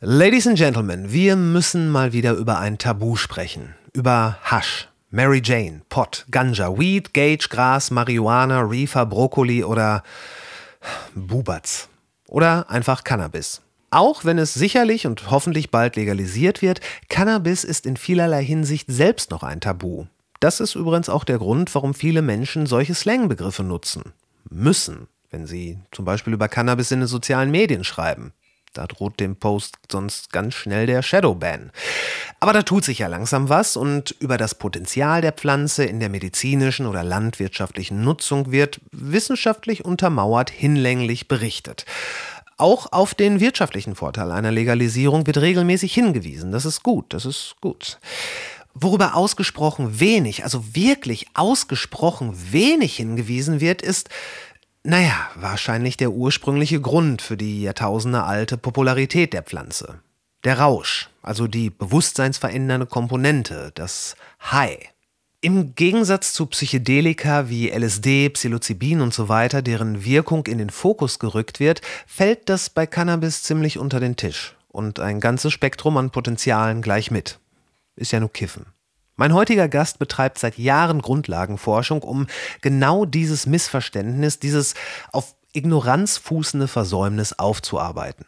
Ladies and Gentlemen, wir müssen mal wieder über ein Tabu sprechen. Über Hasch, Mary Jane, Pot, Ganja, Weed, Gage, Gras, Marihuana, Reefer, Brokkoli oder Bubatz. Oder einfach Cannabis. Auch wenn es sicherlich und hoffentlich bald legalisiert wird, Cannabis ist in vielerlei Hinsicht selbst noch ein Tabu. Das ist übrigens auch der Grund, warum viele Menschen solche Slangbegriffe nutzen. Müssen, wenn sie zum Beispiel über Cannabis in den sozialen Medien schreiben. Da droht dem Post sonst ganz schnell der Shadowban. Aber da tut sich ja langsam was und über das Potenzial der Pflanze in der medizinischen oder landwirtschaftlichen Nutzung wird wissenschaftlich untermauert hinlänglich berichtet. Auch auf den wirtschaftlichen Vorteil einer Legalisierung wird regelmäßig hingewiesen. Das ist gut, das ist gut. Worüber ausgesprochen wenig, also wirklich ausgesprochen wenig hingewiesen wird, ist, naja, wahrscheinlich der ursprüngliche Grund für die jahrtausendealte Popularität der Pflanze. Der Rausch, also die bewusstseinsverändernde Komponente, das High. Im Gegensatz zu Psychedelika wie LSD, Psilocybin und so weiter, deren Wirkung in den Fokus gerückt wird, fällt das bei Cannabis ziemlich unter den Tisch und ein ganzes Spektrum an Potenzialen gleich mit. Ist ja nur Kiffen. Mein heutiger Gast betreibt seit Jahren Grundlagenforschung, um genau dieses Missverständnis, dieses auf Ignoranz fußende Versäumnis aufzuarbeiten.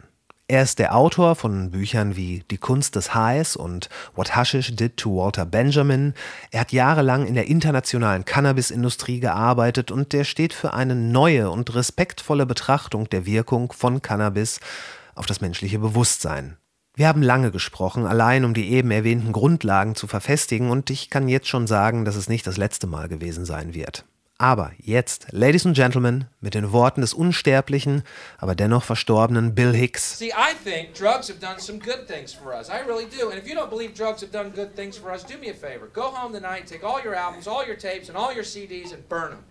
Er ist der Autor von Büchern wie Die Kunst des Highs und What Hashish Did to Walter Benjamin. Er hat jahrelang in der internationalen Cannabisindustrie gearbeitet und der steht für eine neue und respektvolle Betrachtung der Wirkung von Cannabis auf das menschliche Bewusstsein. Wir haben lange gesprochen, allein um die eben erwähnten Grundlagen zu verfestigen, und ich kann jetzt schon sagen, dass es nicht das letzte Mal gewesen sein wird. Aber jetzt, Ladies and Gentlemen, mit den Worten des unsterblichen, aber dennoch verstorbenen Bill Hicks. See, I think drugs have done some good things for us. I really do. And if you don't believe drugs have done good things for us, do me a favor. Go home tonight, take all your albums, all your tapes, and all your CDs and burn them.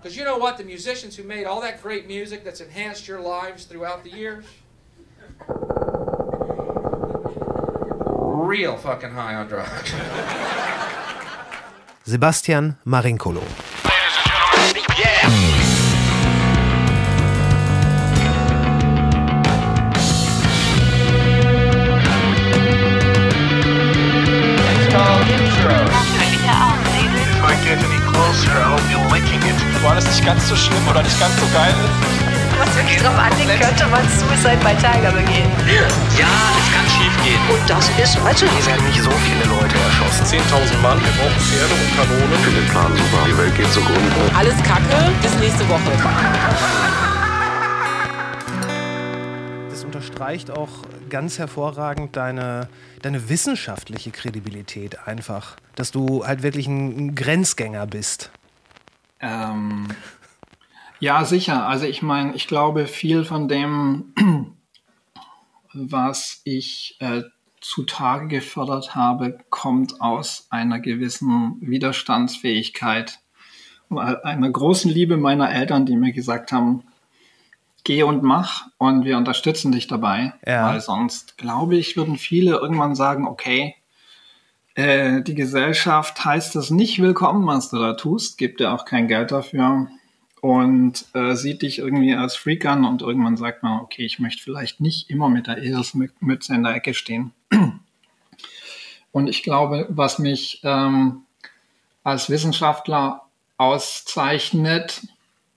Because you know what? The musicians who made all that great music that's enhanced your lives throughout the years, real fucking high on drugs. Sebastian Marincolo. War das nicht ganz so schlimm oder nicht ganz so geil? Was wirklich drauf anlegt, könnte man Suicide bei Tiger begehen. Ja, es kann schief gehen. Und das ist, weißt du, Hier werden nicht so viele Leute erschossen. 10.000 Mann, wir brauchen Pferde und Kanonen. Finde den Plan super. Die Welt geht zugrunde. Alles Kacke, bis nächste Woche. Das unterstreicht auch ganz hervorragend deine, deine wissenschaftliche Kredibilität einfach, dass du halt wirklich ein Grenzgänger bist. Ähm, ja, sicher. Also ich meine, ich glaube, viel von dem, was ich äh, zutage gefördert habe, kommt aus einer gewissen Widerstandsfähigkeit, einer großen Liebe meiner Eltern, die mir gesagt haben, geh und mach und wir unterstützen dich dabei. Ja. Weil sonst, glaube ich, würden viele irgendwann sagen, okay, äh, die Gesellschaft heißt es nicht willkommen, was du da tust, gibt dir auch kein Geld dafür und äh, sieht dich irgendwie als Freak an und irgendwann sagt man, okay, ich möchte vielleicht nicht immer mit der Eselsmütze in der Ecke stehen. Und ich glaube, was mich ähm, als Wissenschaftler auszeichnet,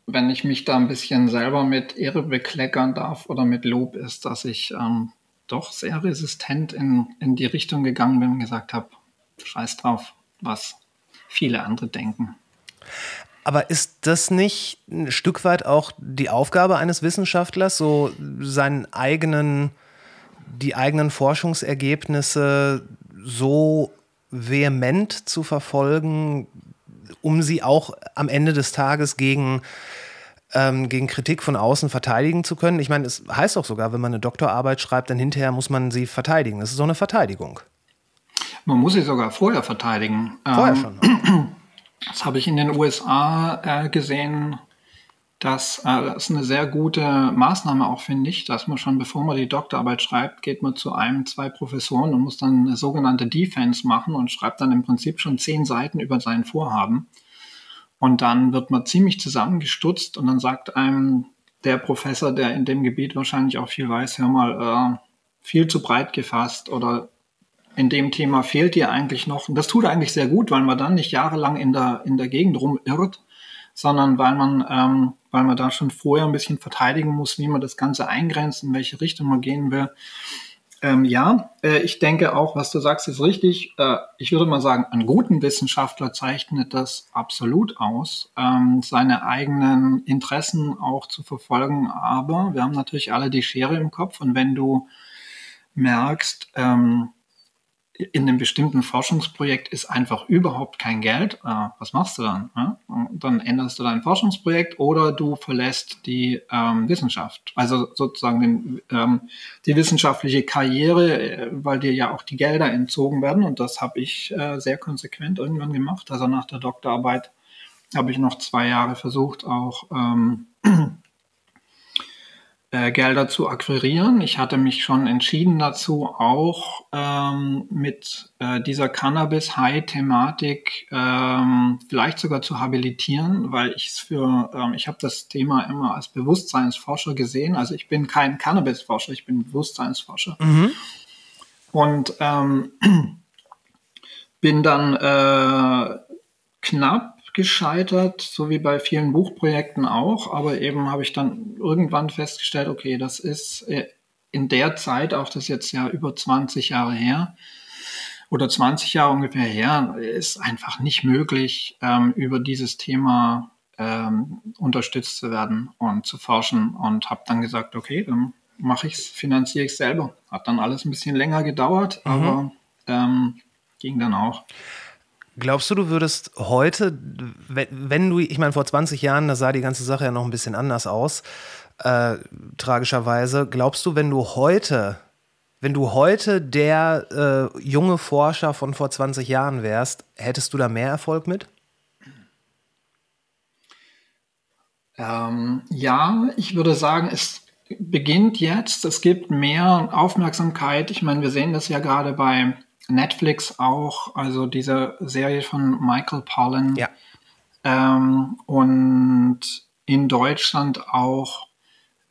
wenn ich mich da ein bisschen selber mit Ehre bekleckern darf oder mit Lob, ist, dass ich ähm, doch sehr resistent in, in die Richtung gegangen bin und gesagt habe, scheiß drauf, was viele andere denken. Aber ist das nicht ein Stück weit auch die Aufgabe eines Wissenschaftlers, so seinen eigenen, die eigenen Forschungsergebnisse so vehement zu verfolgen, um sie auch am Ende des Tages gegen, ähm, gegen Kritik von außen verteidigen zu können? Ich meine, es heißt auch sogar, wenn man eine Doktorarbeit schreibt, dann hinterher muss man sie verteidigen. Das ist so eine Verteidigung. Man muss sie sogar vorher verteidigen. Vorher Ähm, schon. Das habe ich in den USA äh, gesehen. Das äh, ist eine sehr gute Maßnahme auch, finde ich, dass man schon, bevor man die Doktorarbeit schreibt, geht man zu einem, zwei Professoren und muss dann eine sogenannte Defense machen und schreibt dann im Prinzip schon zehn Seiten über sein Vorhaben. Und dann wird man ziemlich zusammengestutzt und dann sagt einem der Professor, der in dem Gebiet wahrscheinlich auch viel weiß, hör mal, äh, viel zu breit gefasst oder in dem Thema fehlt dir eigentlich noch. Und das tut eigentlich sehr gut, weil man dann nicht jahrelang in der, in der Gegend rumirrt, sondern weil man, ähm, weil man da schon vorher ein bisschen verteidigen muss, wie man das Ganze eingrenzt, in welche Richtung man gehen will. Ähm, ja, äh, ich denke auch, was du sagst, ist richtig. Äh, ich würde mal sagen, einen guten Wissenschaftler zeichnet das absolut aus, ähm, seine eigenen Interessen auch zu verfolgen. Aber wir haben natürlich alle die Schere im Kopf und wenn du merkst, ähm, in einem bestimmten Forschungsprojekt ist einfach überhaupt kein Geld, äh, was machst du dann? Ja? Dann änderst du dein Forschungsprojekt oder du verlässt die ähm, Wissenschaft, also sozusagen den, ähm, die wissenschaftliche Karriere, äh, weil dir ja auch die Gelder entzogen werden und das habe ich äh, sehr konsequent irgendwann gemacht. Also nach der Doktorarbeit habe ich noch zwei Jahre versucht, auch ähm, äh, Gelder zu akquirieren. Ich hatte mich schon entschieden dazu, auch ähm, mit äh, dieser Cannabis-High-Thematik ähm, vielleicht sogar zu habilitieren, weil ich es für, ähm, ich habe das Thema immer als Bewusstseinsforscher gesehen. Also ich bin kein Cannabis-Forscher, ich bin Bewusstseinsforscher. Mhm. Und ähm, bin dann äh, knapp gescheitert, so wie bei vielen Buchprojekten auch. Aber eben habe ich dann irgendwann festgestellt, okay, das ist äh, in der Zeit, auch das jetzt ja über 20 Jahre her, oder 20 Jahre ungefähr her, ist einfach nicht möglich, ähm, über dieses Thema ähm, unterstützt zu werden und zu forschen. Und habe dann gesagt, okay, dann mache ich es, finanziere ich es selber. Hat dann alles ein bisschen länger gedauert, mhm. aber ähm, ging dann auch. Glaubst du, du würdest heute, wenn du, ich meine, vor 20 Jahren, da sah die ganze Sache ja noch ein bisschen anders aus, äh, tragischerweise. Glaubst du, wenn du heute, wenn du heute der äh, junge Forscher von vor 20 Jahren wärst, hättest du da mehr Erfolg mit? Ähm, ja, ich würde sagen, es beginnt jetzt. Es gibt mehr Aufmerksamkeit. Ich meine, wir sehen das ja gerade bei Netflix auch, also diese Serie von Michael Pollan. Ja. Ähm, und in Deutschland auch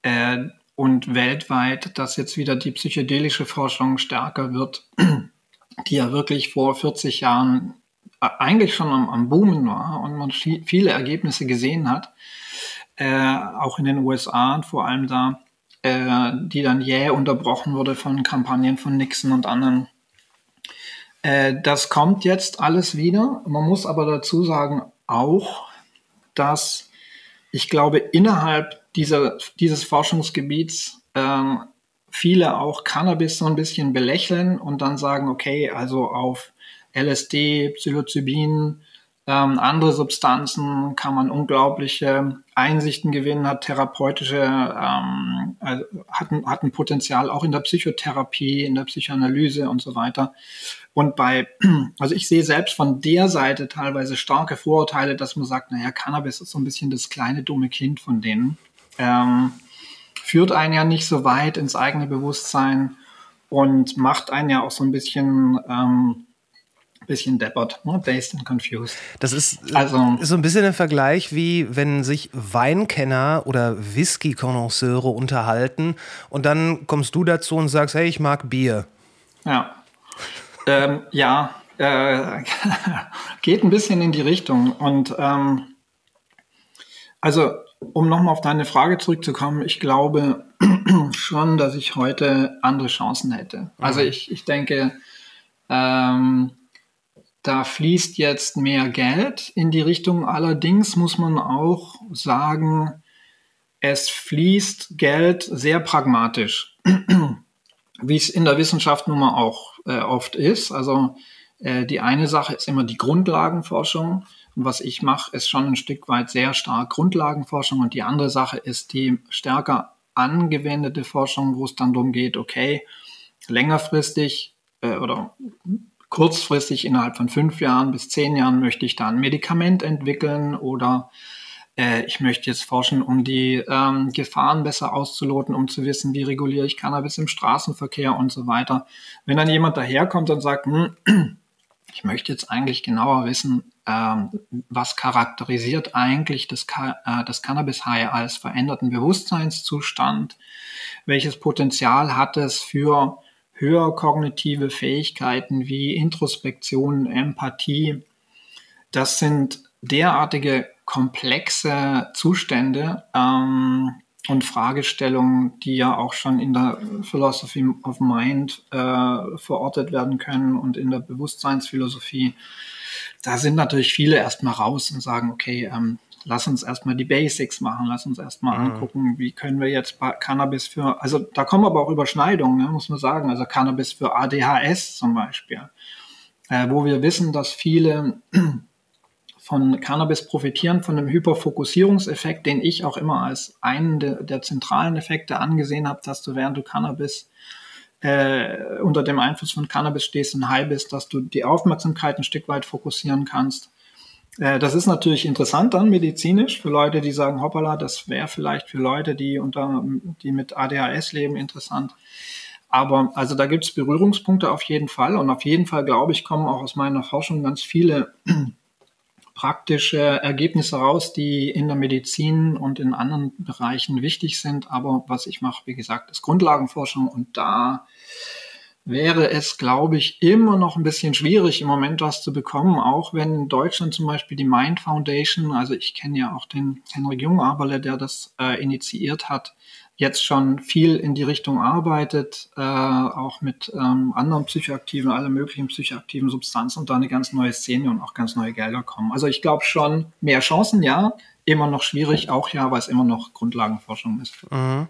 äh, und weltweit, dass jetzt wieder die psychedelische Forschung stärker wird, die ja wirklich vor 40 Jahren äh, eigentlich schon am, am Boomen war und man viele Ergebnisse gesehen hat, äh, auch in den USA und vor allem da, äh, die dann jäh unterbrochen wurde von Kampagnen von Nixon und anderen äh, das kommt jetzt alles wieder. Man muss aber dazu sagen auch, dass ich glaube, innerhalb dieser, dieses Forschungsgebiets ähm, viele auch Cannabis so ein bisschen belächeln und dann sagen, okay, also auf LSD, Psilocybin, ähm, andere Substanzen kann man unglaubliche Einsichten gewinnen, hat therapeutische, ähm, also hat, hat ein Potenzial auch in der Psychotherapie, in der Psychoanalyse und so weiter. Und bei, also ich sehe selbst von der Seite teilweise starke Vorurteile, dass man sagt, naja, Cannabis ist so ein bisschen das kleine dumme Kind von denen. Ähm, führt einen ja nicht so weit ins eigene Bewusstsein und macht einen ja auch so ein bisschen ähm, bisschen deppert, ne? dazed and confused. Das ist, also, so ein bisschen ein Vergleich, wie wenn sich Weinkenner oder Whisky-Konnoisseure unterhalten und dann kommst du dazu und sagst, hey, ich mag Bier. Ja, ähm, ja, äh, geht ein bisschen in die Richtung und ähm, also um nochmal auf deine Frage zurückzukommen, ich glaube schon, dass ich heute andere Chancen hätte. Also mhm. ich, ich denke, ähm, da fließt jetzt mehr Geld in die Richtung. Allerdings muss man auch sagen, es fließt Geld sehr pragmatisch, wie es in der Wissenschaft nun mal auch äh, oft ist. Also äh, die eine Sache ist immer die Grundlagenforschung. Und was ich mache, ist schon ein Stück weit sehr stark Grundlagenforschung. Und die andere Sache ist die stärker angewendete Forschung, wo es dann darum geht, okay, längerfristig äh, oder kurzfristig innerhalb von fünf Jahren bis zehn Jahren möchte ich da ein Medikament entwickeln oder äh, ich möchte jetzt forschen, um die ähm, Gefahren besser auszuloten, um zu wissen, wie reguliere ich Cannabis im Straßenverkehr und so weiter. Wenn dann jemand daherkommt und sagt, hm, ich möchte jetzt eigentlich genauer wissen, ähm, was charakterisiert eigentlich das, äh, das Cannabis-High als veränderten Bewusstseinszustand, welches Potenzial hat es für höher kognitive Fähigkeiten wie Introspektion, Empathie. Das sind derartige komplexe Zustände ähm, und Fragestellungen, die ja auch schon in der Philosophy of Mind äh, verortet werden können und in der Bewusstseinsphilosophie. Da sind natürlich viele erstmal raus und sagen, okay, ähm, lass uns erstmal die Basics machen, lass uns erstmal mhm. angucken, wie können wir jetzt Cannabis für, also da kommen aber auch Überschneidungen, ne, muss man sagen, also Cannabis für ADHS zum Beispiel, äh, wo wir wissen, dass viele von Cannabis profitieren, von einem Hyperfokussierungseffekt, den ich auch immer als einen der, der zentralen Effekte angesehen habe, dass du während du Cannabis äh, unter dem Einfluss von Cannabis stehst und high bist, dass du die Aufmerksamkeit ein Stück weit fokussieren kannst. Äh, das ist natürlich interessant dann medizinisch für Leute, die sagen, hoppala, das wäre vielleicht für Leute, die unter, die mit ADHS leben, interessant. Aber also da gibt es Berührungspunkte auf jeden Fall und auf jeden Fall, glaube ich, kommen auch aus meiner Forschung ganz viele praktische Ergebnisse raus, die in der Medizin und in anderen Bereichen wichtig sind. Aber was ich mache, wie gesagt, ist Grundlagenforschung und da wäre es, glaube ich, immer noch ein bisschen schwierig, im Moment was zu bekommen, auch wenn in Deutschland zum Beispiel die Mind Foundation, also ich kenne ja auch den Henrik Jungaberle, der das äh, initiiert hat, jetzt schon viel in die Richtung arbeitet, äh, auch mit ähm, anderen psychoaktiven, alle möglichen psychoaktiven Substanzen und da eine ganz neue Szene und auch ganz neue Gelder kommen. Also ich glaube schon, mehr Chancen, ja, immer noch schwierig, auch ja, weil es immer noch Grundlagenforschung ist. Mhm.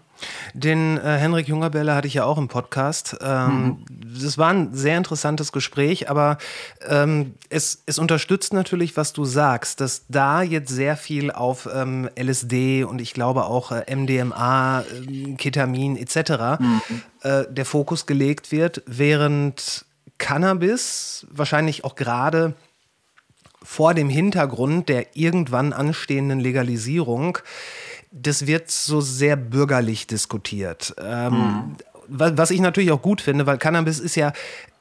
Den äh, Henrik Jungerbelle hatte ich ja auch im Podcast. Ähm, mhm. Das war ein sehr interessantes Gespräch, aber ähm, es, es unterstützt natürlich, was du sagst, dass da jetzt sehr viel auf ähm, LSD und ich glaube auch äh, MDMA, äh, Ketamin etc. Mhm. Der Fokus gelegt wird, während Cannabis wahrscheinlich auch gerade vor dem Hintergrund der irgendwann anstehenden Legalisierung, das wird so sehr bürgerlich diskutiert. Ähm, mhm. Was ich natürlich auch gut finde, weil Cannabis ist ja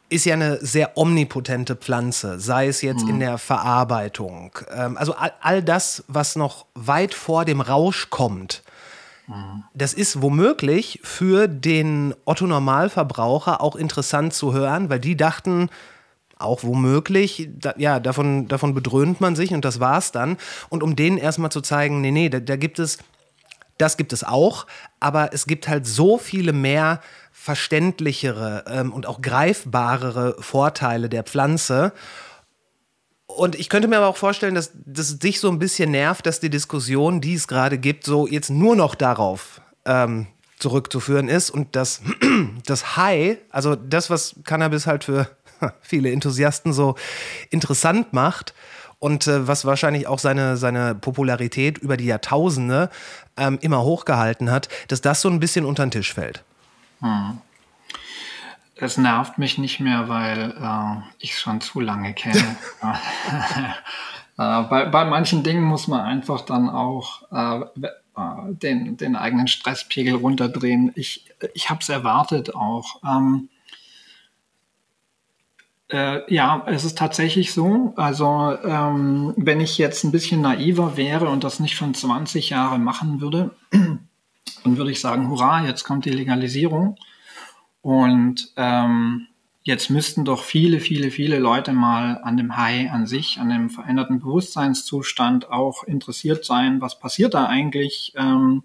ist ja eine sehr omnipotente Pflanze, sei es jetzt mhm. in der Verarbeitung. Ähm, also all, all, das, was noch weit vor dem Rausch kommt, mhm. das ist womöglich für den Otto Normalverbraucher auch interessant zu hören, weil die dachten, auch womöglich, da, ja, davon, davon bedröhnt man sich und das war's dann. Und um denen erstmal zu zeigen, nee, nee, da, da gibt es, das gibt es auch, aber es gibt halt so viele mehr verständlichere ähm, und auch greifbarere Vorteile der Pflanze. Und ich könnte mir aber auch vorstellen, dass das dich so ein bisschen nervt, dass die Diskussion, die es gerade gibt, so jetzt nur noch darauf ähm, zurückzuführen ist und das, das High, also das, was Cannabis halt für viele Enthusiasten so interessant macht und äh, was wahrscheinlich auch seine, seine Popularität über die Jahrtausende ähm, immer hochgehalten hat, dass das so ein bisschen unter den Tisch fällt. Hm. Es nervt mich nicht mehr, weil äh, ich es schon zu lange kenne. äh, bei, bei manchen Dingen muss man einfach dann auch äh, äh, den, den eigenen Stresspegel runterdrehen. Ich, ich habe es erwartet auch. Ähm, äh, ja, es ist tatsächlich so. Also ähm, wenn ich jetzt ein bisschen naiver wäre und das nicht schon 20 Jahre machen würde, dann würde ich sagen, hurra, jetzt kommt die Legalisierung. Und ähm, jetzt müssten doch viele, viele, viele Leute mal an dem High an sich, an dem veränderten Bewusstseinszustand auch interessiert sein. Was passiert da eigentlich? Ähm,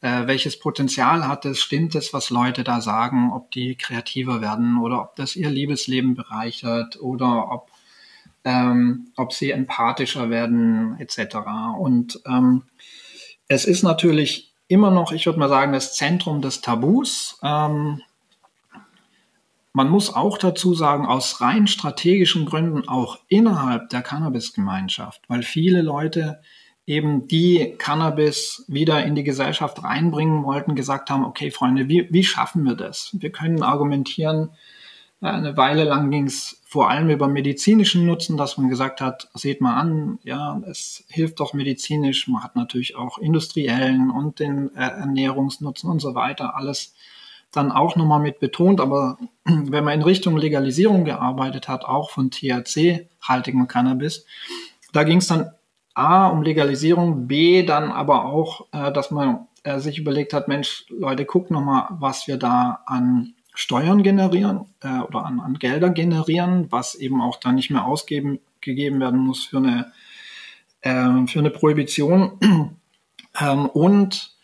äh, welches Potenzial hat es, stimmt es, was Leute da sagen, ob die kreativer werden oder ob das ihr Liebesleben bereichert oder ob, ähm, ob sie empathischer werden etc. Und ähm, es ist natürlich immer noch, ich würde mal sagen, das Zentrum des Tabus. Ähm, man muss auch dazu sagen, aus rein strategischen Gründen auch innerhalb der Cannabis-Gemeinschaft, weil viele Leute eben die Cannabis wieder in die Gesellschaft reinbringen wollten, gesagt haben, okay Freunde, wie, wie schaffen wir das? Wir können argumentieren, äh, eine Weile lang ging es vor allem über medizinischen Nutzen, dass man gesagt hat, seht mal an, ja, es hilft doch medizinisch, man hat natürlich auch industriellen und den äh, Ernährungsnutzen und so weiter, alles dann auch nochmal mit betont. Aber wenn man in Richtung Legalisierung gearbeitet hat, auch von THC-haltigem Cannabis, da ging es dann A, um Legalisierung, B, dann aber auch, äh, dass man äh, sich überlegt hat, Mensch, Leute, guckt nochmal, was wir da an Steuern generieren äh, oder an, an Gelder generieren, was eben auch dann nicht mehr ausgeben gegeben werden muss für eine, äh, für eine Prohibition. ähm, und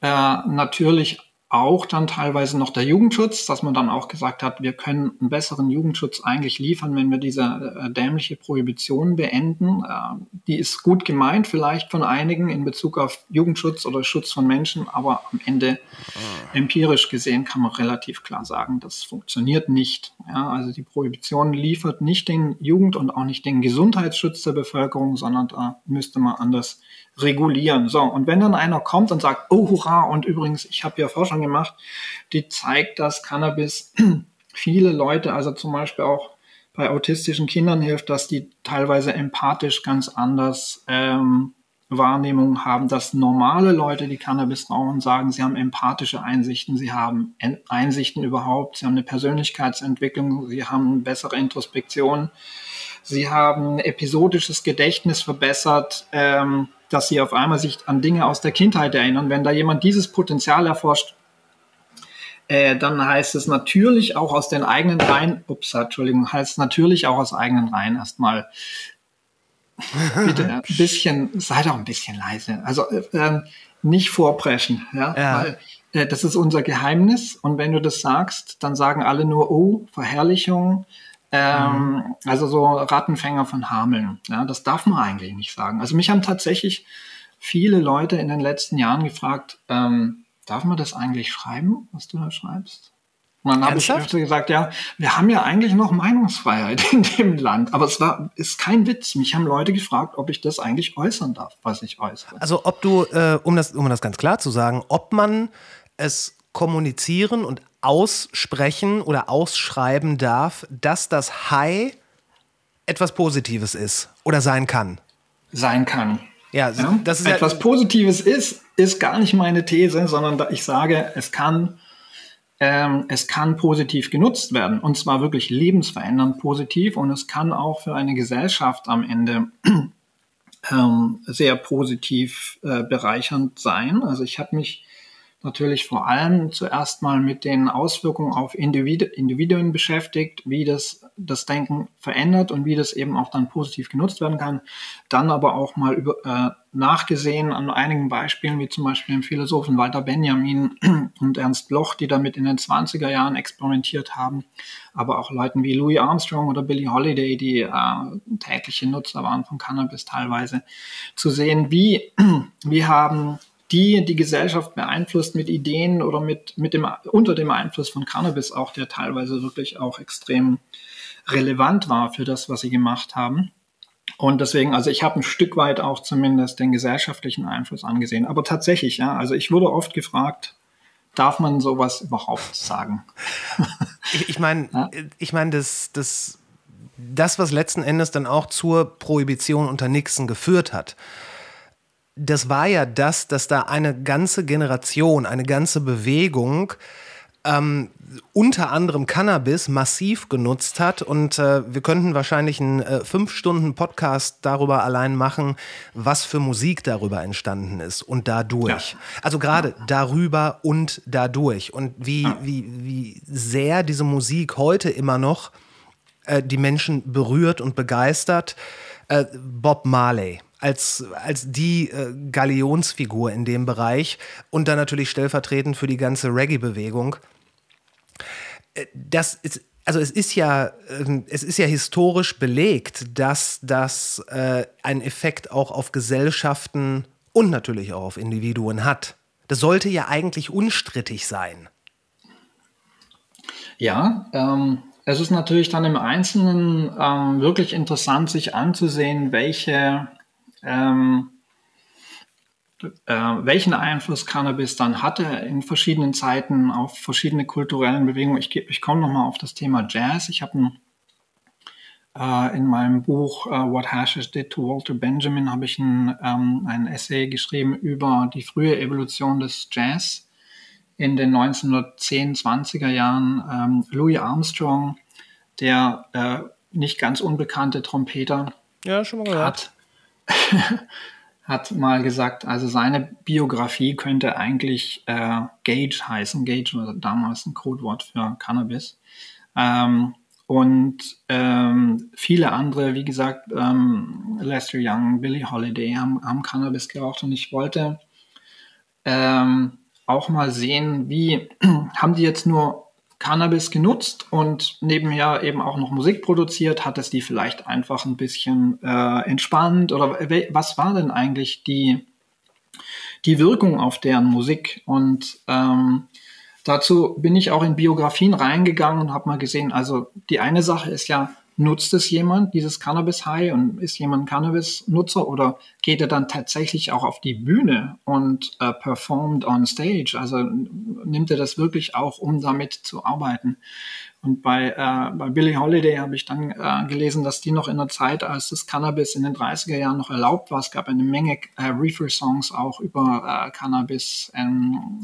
äh, natürlich auch dann teilweise noch der Jugendschutz, dass man dann auch gesagt hat, wir können einen besseren Jugendschutz eigentlich liefern, wenn wir diese äh, dämliche Prohibition beenden. Äh, die ist gut gemeint vielleicht von einigen in Bezug auf Jugendschutz oder Schutz von Menschen, aber am Ende empirisch gesehen kann man relativ klar sagen, das funktioniert nicht. Ja, also die Prohibition liefert nicht den Jugend- und auch nicht den Gesundheitsschutz der Bevölkerung, sondern da müsste man anders regulieren. So, und wenn dann einer kommt und sagt, oh hurra, und übrigens, ich habe ja Forschung gemacht, die zeigt, dass Cannabis viele Leute, also zum Beispiel auch bei autistischen Kindern hilft, dass die teilweise empathisch ganz anders ähm, Wahrnehmungen haben, dass normale Leute, die Cannabis rauchen, sagen, sie haben empathische Einsichten, sie haben Einsichten überhaupt, sie haben eine Persönlichkeitsentwicklung, sie haben bessere Introspektion, sie haben episodisches Gedächtnis verbessert, ähm, dass sie auf einmal sich an Dinge aus der Kindheit erinnern. Wenn da jemand dieses Potenzial erforscht, äh, dann heißt es natürlich auch aus den eigenen Reihen, ups, Entschuldigung, heißt natürlich auch aus eigenen Reihen erstmal, bitte ein bisschen, sei doch ein bisschen leise. Also äh, ähm, nicht vorpreschen, ja, ja. Weil, äh, das ist unser Geheimnis und wenn du das sagst, dann sagen alle nur, oh, Verherrlichung, ähm, mhm. Also so Rattenfänger von Hameln. Ja, das darf man eigentlich nicht sagen. Also mich haben tatsächlich viele Leute in den letzten Jahren gefragt, ähm, darf man das eigentlich schreiben, was du da schreibst? Und dann habe ich öfter gesagt, ja, wir haben ja eigentlich noch Meinungsfreiheit in dem Land. Aber es war, ist kein Witz. Mich haben Leute gefragt, ob ich das eigentlich äußern darf, was ich äußere. Also ob du, äh, um, das, um das ganz klar zu sagen, ob man es kommunizieren und aussprechen oder ausschreiben darf, dass das High etwas Positives ist oder sein kann. Sein kann. Ja, ja? das ist etwas ja Positives ist, ist gar nicht meine These, sondern ich sage, es kann, ähm, es kann positiv genutzt werden und zwar wirklich lebensverändernd positiv und es kann auch für eine Gesellschaft am Ende ähm, sehr positiv äh, bereichernd sein. Also ich habe mich natürlich vor allem zuerst mal mit den Auswirkungen auf Individuen beschäftigt, wie das das Denken verändert und wie das eben auch dann positiv genutzt werden kann. Dann aber auch mal über, äh, nachgesehen an einigen Beispielen, wie zum Beispiel dem Philosophen Walter Benjamin und Ernst Bloch, die damit in den 20er Jahren experimentiert haben, aber auch Leuten wie Louis Armstrong oder Billie Holiday, die äh, tägliche Nutzer waren von Cannabis teilweise, zu sehen, wie, wie haben die die Gesellschaft beeinflusst mit Ideen oder mit, mit dem, unter dem Einfluss von Cannabis auch, der teilweise wirklich auch extrem relevant war für das, was sie gemacht haben. Und deswegen, also ich habe ein Stück weit auch zumindest den gesellschaftlichen Einfluss angesehen. Aber tatsächlich, ja, also ich wurde oft gefragt, darf man sowas überhaupt sagen? ich, ich meine, ja? ich meine, das, das, das, was letzten Endes dann auch zur Prohibition unter Nixon geführt hat, das war ja das, dass da eine ganze Generation, eine ganze Bewegung ähm, unter anderem Cannabis massiv genutzt hat. Und äh, wir könnten wahrscheinlich einen äh, fünf Stunden Podcast darüber allein machen, was für Musik darüber entstanden ist und dadurch. Ja. Also gerade darüber und dadurch. Und wie, ja. wie, wie sehr diese Musik heute immer noch äh, die Menschen berührt und begeistert. Äh, Bob Marley als, als die äh, Galionsfigur in dem Bereich und dann natürlich stellvertretend für die ganze Reggae-Bewegung. Äh, das ist, also es ist ja, äh, es ist ja historisch belegt, dass das äh, einen Effekt auch auf Gesellschaften und natürlich auch auf Individuen hat. Das sollte ja eigentlich unstrittig sein. Ja, ähm, es ist natürlich dann im Einzelnen ähm, wirklich interessant, sich anzusehen, welche ähm, äh, welchen Einfluss Cannabis dann hatte in verschiedenen Zeiten auf verschiedene kulturellen Bewegungen. Ich, ich komme nochmal auf das Thema Jazz. Ich habe äh, in meinem Buch uh, What Hashes Did to Walter Benjamin habe ich ein, ähm, ein Essay geschrieben über die frühe Evolution des Jazz in den 1910, 20er Jahren. Ähm, Louis Armstrong, der äh, nicht ganz unbekannte Trompeter, ja, hat hat mal gesagt, also seine Biografie könnte eigentlich äh, Gage heißen. Gage war damals ein Codewort für Cannabis. Ähm, und ähm, viele andere, wie gesagt, ähm, Lester Young, Billie Holiday haben, haben Cannabis geraucht und ich wollte ähm, auch mal sehen, wie haben die jetzt nur Cannabis genutzt und nebenher eben auch noch Musik produziert? Hat es die vielleicht einfach ein bisschen äh, entspannt oder was war denn eigentlich die, die Wirkung auf deren Musik? Und ähm, dazu bin ich auch in Biografien reingegangen und habe mal gesehen, also die eine Sache ist ja, nutzt es jemand, dieses Cannabis-High und ist jemand Cannabis-Nutzer oder geht er dann tatsächlich auch auf die Bühne und äh, performt on stage? Also nimmt er das wirklich auch, um damit zu arbeiten? Und bei, äh, bei Billie Holiday habe ich dann äh, gelesen, dass die noch in der Zeit, als das Cannabis in den 30er Jahren noch erlaubt war, es gab eine Menge äh, Reefer-Songs auch über äh, Cannabis, ähm,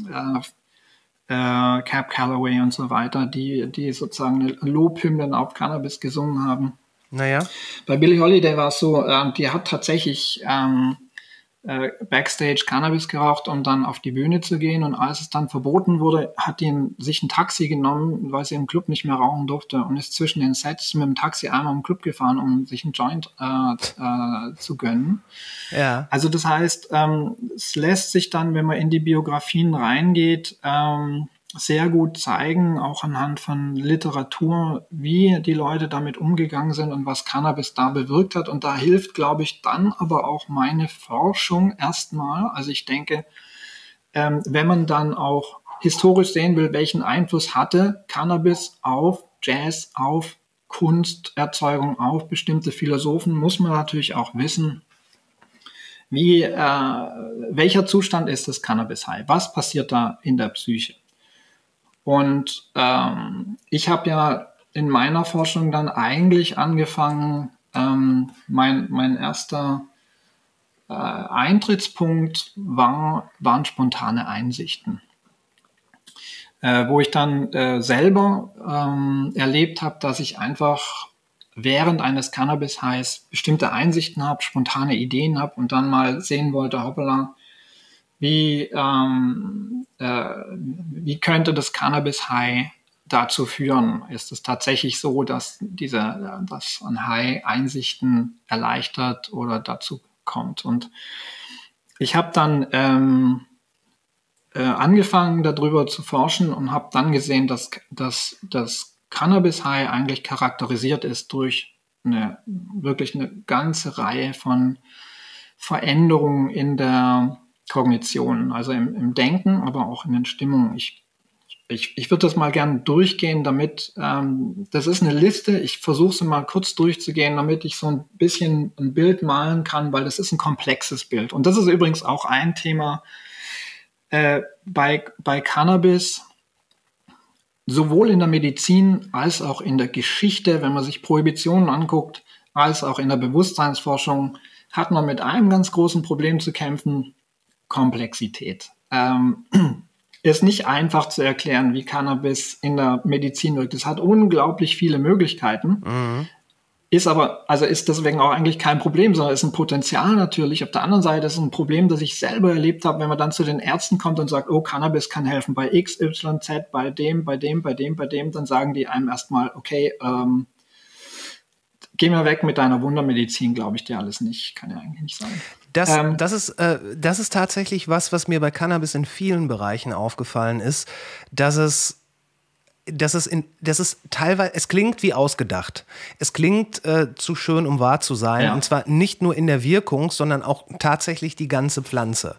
äh, Cap Calloway und so weiter, die, die sozusagen Lobhymnen auf Cannabis gesungen haben. Naja. Bei Billie Holiday war es so, äh, die hat tatsächlich ähm, äh, Backstage Cannabis geraucht, um dann auf die Bühne zu gehen. Und als es dann verboten wurde, hat die sich ein Taxi genommen, weil sie im Club nicht mehr rauchen durfte und ist zwischen den Sets mit dem Taxi einmal im Club gefahren, um sich einen Joint äh, äh, zu gönnen. Ja. Also das heißt, ähm, es lässt sich dann, wenn man in die Biografien reingeht, ähm, sehr gut zeigen, auch anhand von Literatur, wie die Leute damit umgegangen sind und was Cannabis da bewirkt hat. Und da hilft, glaube ich, dann aber auch meine Forschung erstmal. Also ich denke, ähm, wenn man dann auch historisch sehen will, welchen Einfluss hatte Cannabis auf Jazz, auf Kunsterzeugung, auf bestimmte Philosophen, muss man natürlich auch wissen, wie, äh, welcher Zustand ist das Cannabis-High? Was passiert da in der Psyche? Und ähm, ich habe ja in meiner Forschung dann eigentlich angefangen, ähm, mein, mein erster äh, Eintrittspunkt war, waren spontane Einsichten. Äh, wo ich dann äh, selber ähm, erlebt habe, dass ich einfach während eines Cannabis-Highs bestimmte Einsichten habe, spontane Ideen habe und dann mal sehen wollte, hoppala, wie, ähm, äh, wie könnte das Cannabis-High dazu führen? Ist es tatsächlich so, dass diese, dass ein High Einsichten erleichtert oder dazu kommt? Und ich habe dann ähm, äh, angefangen, darüber zu forschen und habe dann gesehen, dass, dass das Cannabis-High eigentlich charakterisiert ist durch eine wirklich eine ganze Reihe von Veränderungen in der Kognition, also im, im Denken, aber auch in den Stimmungen. Ich, ich, ich würde das mal gern durchgehen, damit, ähm, das ist eine Liste, ich versuche sie mal kurz durchzugehen, damit ich so ein bisschen ein Bild malen kann, weil das ist ein komplexes Bild. Und das ist übrigens auch ein Thema äh, bei, bei Cannabis, sowohl in der Medizin als auch in der Geschichte, wenn man sich Prohibitionen anguckt, als auch in der Bewusstseinsforschung, hat man mit einem ganz großen Problem zu kämpfen, Komplexität. Ähm, ist nicht einfach zu erklären, wie Cannabis in der Medizin wirkt. Es hat unglaublich viele Möglichkeiten. Mhm. Ist aber, also ist deswegen auch eigentlich kein Problem, sondern ist ein Potenzial natürlich. Auf der anderen Seite ist es ein Problem, das ich selber erlebt habe, wenn man dann zu den Ärzten kommt und sagt, oh, Cannabis kann helfen bei X, Y, Z, bei dem, bei dem, bei dem, bei dem, dann sagen die einem erstmal, okay, ähm, geh mal weg mit deiner Wundermedizin, glaube ich dir alles nicht. Kann ja eigentlich nicht sein. Das, ähm, das, ist, äh, das ist tatsächlich was, was mir bei Cannabis in vielen Bereichen aufgefallen ist, dass es dass es, in, dass es teilweise, es klingt wie ausgedacht. Es klingt äh, zu schön, um wahr zu sein. Ja. Und zwar nicht nur in der Wirkung, sondern auch tatsächlich die ganze Pflanze.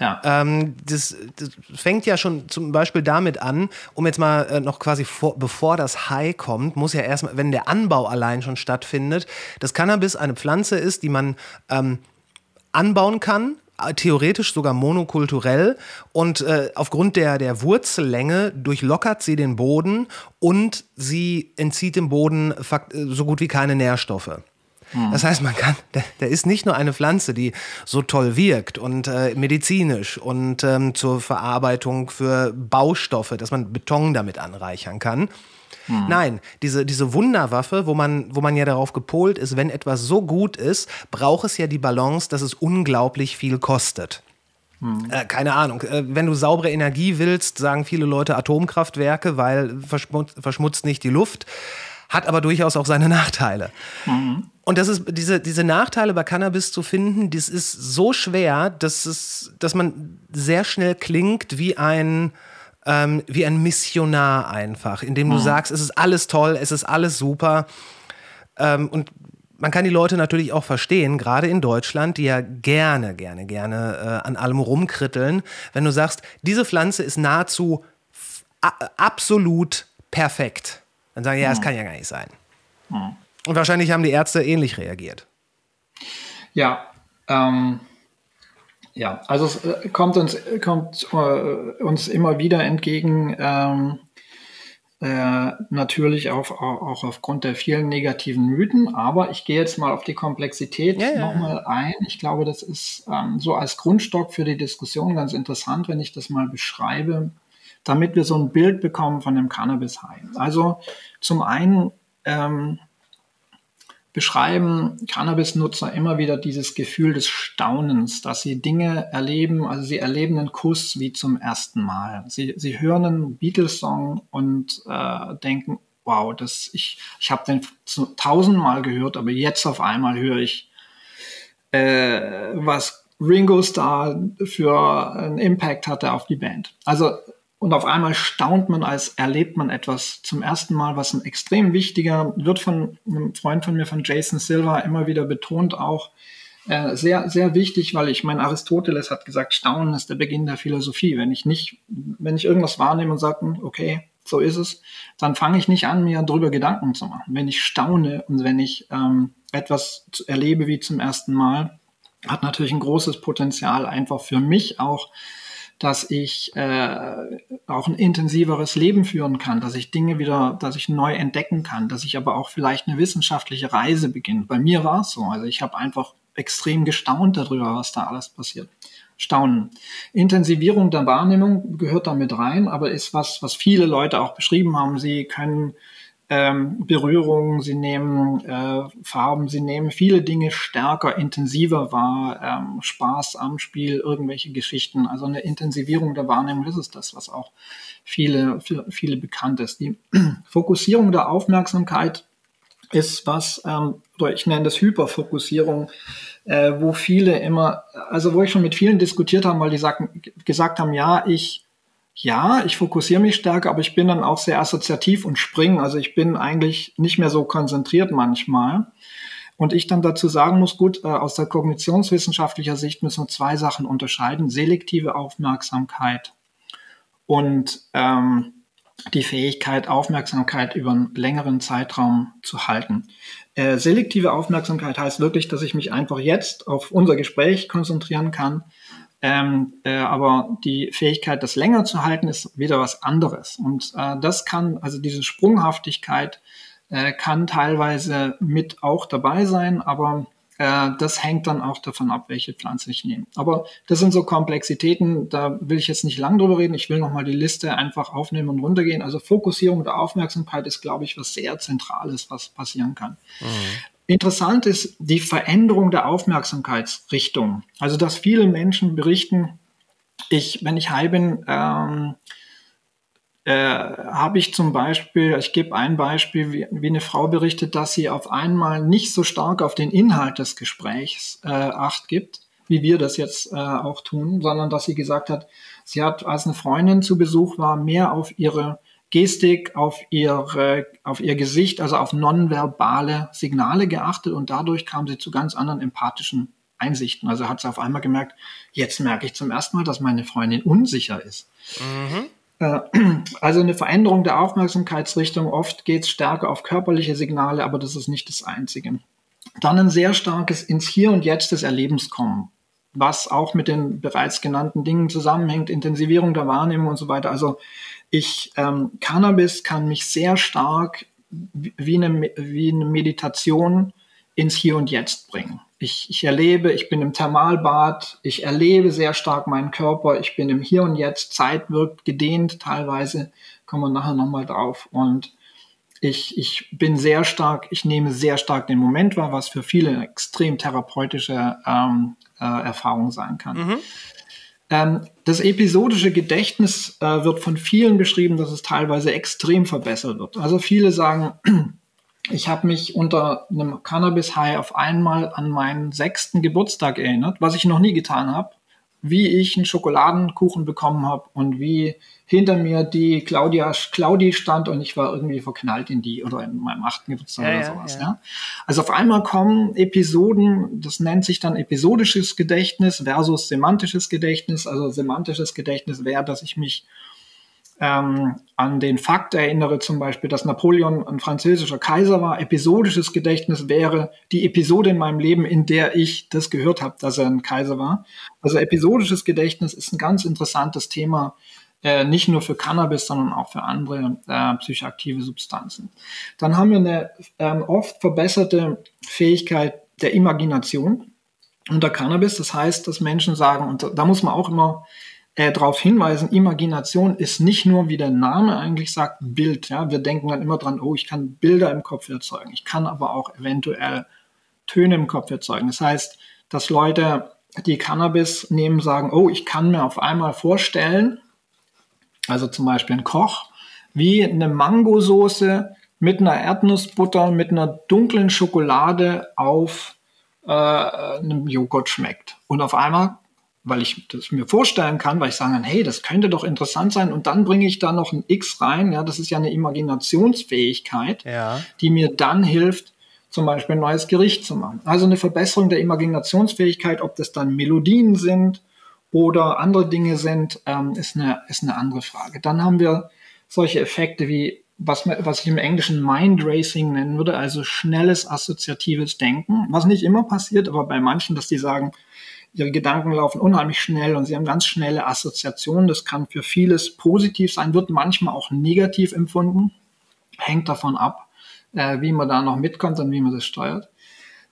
Ja. Ähm, das, das, fängt ja schon zum Beispiel damit an, um jetzt mal äh, noch quasi vor, bevor das High kommt, muss ja erstmal, wenn der Anbau allein schon stattfindet, dass Cannabis eine Pflanze ist, die man ähm, anbauen kann, theoretisch sogar monokulturell und äh, aufgrund der, der Wurzellänge durchlockert sie den Boden und sie entzieht dem Boden so gut wie keine Nährstoffe. Hm. Das heißt, man kann, der, der, ist nicht nur eine Pflanze, die so toll wirkt und äh, medizinisch und ähm, zur Verarbeitung für Baustoffe, dass man Beton damit anreichern kann, Hm. Nein, diese, diese Wunderwaffe, wo man, wo man ja darauf gepolt ist, wenn etwas so gut ist, braucht es ja die Balance, dass es unglaublich viel kostet. Hm. Äh, keine Ahnung. Äh, wenn du saubere Energie willst, sagen viele Leute Atomkraftwerke, weil verschmutzt, verschmutzt nicht die Luft hat aber durchaus auch seine Nachteile. Mhm. Und das ist diese, diese Nachteile bei Cannabis zu finden, das ist so schwer, dass, es, dass man sehr schnell klingt wie ein, ähm, wie ein Missionar einfach, indem du mhm. sagst, es ist alles toll, es ist alles super. Ähm, und man kann die Leute natürlich auch verstehen, gerade in Deutschland, die ja gerne, gerne, gerne äh, an allem rumkritteln, wenn du sagst, diese Pflanze ist nahezu absolut perfekt dann sagen, ja, das hm. kann ja gar nicht sein. Hm. Und wahrscheinlich haben die Ärzte ähnlich reagiert. Ja, ähm, ja, also es äh, kommt uns, kommt, äh, uns immer wieder entgegen, ähm, äh, natürlich auch, auch aufgrund der vielen negativen Mythen, aber ich gehe jetzt mal auf die Komplexität ja, ja. nochmal ein. Ich glaube, das ist ähm, so als Grundstock für die Diskussion ganz interessant, wenn ich das mal beschreibe, damit wir so ein Bild bekommen von dem Cannabis-High. Also zum einen ähm, beschreiben Cannabis-Nutzer immer wieder dieses Gefühl des Staunens, dass sie Dinge erleben, also sie erleben einen Kuss wie zum ersten Mal. Sie, sie hören einen Beatles-Song und äh, denken, wow, das, ich, ich habe den tausendmal gehört, aber jetzt auf einmal höre ich, äh, was Ringo Starr für einen Impact hatte auf die Band. Also und auf einmal staunt man, als erlebt man etwas zum ersten Mal, was ein extrem wichtiger, wird von einem Freund von mir, von Jason Silva, immer wieder betont auch, äh, sehr, sehr wichtig, weil ich meine, Aristoteles hat gesagt, Staunen ist der Beginn der Philosophie. Wenn ich nicht, wenn ich irgendwas wahrnehme und sage, hm, okay, so ist es, dann fange ich nicht an, mir darüber Gedanken zu machen. Wenn ich staune und wenn ich ähm, etwas erlebe wie zum ersten Mal, hat natürlich ein großes Potenzial einfach für mich auch dass ich äh, auch ein intensiveres Leben führen kann, dass ich Dinge wieder, dass ich neu entdecken kann, dass ich aber auch vielleicht eine wissenschaftliche Reise beginne. Bei mir war es so. Also ich habe einfach extrem gestaunt darüber, was da alles passiert. Staunen. Intensivierung der Wahrnehmung gehört damit rein, aber ist was, was viele Leute auch beschrieben haben. Sie können ähm, Berührung, sie nehmen äh, Farben, sie nehmen viele Dinge stärker, intensiver wahr, ähm, Spaß am Spiel, irgendwelche Geschichten. Also eine Intensivierung der Wahrnehmung, das ist das, was auch viele, viele, bekannt ist. Die Fokussierung der Aufmerksamkeit ist was, ähm, ich nenne das Hyperfokussierung, äh, wo viele immer, also wo ich schon mit vielen diskutiert habe, weil die sagen, gesagt haben, ja, ich ja, ich fokussiere mich stärker, aber ich bin dann auch sehr assoziativ und springe. Also ich bin eigentlich nicht mehr so konzentriert manchmal. Und ich dann dazu sagen muss, gut, äh, aus der kognitionswissenschaftlicher Sicht müssen wir zwei Sachen unterscheiden. Selektive Aufmerksamkeit und ähm, die Fähigkeit, Aufmerksamkeit über einen längeren Zeitraum zu halten. Äh, selektive Aufmerksamkeit heißt wirklich, dass ich mich einfach jetzt auf unser Gespräch konzentrieren kann ähm, äh, aber die Fähigkeit, das länger zu halten, ist wieder was anderes. Und äh, das kann, also diese Sprunghaftigkeit äh, kann teilweise mit auch dabei sein, aber äh, das hängt dann auch davon ab, welche Pflanze ich nehme. Aber das sind so Komplexitäten, da will ich jetzt nicht lang drüber reden. Ich will nochmal die Liste einfach aufnehmen und runtergehen. Also Fokussierung der Aufmerksamkeit ist, glaube ich, was sehr Zentrales, was passieren kann. Mhm. Interessant ist die Veränderung der Aufmerksamkeitsrichtung. Also, dass viele Menschen berichten, ich, wenn ich high bin, ähm, äh, habe ich zum Beispiel, ich gebe ein Beispiel, wie, wie, eine Frau berichtet, dass sie auf einmal nicht so stark auf den Inhalt des Gesprächs äh, acht gibt, wie wir das jetzt äh, auch tun, sondern dass sie gesagt hat, sie hat, als eine Freundin zu Besuch war, mehr auf ihre Gestik, auf, ihre, auf ihr Gesicht, also auf nonverbale Signale geachtet und dadurch kam sie zu ganz anderen empathischen Einsichten. Also hat sie auf einmal gemerkt, jetzt merke ich zum ersten Mal, dass meine Freundin unsicher ist. Mhm. Äh, also eine Veränderung der Aufmerksamkeitsrichtung. Oft geht es stärker auf körperliche Signale, aber das ist nicht das Einzige. Dann ein sehr starkes ins Hier und Jetzt des Erlebens kommen, was auch mit den bereits genannten Dingen zusammenhängt, Intensivierung der Wahrnehmung und so weiter. Also ich, ähm, Cannabis kann mich sehr stark wie eine, wie eine Meditation ins Hier und Jetzt bringen. Ich, ich erlebe, ich bin im Thermalbad, ich erlebe sehr stark meinen Körper, ich bin im Hier und Jetzt, Zeit wirkt gedehnt teilweise, kommen wir nachher nochmal drauf. Und ich, ich bin sehr stark, ich nehme sehr stark den Moment wahr, was für viele extrem therapeutische ähm, äh, Erfahrung sein kann. Mhm. Ähm, das episodische Gedächtnis äh, wird von vielen beschrieben, dass es teilweise extrem verbessert wird. Also viele sagen, ich habe mich unter einem Cannabis-High auf einmal an meinen sechsten Geburtstag erinnert, was ich noch nie getan habe wie ich einen Schokoladenkuchen bekommen habe und wie hinter mir die Claudia Claudi stand und ich war irgendwie verknallt in die oder in meinem achten Geburtstag Ja, oder sowas. ja. Ja. Also auf einmal kommen Episoden, das nennt sich dann episodisches Gedächtnis versus semantisches Gedächtnis. Also semantisches Gedächtnis wäre, dass ich mich ähm, an den Fakt erinnere, zum Beispiel, dass Napoleon ein französischer Kaiser war. Episodisches Gedächtnis wäre die Episode in meinem Leben, in der ich das gehört habe, dass er ein Kaiser war. Also episodisches Gedächtnis ist ein ganz interessantes Thema, äh, nicht nur für Cannabis, sondern auch für andere äh, psychoaktive Substanzen. Dann haben wir eine ähm, oft verbesserte Fähigkeit der Imagination unter Cannabis. Das heißt, dass Menschen sagen, und da, da muss man auch immer äh, darauf hinweisen, Imagination ist nicht nur, wie der Name eigentlich sagt, Bild. Ja? Wir denken dann immer dran, oh, ich kann Bilder im Kopf erzeugen. Ich kann aber auch eventuell Töne im Kopf erzeugen. Das heißt, dass Leute, die Cannabis nehmen, sagen, oh, ich kann mir auf einmal vorstellen, also zum Beispiel ein Koch, wie eine Mangosoße mit einer Erdnussbutter, mit einer dunklen Schokolade auf äh, einem Joghurt schmeckt. Und auf einmal, weil ich das mir vorstellen kann, weil ich sagen kann, hey, das könnte doch interessant sein, und dann bringe ich da noch ein X rein, ja, das ist ja eine Imaginationsfähigkeit, Ja. die mir dann hilft, zum Beispiel ein neues Gericht zu machen. Also eine Verbesserung der Imaginationsfähigkeit, ob das dann Melodien sind oder andere Dinge sind, ähm, ist, eine, ist eine andere Frage. Dann haben wir solche Effekte wie, was, was ich im Englischen Mind Racing nennen würde, also schnelles assoziatives Denken, was nicht immer passiert, aber bei manchen, dass die sagen, ihre Gedanken laufen unheimlich schnell und sie haben ganz schnelle Assoziationen. Das kann für vieles positiv sein, wird manchmal auch negativ empfunden, hängt davon ab, äh, wie man da noch mitkommt und wie man das steuert.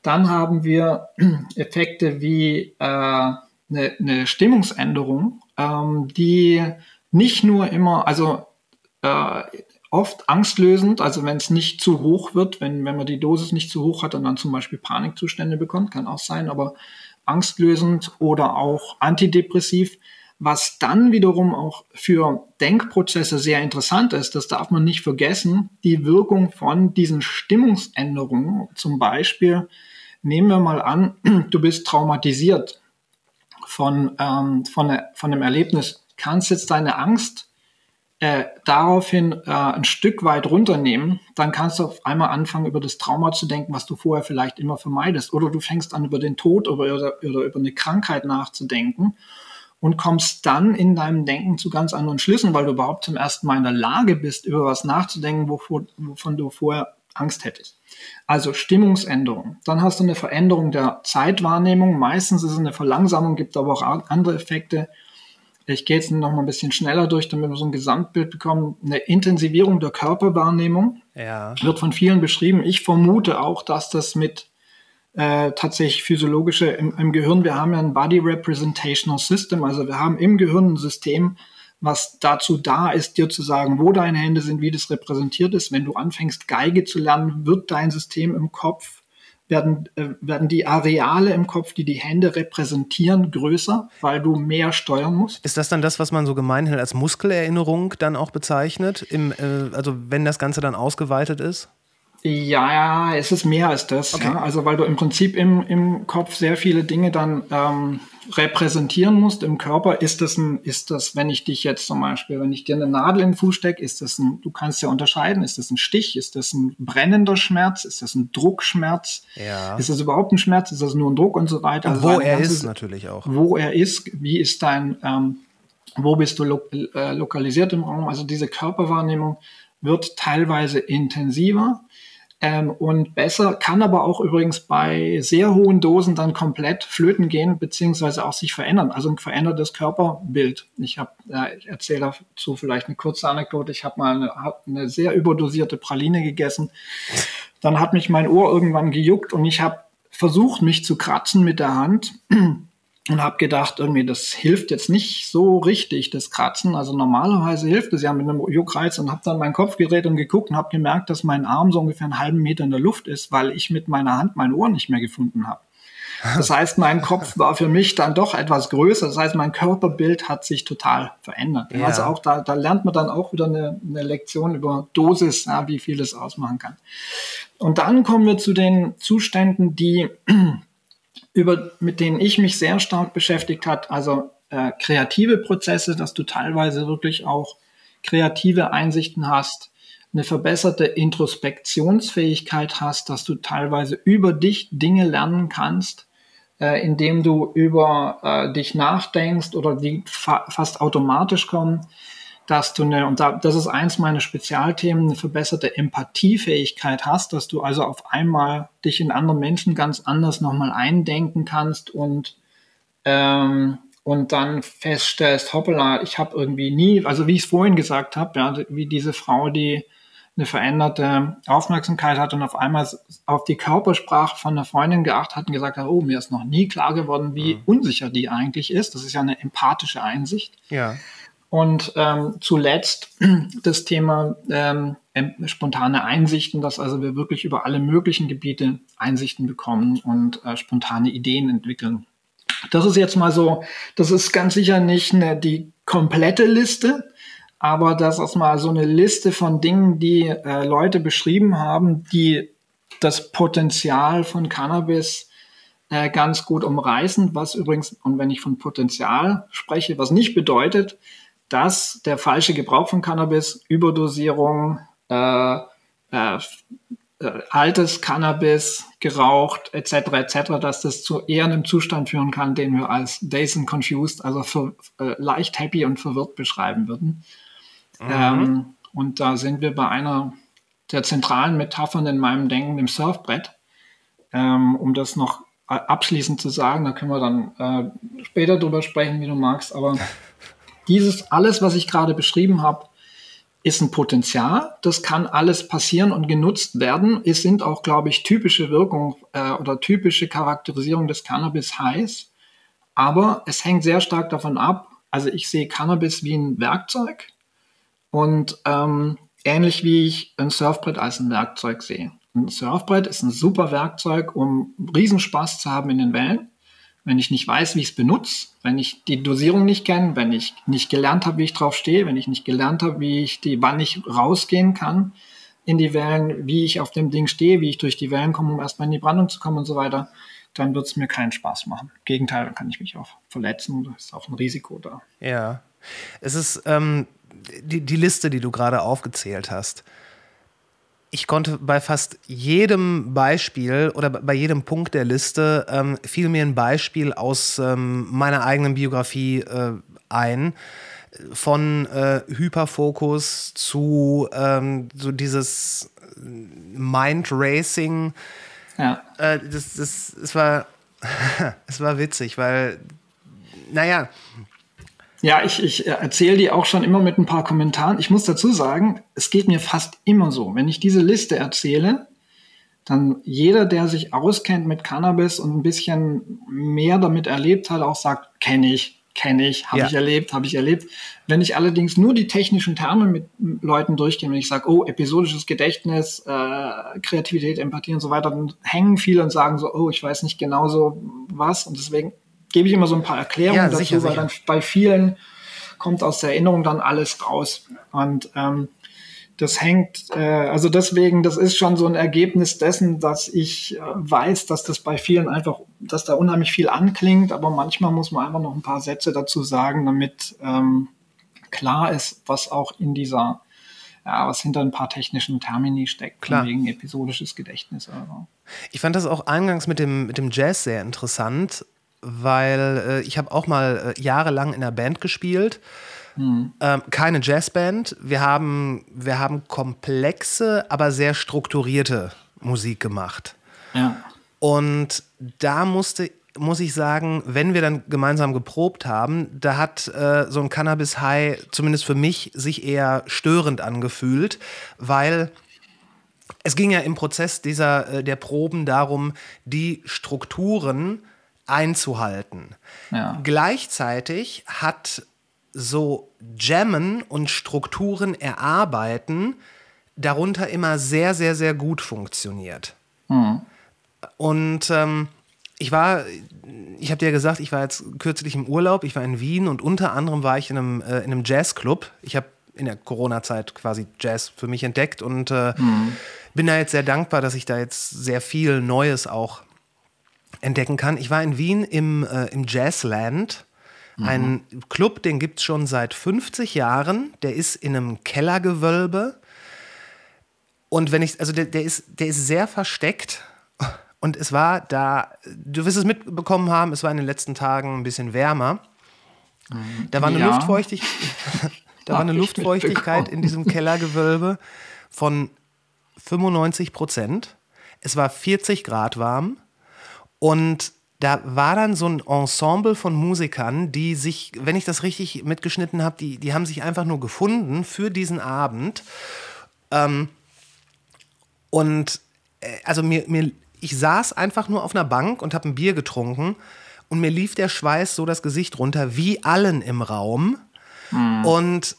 Dann haben wir Effekte wie äh, eine, eine Stimmungsänderung, ähm, die nicht nur immer, also äh, oft angstlösend, also wenn es nicht zu hoch wird, wenn, wenn man die Dosis nicht zu hoch hat und dann zum Beispiel Panikzustände bekommt, kann auch sein, aber angstlösend oder auch antidepressiv, was dann wiederum auch für Denkprozesse sehr interessant ist, das darf man nicht vergessen, die Wirkung von diesen Stimmungsänderungen. Zum Beispiel nehmen wir mal an, du bist traumatisiert von, ähm, von, von einem Erlebnis, kannst jetzt deine Angst äh, daraufhin äh, ein Stück weit runternehmen, dann kannst du auf einmal anfangen, über das Trauma zu denken, was du vorher vielleicht immer vermeidest. Oder du fängst an, über den Tod oder, oder, oder über eine Krankheit nachzudenken und kommst dann in deinem Denken zu ganz anderen Schlüssen, weil du überhaupt zum ersten Mal in der Lage bist, über was nachzudenken, wovor, wovon du vorher Angst hättest. Also Stimmungsänderung. Dann hast du eine Veränderung der Zeitwahrnehmung. Meistens ist es eine Verlangsamung, gibt aber auch andere Effekte. Ich gehe jetzt noch mal ein bisschen schneller durch, damit wir so ein Gesamtbild bekommen. Eine Intensivierung der Körperwahrnehmung Ja. wird von vielen beschrieben. Ich vermute auch, dass das mit äh, tatsächlich physiologische im, im Gehirn, wir haben ja ein Body Representational System, also wir haben im Gehirn ein System, was dazu da ist, dir zu sagen, wo deine Hände sind, wie das repräsentiert ist. Wenn du anfängst, Geige zu lernen, wird dein System im Kopf, werden, äh, werden die Areale im Kopf, die die Hände repräsentieren, größer, weil du mehr steuern musst. Ist das dann das, was man so gemeinhin als Muskelerinnerung dann auch bezeichnet? Im, äh, also wenn das Ganze dann ausgeweitet ist? Ja, es ist mehr als das. Okay. Ja. Also weil du im Prinzip im, im Kopf sehr viele Dinge dann ähm, repräsentieren musst. Im Körper ist das ein, ist das, wenn ich dich jetzt zum Beispiel, wenn ich dir eine Nadel in den Fuß stecke, ist das ein, du kannst ja unterscheiden, ist das ein Stich, ist das ein brennender Schmerz, ist das ein Druckschmerz, Ja. ist das überhaupt ein Schmerz, ist das nur ein Druck und so weiter. Und Also wo dein er ganzes- ist natürlich auch. wo er ist, wie ist dein, ähm, wo bist du lo äh, lokalisiert im Raum. Also diese Körperwahrnehmung wird teilweise intensiver ähm, und besser, kann aber auch übrigens bei sehr hohen Dosen dann komplett flöten gehen, beziehungsweise auch sich verändern. Also ein verändertes Körperbild. Ich habe, äh, ich erzähle dazu vielleicht eine kurze Anekdote. Ich habe mal eine, hab eine sehr überdosierte Praline gegessen. Dann hat mich mein Ohr irgendwann gejuckt und ich habe versucht, mich zu kratzen mit der Hand und habe gedacht, irgendwie, das hilft jetzt nicht so richtig, das Kratzen. Also normalerweise hilft es ja mit einem Juckreiz und habe dann meinen Kopf gedreht und geguckt und habe gemerkt, dass mein Arm so ungefähr einen halben Meter in der Luft ist, weil ich mit meiner Hand mein Ohr nicht mehr gefunden habe. Das heißt, mein Kopf war für mich dann doch etwas größer. Das heißt, mein Körperbild hat sich total verändert. Ja. Also auch da, da lernt man dann auch wieder eine, eine Lektion über Dosis, ja, wie viel es ausmachen kann. Und dann kommen wir zu den Zuständen, die über, mit denen ich mich sehr stark beschäftigt hat, also äh, kreative Prozesse, dass du teilweise wirklich auch kreative Einsichten hast, eine verbesserte Introspektionsfähigkeit hast, dass du teilweise über dich Dinge lernen kannst, äh, indem du über äh, dich nachdenkst oder die fa fast automatisch kommen dass du eine, und da, das ist eins meiner Spezialthemen, eine verbesserte Empathiefähigkeit hast, dass du also auf einmal dich in andere Menschen ganz anders nochmal eindenken kannst und, ähm, und dann feststellst, hoppala, ich habe irgendwie nie, also wie ich es vorhin gesagt habe, ja, wie diese Frau, die eine veränderte Aufmerksamkeit hat und auf einmal auf die Körpersprache von einer Freundin geachtet hat und gesagt hat, oh, mir ist noch nie klar geworden, wie mhm. unsicher die eigentlich ist. Das ist ja eine empathische Einsicht. Ja. Und ähm, zuletzt das Thema ähm, spontane Einsichten, dass also wir wirklich über alle möglichen Gebiete Einsichten bekommen und äh, spontane Ideen entwickeln. Das ist jetzt mal so, das ist ganz sicher nicht eine, die komplette Liste, aber das ist mal so eine Liste von Dingen, die äh, Leute beschrieben haben, die das Potenzial von Cannabis äh, ganz gut umreißen, was übrigens, und wenn ich von Potenzial spreche, was nicht bedeutet, dass der falsche Gebrauch von Cannabis, Überdosierung, äh, äh, äh, altes Cannabis geraucht etc. etc., dass das zu eher einem Zustand führen kann, den wir als Days and Confused, also für, äh, leicht happy und verwirrt beschreiben würden. Mhm. Ähm, und da sind wir bei einer der zentralen Metaphern in meinem Denken, dem Surfbrett. Ähm, um das noch abschließend zu sagen, da können wir dann äh, später drüber sprechen, wie du magst, aber dieses alles, was ich gerade beschrieben habe, ist ein Potenzial. Das kann alles passieren und genutzt werden. Es sind auch, glaube ich, typische Wirkungen äh, oder typische Charakterisierung des Cannabis heiß. Aber es hängt sehr stark davon ab. Also ich sehe Cannabis wie ein Werkzeug und ähm, ähnlich wie ich ein Surfbrett als ein Werkzeug sehe. Ein Surfbrett ist ein super Werkzeug, um Riesenspaß zu haben in den Wellen wenn ich nicht weiß, wie ich es benutze, wenn ich die Dosierung nicht kenne, wenn ich nicht gelernt habe, wie ich drauf stehe, wenn ich nicht gelernt habe, wie ich die, wann ich rausgehen kann in die Wellen, wie ich auf dem Ding stehe, wie ich durch die Wellen komme, um erstmal in die Brandung zu kommen und so weiter, dann wird es mir keinen Spaß machen. Im Gegenteil, dann kann ich mich auch verletzen, da ist auch ein Risiko da. Ja. Es ist ähm, die, die Liste, die du gerade aufgezählt hast ich konnte bei fast jedem Beispiel oder bei jedem Punkt der Liste ähm, fiel mir ein Beispiel aus ähm, meiner eigenen Biografie äh, ein. Von äh, Hyperfokus zu ähm, so dieses Mind Racing. Ja. Äh, das, das, es war, es war witzig, weil, naja, ja, ich, ich erzähle die auch schon immer mit ein paar Kommentaren. Ich muss dazu sagen, es geht mir fast immer so. Wenn ich diese Liste erzähle, dann jeder, der sich auskennt mit Cannabis und ein bisschen mehr damit erlebt hat, auch sagt, kenne ich, kenne ich, habe ja. ich erlebt, habe ich erlebt. Wenn ich allerdings nur die technischen Terme mit Leuten durchgehe, wenn ich sage, oh, episodisches Gedächtnis, äh, Kreativität, Empathie und so weiter, dann hängen viele und sagen so, oh, ich weiß nicht genau so was. Und deswegen gebe ich immer so ein paar Erklärungen ja, dazu, sicher, weil sicher. dann bei vielen kommt aus der Erinnerung dann alles raus. Und ähm, das hängt, äh, also deswegen, das ist schon so ein Ergebnis dessen, dass ich äh, weiß, dass das bei vielen einfach, dass da unheimlich viel anklingt, aber manchmal muss man einfach noch ein paar Sätze dazu sagen, damit ähm, klar ist, was auch in dieser, ja, was hinter ein paar technischen Termini steckt, klar. wegen episodisches Gedächtnis. Also. Ich fand das auch eingangs mit dem, mit dem Jazz sehr interessant, weil äh, ich habe auch mal äh, jahrelang in einer Band gespielt. Mhm. Ähm, keine Jazzband. Wir haben, wir haben komplexe, aber sehr strukturierte Musik gemacht. Ja. Und da musste muss ich sagen, wenn wir dann gemeinsam geprobt haben, da hat äh, so ein Cannabis High zumindest für mich sich eher störend angefühlt, weil es ging ja im Prozess dieser äh, der Proben darum, die Strukturen einzuhalten. Ja. Gleichzeitig hat so Jammen und Strukturen erarbeiten darunter immer sehr, sehr, sehr gut funktioniert. Und ähm, ich war, ich habe dir ja gesagt, ich war jetzt kürzlich im Urlaub, ich war in Wien und unter anderem war ich in einem, äh, in einem Jazzclub. Ich habe in der Corona-Zeit quasi Jazz für mich entdeckt und äh, bin da jetzt sehr dankbar, dass ich da jetzt sehr viel Neues auch entdecken kann. Ich war in Wien im, äh, im Jazzland. Ein Club, den gibt es schon seit 50 Jahren. Der ist in einem Kellergewölbe. Und wenn ich, also der, der, ist, der ist sehr versteckt. Und es war da, du wirst es mitbekommen haben, es war in den letzten Tagen ein bisschen wärmer. Da war eine Ja. Luftfeuchtigkeit, da war eine Luftfeuchtigkeit in diesem Kellergewölbe von 95 Prozent. Es war 40 Grad warm. Und da war dann so ein Ensemble von Musikern, die sich, wenn ich das richtig mitgeschnitten habe, die, die haben sich einfach nur gefunden für diesen Abend. Ähm, und äh, also mir, mir, ich saß einfach nur auf einer Bank und habe ein Bier getrunken und mir lief der Schweiß so das Gesicht runter, wie allen im Raum. Und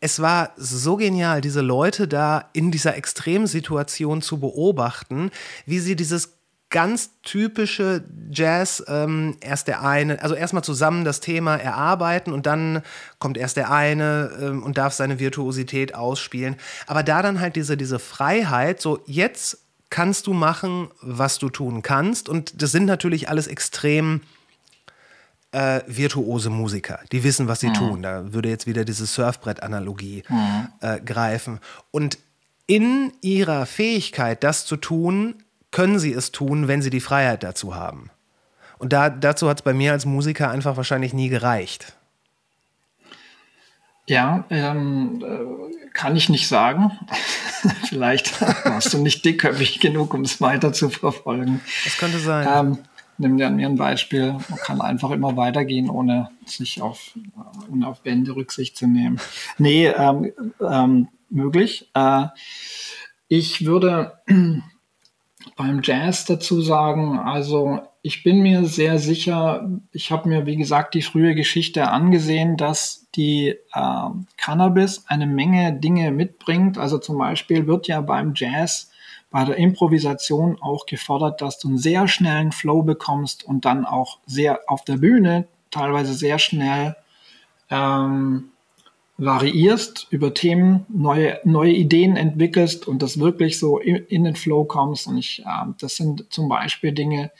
es war so genial, diese Leute da in dieser Extremsituation zu beobachten, wie sie dieses ganz typische Jazz, ähm, erst der eine, also erstmal zusammen das Thema erarbeiten und dann kommt erst der eine ähm, und darf seine Virtuosität ausspielen. Aber da dann halt diese, diese Freiheit, so jetzt kannst du machen, was du tun kannst. Und das sind natürlich alles extrem äh, virtuose Musiker, die wissen, was sie tun. Da würde jetzt wieder diese Surfbrett-Analogie äh, greifen. Und in ihrer Fähigkeit, das zu tun, können sie es tun, wenn sie die Freiheit dazu haben. Und da, dazu hat es bei mir als Musiker einfach wahrscheinlich nie gereicht. Ja, ähm, äh, kann ich nicht sagen. Vielleicht warst du nicht dickköpfig genug, um es weiter zu verfolgen. Das könnte sein. Ähm, nimm dir an mir ein Beispiel. Man kann einfach immer weitergehen, ohne sich auf, ohne auf Wände Rücksicht zu nehmen. Nee, ähm, ähm, möglich. Äh, ich würde beim Jazz dazu sagen, also ich bin mir sehr sicher, ich habe mir, wie gesagt, die frühe Geschichte angesehen, dass die äh, Cannabis eine Menge Dinge mitbringt. Also zum Beispiel wird ja beim Jazz bei der Improvisation auch gefordert, dass du einen sehr schnellen Flow bekommst und dann auch sehr auf der Bühne teilweise sehr schnell ähm, variierst über Themen, neue, neue Ideen entwickelst und das wirklich so in, in den Flow kommst. Und ich, äh, das sind zum Beispiel Dinge,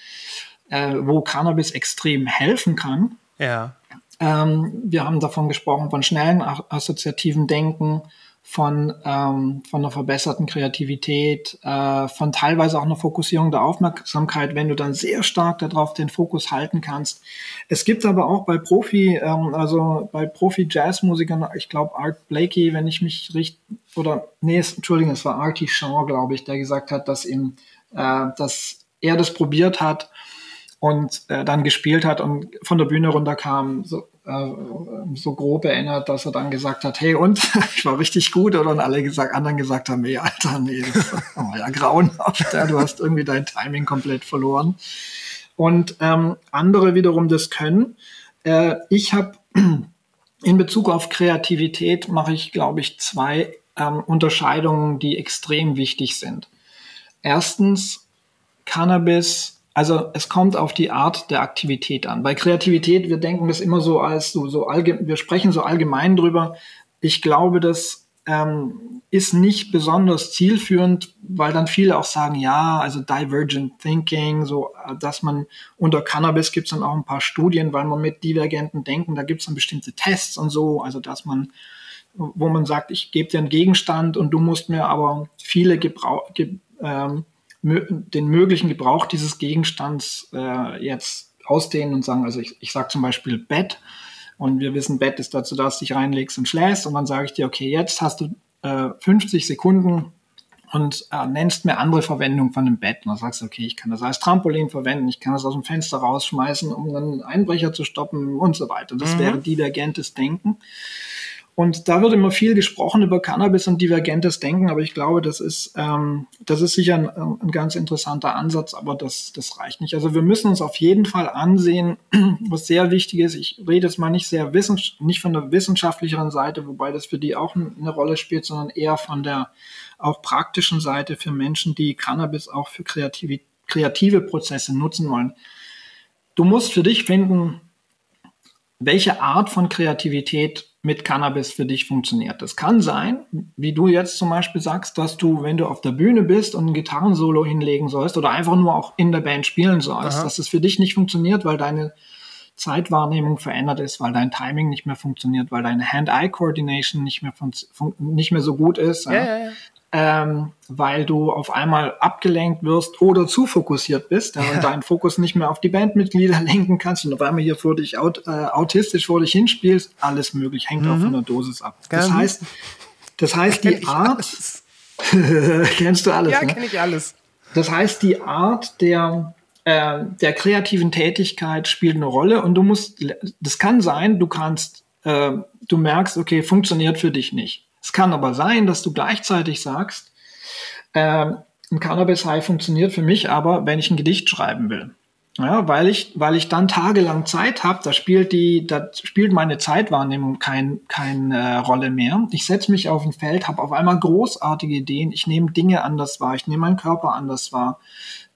äh, wo Cannabis extrem helfen kann. ja. Ähm, wir haben davon gesprochen, von schnellen assoziativen Denken, von, ähm, von einer verbesserten Kreativität, äh, von teilweise auch einer Fokussierung der Aufmerksamkeit, wenn du dann sehr stark darauf den Fokus halten kannst. Es gibt aber auch bei Profi, ähm, also bei Profi-Jazzmusikern, ich glaube Art Blakey, wenn ich mich richtig, oder nee, es, Entschuldigung, es war Artie Shaw, glaube ich, der gesagt hat, dass ihm, äh, dass er das probiert hat und äh, dann gespielt hat und von der Bühne runterkam, so, so grob erinnert, dass er dann gesagt hat, hey und, ich war richtig gut, oder und alle gesagt, anderen gesagt haben, nee, Alter, nee, das war ja grauenhaft, ja, du hast irgendwie dein Timing komplett verloren. Und ähm, andere wiederum das können. Äh, ich habe in Bezug auf Kreativität mache ich, glaube ich, zwei ähm, Unterscheidungen, die extrem wichtig sind. Erstens, Cannabis, also es kommt auf die Art der Aktivität an. Bei Kreativität, wir denken das immer so als so, so allgemein, wir sprechen so allgemein drüber. Ich glaube, das ähm, ist nicht besonders zielführend, weil dann viele auch sagen, ja, also Divergent Thinking, so äh, dass man unter Cannabis gibt es dann auch ein paar Studien, weil man mit divergenten Denken, da gibt es dann bestimmte Tests und so, also dass man wo man sagt, ich gebe dir einen Gegenstand und du musst mir aber viele Gebrauch, ge, ähm, den möglichen Gebrauch dieses Gegenstands äh, jetzt ausdehnen und sagen, also ich, ich sage zum Beispiel Bett und wir wissen, Bett ist dazu, dass du dich reinlegst und schläfst und dann sage ich dir, okay, jetzt hast du äh, 50 Sekunden und äh, nennst mir andere Verwendung von dem Bett. Und dann sagst du, okay, ich kann das als Trampolin verwenden, ich kann das aus dem Fenster rausschmeißen, um dann einen Einbrecher zu stoppen und so weiter. Das wäre divergentes Denken. Und da wird immer viel gesprochen über Cannabis und divergentes Denken, aber ich glaube, das ist, ähm, das ist sicher ein, ein ganz interessanter Ansatz, aber das, das reicht nicht. Also wir müssen uns auf jeden Fall ansehen, was sehr wichtig ist. Ich rede jetzt mal nicht sehr nicht von der wissenschaftlicheren Seite, wobei das für die auch eine Rolle spielt, sondern eher von der auch praktischen Seite für Menschen, die Cannabis auch für kreative, kreative Prozesse nutzen wollen. Du musst für dich finden, welche Art von Kreativität mit Cannabis für dich funktioniert. Das kann sein, wie du jetzt zum Beispiel sagst, dass du, wenn du auf der Bühne bist und ein Gitarrensolo hinlegen sollst oder einfach nur auch in der Band spielen sollst, Aha. dass es für dich nicht funktioniert, weil deine Zeitwahrnehmung verändert ist, weil dein Timing nicht mehr funktioniert, weil deine Hand-Eye-Coordination nicht mehr, nicht mehr so gut ist. Ja, ja, ja ähm, weil du auf einmal abgelenkt wirst oder zu fokussiert bist ja, und deinen Fokus nicht mehr auf die Bandmitglieder lenken kannst und auf einmal hier vor dich aut äh, autistisch vor dich hinspielst, alles möglich, hängt mhm. auch von der Dosis ab. Das Ganz heißt, das heißt, die Art, kennst du alles? Ja, ne? kenne ich alles. Das heißt, die Art der, äh, der kreativen Tätigkeit spielt eine Rolle und du musst, das kann sein, du kannst, äh, du merkst, okay, funktioniert für dich nicht es kann aber sein, dass du gleichzeitig sagst, äh, ein Cannabis-High funktioniert für mich aber, wenn ich ein Gedicht schreiben will. Ja, weil ich, weil ich dann tagelang Zeit habe, da spielt die, da spielt meine Zeitwahrnehmung kein, keine äh, Rolle mehr. Ich setze mich auf ein Feld, habe auf einmal großartige Ideen, ich nehme Dinge anders wahr, ich nehme meinen Körper anders wahr.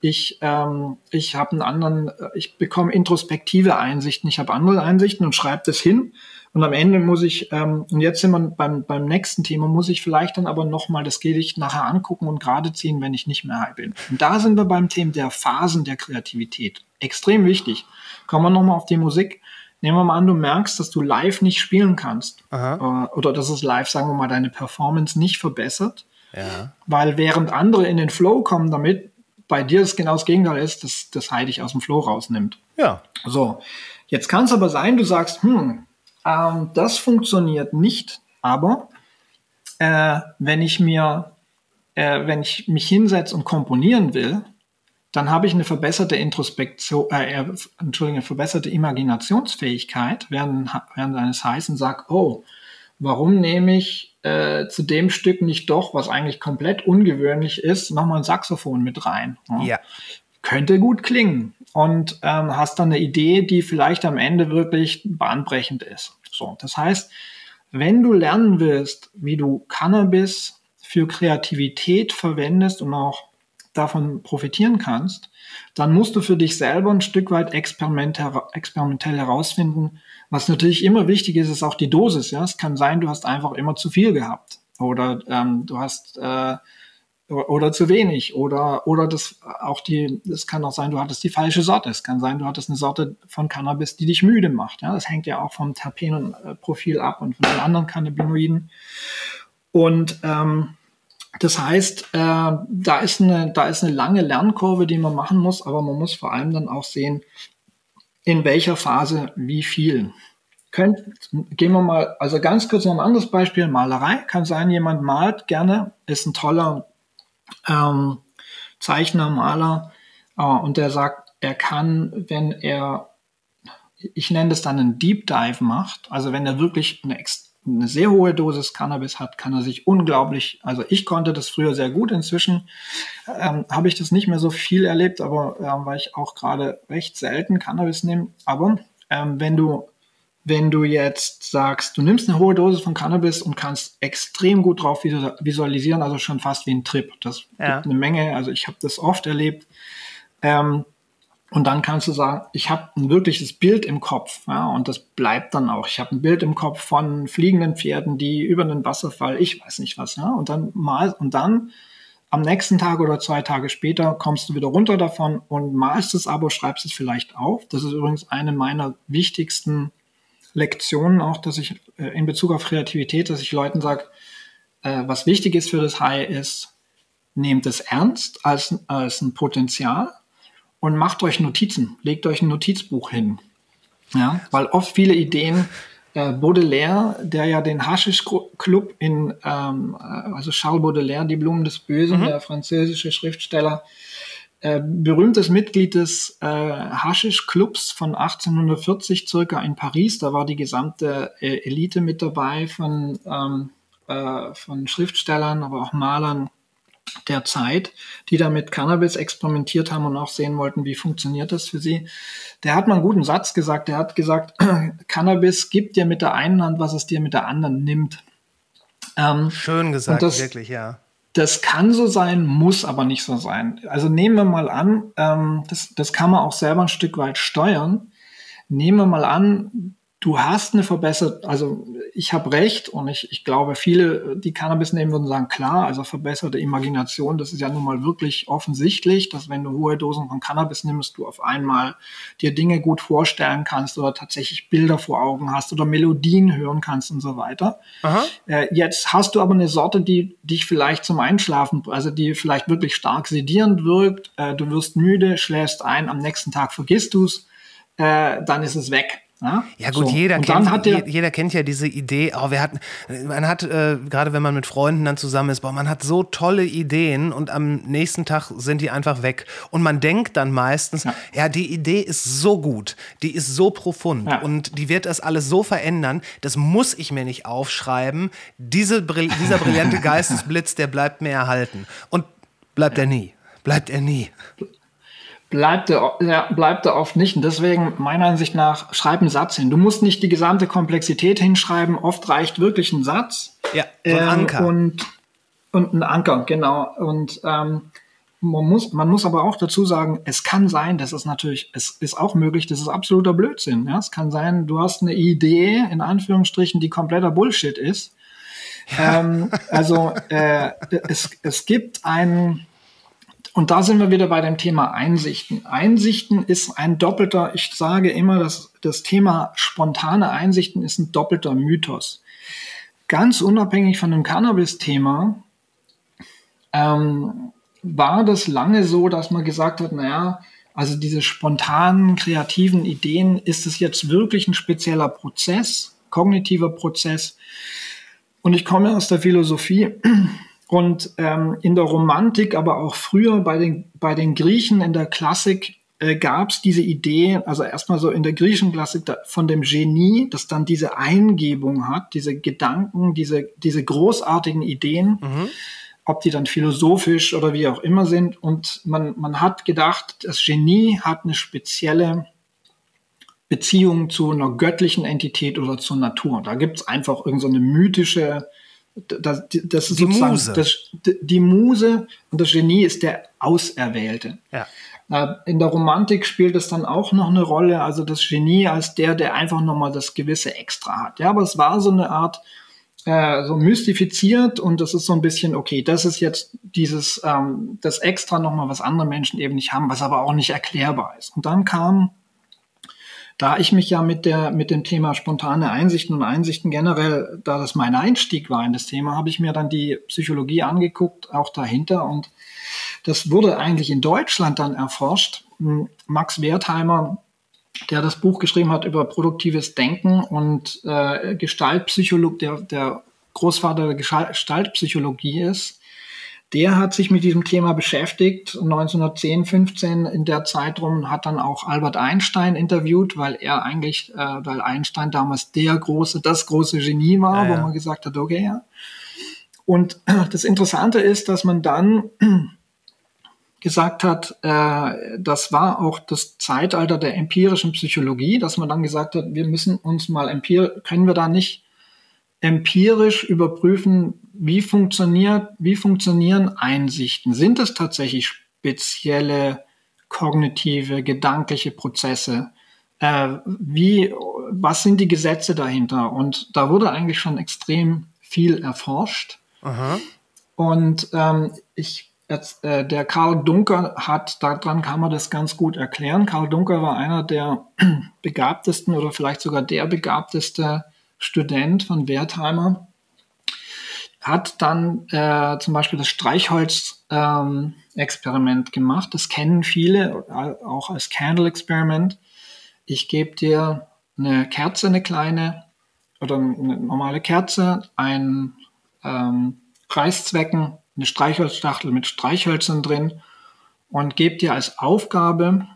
Ich, ähm, ich habe einen anderen, äh, ich bekomme introspektive Einsichten, ich habe andere Einsichten und schreibe das hin und am Ende muss ich, ähm, und jetzt sind wir beim, beim nächsten Thema, muss ich vielleicht dann aber nochmal das Gedicht nachher angucken und gerade ziehen, wenn ich nicht mehr high bin. Und da sind wir beim Thema der Phasen der Kreativität. Extrem wichtig. Kommen wir nochmal auf die Musik. Nehmen wir mal an, du merkst, dass du live nicht spielen kannst. Aha. Äh, oder dass es live, sagen wir mal, deine Performance nicht verbessert. Ja. Weil während andere in den Flow kommen damit, bei dir das genau das Gegenteil ist, dass das High dich aus dem Flow rausnimmt. Ja. So. Jetzt kann es aber sein, du sagst, hm, ähm, das funktioniert nicht, aber äh, wenn ich mir, äh, wenn ich mich hinsetze und komponieren will, dann habe ich eine verbesserte Introspektion, äh, Entschuldigung, eine verbesserte Imaginationsfähigkeit während, während eines Heißen sagt, oh, warum nehme ich äh, zu dem Stück nicht doch, was eigentlich komplett ungewöhnlich ist, nochmal ein Saxophon mit rein? Ja. ja. Könnte gut klingen und ähm, hast dann eine Idee, die vielleicht am Ende wirklich bahnbrechend ist. So, das heißt, wenn du lernen willst, wie du Cannabis für Kreativität verwendest und auch davon profitieren kannst, dann musst du für dich selber ein Stück weit experimentell herausfinden. Was natürlich immer wichtig ist, ist auch die Dosis. Ja, es kann sein, du hast einfach immer zu viel gehabt oder ähm, du hast äh, oder zu wenig oder oder das auch die es kann auch sein du hattest die falsche Sorte. Es kann sein du hattest eine Sorte von Cannabis die dich müde macht ja. Das hängt ja auch vom Terpenprofil ab und von den anderen Cannabinoiden. Und ähm, das heißt äh, da ist eine da ist eine lange Lernkurve die man machen muss aber man muss vor allem dann auch sehen in welcher Phase wie viel. Könnt, gehen wir mal, also ganz kurz noch ein anderes Beispiel, Malerei. Kann sein, jemand malt gerne, ist ein toller ähm, Zeichner, Maler, äh, und der sagt, er kann, wenn er, ich nenne das dann einen Deep Dive macht, also wenn er wirklich eine, eine sehr hohe Dosis Cannabis hat, kann er sich unglaublich, also ich konnte das früher sehr gut, inzwischen ähm, habe ich das nicht mehr so viel erlebt, aber äh, weil ich auch gerade recht selten Cannabis nehme, aber ähm, wenn du wenn du jetzt sagst, du nimmst eine hohe Dosis von Cannabis und kannst extrem gut drauf visualisieren, also schon fast wie ein Trip. Das ja. gibt eine Menge, also ich habe das oft erlebt. Ähm, und dann kannst du sagen, ich habe ein wirkliches Bild im Kopf, ja, und das bleibt dann auch. Ich habe ein Bild im Kopf von fliegenden Pferden, die über einen Wasserfall, ich weiß nicht was, ja, und dann mal und dann am nächsten Tag oder zwei Tage später kommst du wieder runter davon und malst es aber, schreibst es vielleicht auf. Das ist übrigens eine meiner wichtigsten Lektionen auch, dass ich äh, in Bezug auf Kreativität, dass ich Leuten sage, äh, was wichtig ist für das High ist, nehmt es ernst als, als ein Potenzial und macht euch Notizen, legt euch ein Notizbuch hin. Ja, weil oft viele Ideen, äh, Baudelaire, der ja den Haschisch Club in, ähm, äh, also Charles Baudelaire, die Blumen des Bösen, mhm. der französische Schriftsteller, äh, berühmtes Mitglied des äh, Haschisch-Clubs von 1840 circa in Paris. Da war die gesamte äh, Elite mit dabei von, ähm, äh, von Schriftstellern, aber auch Malern der Zeit, die da mit Cannabis experimentiert haben und auch sehen wollten, wie funktioniert das für sie. Der hat mal einen guten Satz gesagt. Der hat gesagt, Cannabis gibt dir mit der einen Hand, was es dir mit der anderen nimmt. Ähm, Schön gesagt, das, wirklich, ja. Das kann so sein, muss aber nicht so sein. Also nehmen wir mal an, ähm, das, das kann man auch selber ein Stück weit steuern. Nehmen wir mal an, du hast eine verbesserte, also ich habe recht und ich, ich glaube, viele, die Cannabis nehmen, würden sagen, klar, also verbesserte Imagination, das ist ja nun mal wirklich offensichtlich, dass wenn du hohe Dosen von Cannabis nimmst, du auf einmal dir Dinge gut vorstellen kannst oder tatsächlich Bilder vor Augen hast oder Melodien hören kannst und so weiter. Äh, jetzt hast du aber eine Sorte, die dich vielleicht zum Einschlafen, also die vielleicht wirklich stark sedierend wirkt, äh, du wirst müde, schläfst ein, am nächsten Tag vergisst du's, äh, dann ist es weg. Ja, ja gut, so. jeder, kennt, jeder kennt ja diese Idee, oh, wir hatten, man hat, äh, gerade wenn man mit Freunden dann zusammen ist, boah, man hat so tolle Ideen und am nächsten Tag sind die einfach weg. Und man denkt dann meistens, ja, ja die Idee ist so gut, die ist so profund ja. und die wird das alles so verändern, das muss ich mir nicht aufschreiben. Diese, dieser brillante Geistesblitz, der bleibt mir erhalten. Und bleibt er nie. Bleibt er nie bleibt er, ja, bleibt er oft nicht. Und deswegen, meiner Ansicht nach, schreib einen Satz hin. Du musst nicht die gesamte Komplexität hinschreiben. Oft reicht wirklich ein Satz. Ja, so ein ähm, Anker. Und, und ein Anker, genau. Und ähm, man muss, man muss aber auch dazu sagen, es kann sein, das ist natürlich, es ist auch möglich, das ist absoluter Blödsinn. Ja? Es kann sein, du hast eine Idee, in Anführungsstrichen, die kompletter Bullshit ist. Ja. Ähm, also äh, es, es gibt einen und da sind wir wieder bei dem Thema Einsichten. Einsichten ist ein doppelter, ich sage immer, dass das Thema spontane Einsichten ist ein doppelter Mythos. Ganz unabhängig von dem Cannabis-Thema ähm, war das lange so, dass man gesagt hat, naja, also diese spontanen, kreativen Ideen, ist es jetzt wirklich ein spezieller Prozess, kognitiver Prozess? Und ich komme aus der Philosophie und ähm, in der Romantik, aber auch früher bei den, bei den Griechen in der Klassik äh, gab es diese Idee, also erstmal so in der griechischen Klassik da, von dem Genie, das dann diese Eingebung hat, diese Gedanken, diese, diese großartigen Ideen, mhm. ob die dann philosophisch oder wie auch immer sind. Und man, man hat gedacht, das Genie hat eine spezielle Beziehung zu einer göttlichen Entität oder zur Natur. Da gibt es einfach irgendeine so mythische das, das ist die sozusagen Muse. Das, die Muse und das Genie ist der Auserwählte. Ja. Äh, in der Romantik spielt es dann auch noch eine Rolle, also das Genie als der, der einfach nochmal das gewisse Extra hat. Ja, aber es war so eine Art, äh, so mystifiziert und das ist so ein bisschen, okay, das ist jetzt dieses, ähm, das Extra nochmal, was andere Menschen eben nicht haben, was aber auch nicht erklärbar ist. Und dann kam da ich mich ja mit der, mit dem Thema spontane Einsichten und Einsichten generell, da das mein Einstieg war in das Thema, habe ich mir dann die Psychologie angeguckt, auch dahinter. Und das wurde eigentlich in Deutschland dann erforscht. Hm, Max Wertheimer, der das Buch geschrieben hat über produktives Denken und äh, Gestaltpsychologie, der, der Großvater der Gestaltpsychologie ist, der hat sich mit diesem Thema beschäftigt, 1910, 15 in der Zeit rum, hat dann auch Albert Einstein interviewt, weil er eigentlich, äh, weil Einstein damals der große, das große Genie war, ja, ja. wo man gesagt hat, okay, ja. Und das Interessante ist, dass man dann gesagt hat, äh, das war auch das Zeitalter der empirischen Psychologie, dass man dann gesagt hat, wir müssen uns mal empirisch, können wir da nicht empirisch überprüfen, wie funktioniert, wie funktionieren Einsichten? Sind es tatsächlich spezielle kognitive, gedankliche Prozesse? Äh, wie, was sind die Gesetze dahinter? Und da wurde eigentlich schon extrem viel erforscht. Aha. Und ähm, ich, jetzt, äh, der Karl Dunker hat, daran kann man das ganz gut erklären. Karl Dunker war einer der begabtesten oder vielleicht sogar der begabteste Student von Wertheimer hat dann äh, zum Beispiel das Streichholz-Experiment ähm, gemacht. Das kennen viele, auch als Candle-Experiment. Ich gebe dir eine Kerze, eine kleine oder eine normale Kerze, ein ähm, Reißzwecken, eine Streichholzstachtel mit Streichhölzern drin und gebe dir als Aufgabe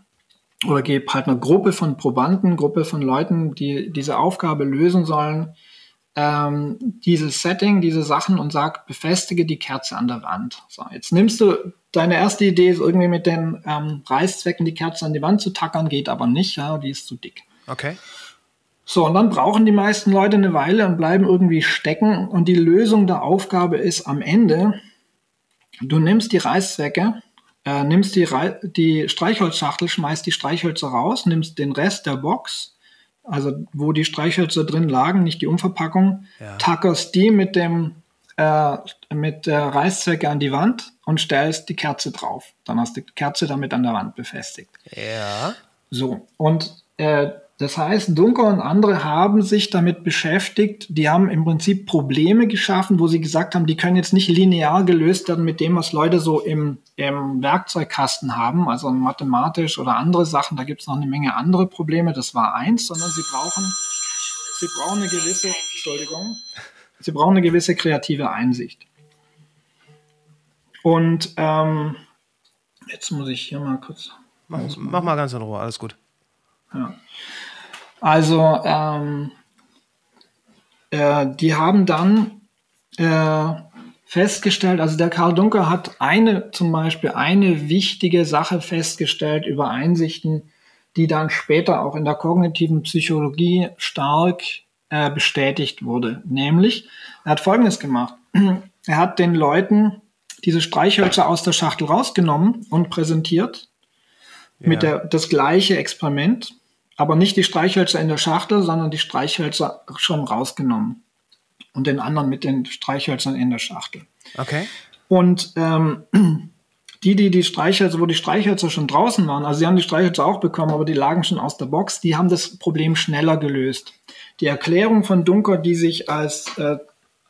oder gebe halt eine Gruppe von Probanden, Gruppe von Leuten, die diese Aufgabe lösen sollen, ähm, dieses Setting, diese Sachen und sag, befestige die Kerze an der Wand. So, jetzt nimmst du deine erste Idee ist irgendwie mit den ähm, Reißzwecken die Kerze an die Wand zu tackern, geht aber nicht, ja, die ist zu dick. Okay. So, und dann brauchen die meisten Leute eine Weile und bleiben irgendwie stecken. Und die Lösung der Aufgabe ist am Ende, du nimmst die Reißzwecke, äh, nimmst die, die Streichholzschachtel, schmeißt die Streichhölzer raus, nimmst den Rest der Box, also wo die Streichhölzer drin lagen, nicht die Umverpackung, Ja. tackerst die mit dem äh, mit der Reißzwecke an die Wand und stellst die Kerze drauf. Dann hast du die Kerze damit an der Wand befestigt. Ja. So, und äh, das heißt, Dunker und andere haben sich damit beschäftigt, die haben im Prinzip Probleme geschaffen, wo sie gesagt haben, die können jetzt nicht linear gelöst werden mit dem, was Leute so im, im Werkzeugkasten haben, also mathematisch oder andere Sachen, da gibt es noch eine Menge andere Probleme, das war eins, sondern sie brauchen, sie brauchen eine gewisse, Entschuldigung, sie brauchen eine gewisse kreative Einsicht. Und ähm, jetzt muss ich hier mal kurz Mach, mach mal ganz in Ruhe, alles gut. Also, ähm, äh, die haben dann äh, festgestellt, also der Karl Dunker hat eine, zum Beispiel eine wichtige Sache festgestellt über Einsichten, die dann später auch in der kognitiven Psychologie stark äh, bestätigt wurde. Nämlich, er hat Folgendes gemacht. Er hat den Leuten diese Streichhölzer aus der Schachtel rausgenommen und präsentiert mit der, das gleiche Experiment, aber nicht die Streichhölzer in der Schachtel, sondern die Streichhölzer schon rausgenommen und den anderen mit den Streichhölzern in der Schachtel. Okay. Und ähm, die, die die Streichhölzer, wo die Streichhölzer schon draußen waren, also sie haben die Streichhölzer auch bekommen, aber die lagen schon aus der Box, die haben das Problem schneller gelöst. Die Erklärung von Dunker, die sich als äh,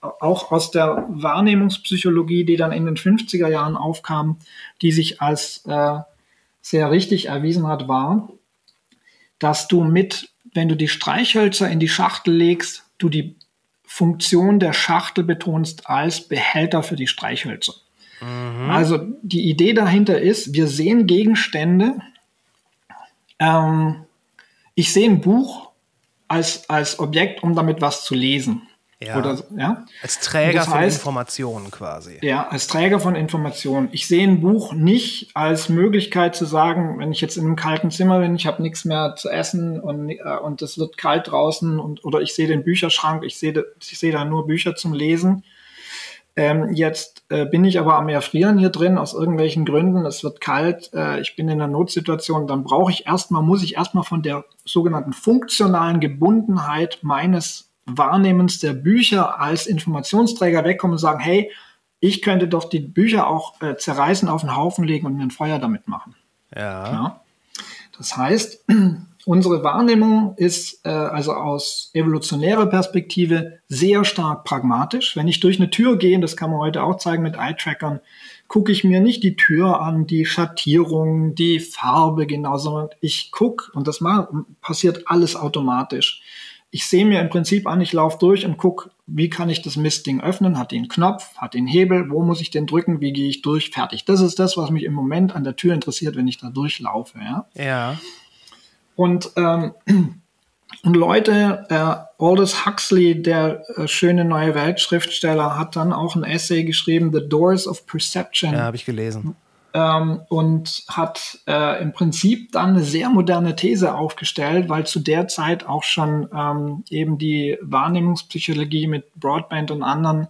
auch aus der Wahrnehmungspsychologie, die dann in den 50er Jahren aufkam, die sich als äh, sehr richtig erwiesen hat, war, dass du mit, wenn du die Streichhölzer in die Schachtel legst, du die Funktion der Schachtel betonst als Behälter für die Streichhölzer. Also die Idee dahinter ist, wir sehen Gegenstände. Ähm, ich sehe ein Buch als, als Objekt, um damit was zu lesen. Ja. Oder, ja? Als Träger Das von heißt- Informationen quasi. Ja, als Träger von Informationen. Ich sehe ein Buch nicht als Möglichkeit zu sagen, wenn ich jetzt in einem kalten Zimmer bin, ich habe nichts mehr zu essen und, äh, und es wird kalt draußen und oder ich sehe den Bücherschrank, ich sehe, ich sehe da nur Bücher zum Lesen. Ähm, jetzt äh, bin ich aber am Erfrieren hier drin aus irgendwelchen Gründen. Es wird kalt, äh, ich bin in einer Notsituation. Dann brauche ich erstmal, muss ich erstmal von der sogenannten funktionalen Gebundenheit meines Wahrnehmens der Bücher als Informationsträger wegkommen und sagen, hey, ich könnte doch die Bücher auch äh, zerreißen, auf den Haufen legen und mir ein Feuer damit machen. Ja. Ja? Das heißt, unsere Wahrnehmung ist äh, also aus evolutionärer Perspektive sehr stark pragmatisch. Wenn ich durch eine Tür gehe, das kann man heute auch zeigen mit Eye-Trackern, gucke ich mir nicht die Tür an, die Schattierung, die Farbe genau, sondern ich gucke und das ma- passiert alles automatisch. Ich sehe mir im Prinzip an, ich laufe durch und gucke, wie kann ich das Mistding öffnen? Hat den Knopf, hat den Hebel, wo muss ich den drücken, wie gehe ich durch? Fertig. Das ist das, was mich im Moment an der Tür interessiert, wenn ich da durchlaufe. Ja? Ja. Und, ähm, und Leute, äh, Aldous Huxley, der äh, schöne neue Weltschriftsteller, hat dann auch ein Essay geschrieben, The Doors of Perception Ja, habe ich gelesen. Ähm, und hat äh, im Prinzip dann eine sehr moderne These aufgestellt, weil zu der Zeit auch schon ähm, eben die Wahrnehmungspsychologie mit Broadband und anderen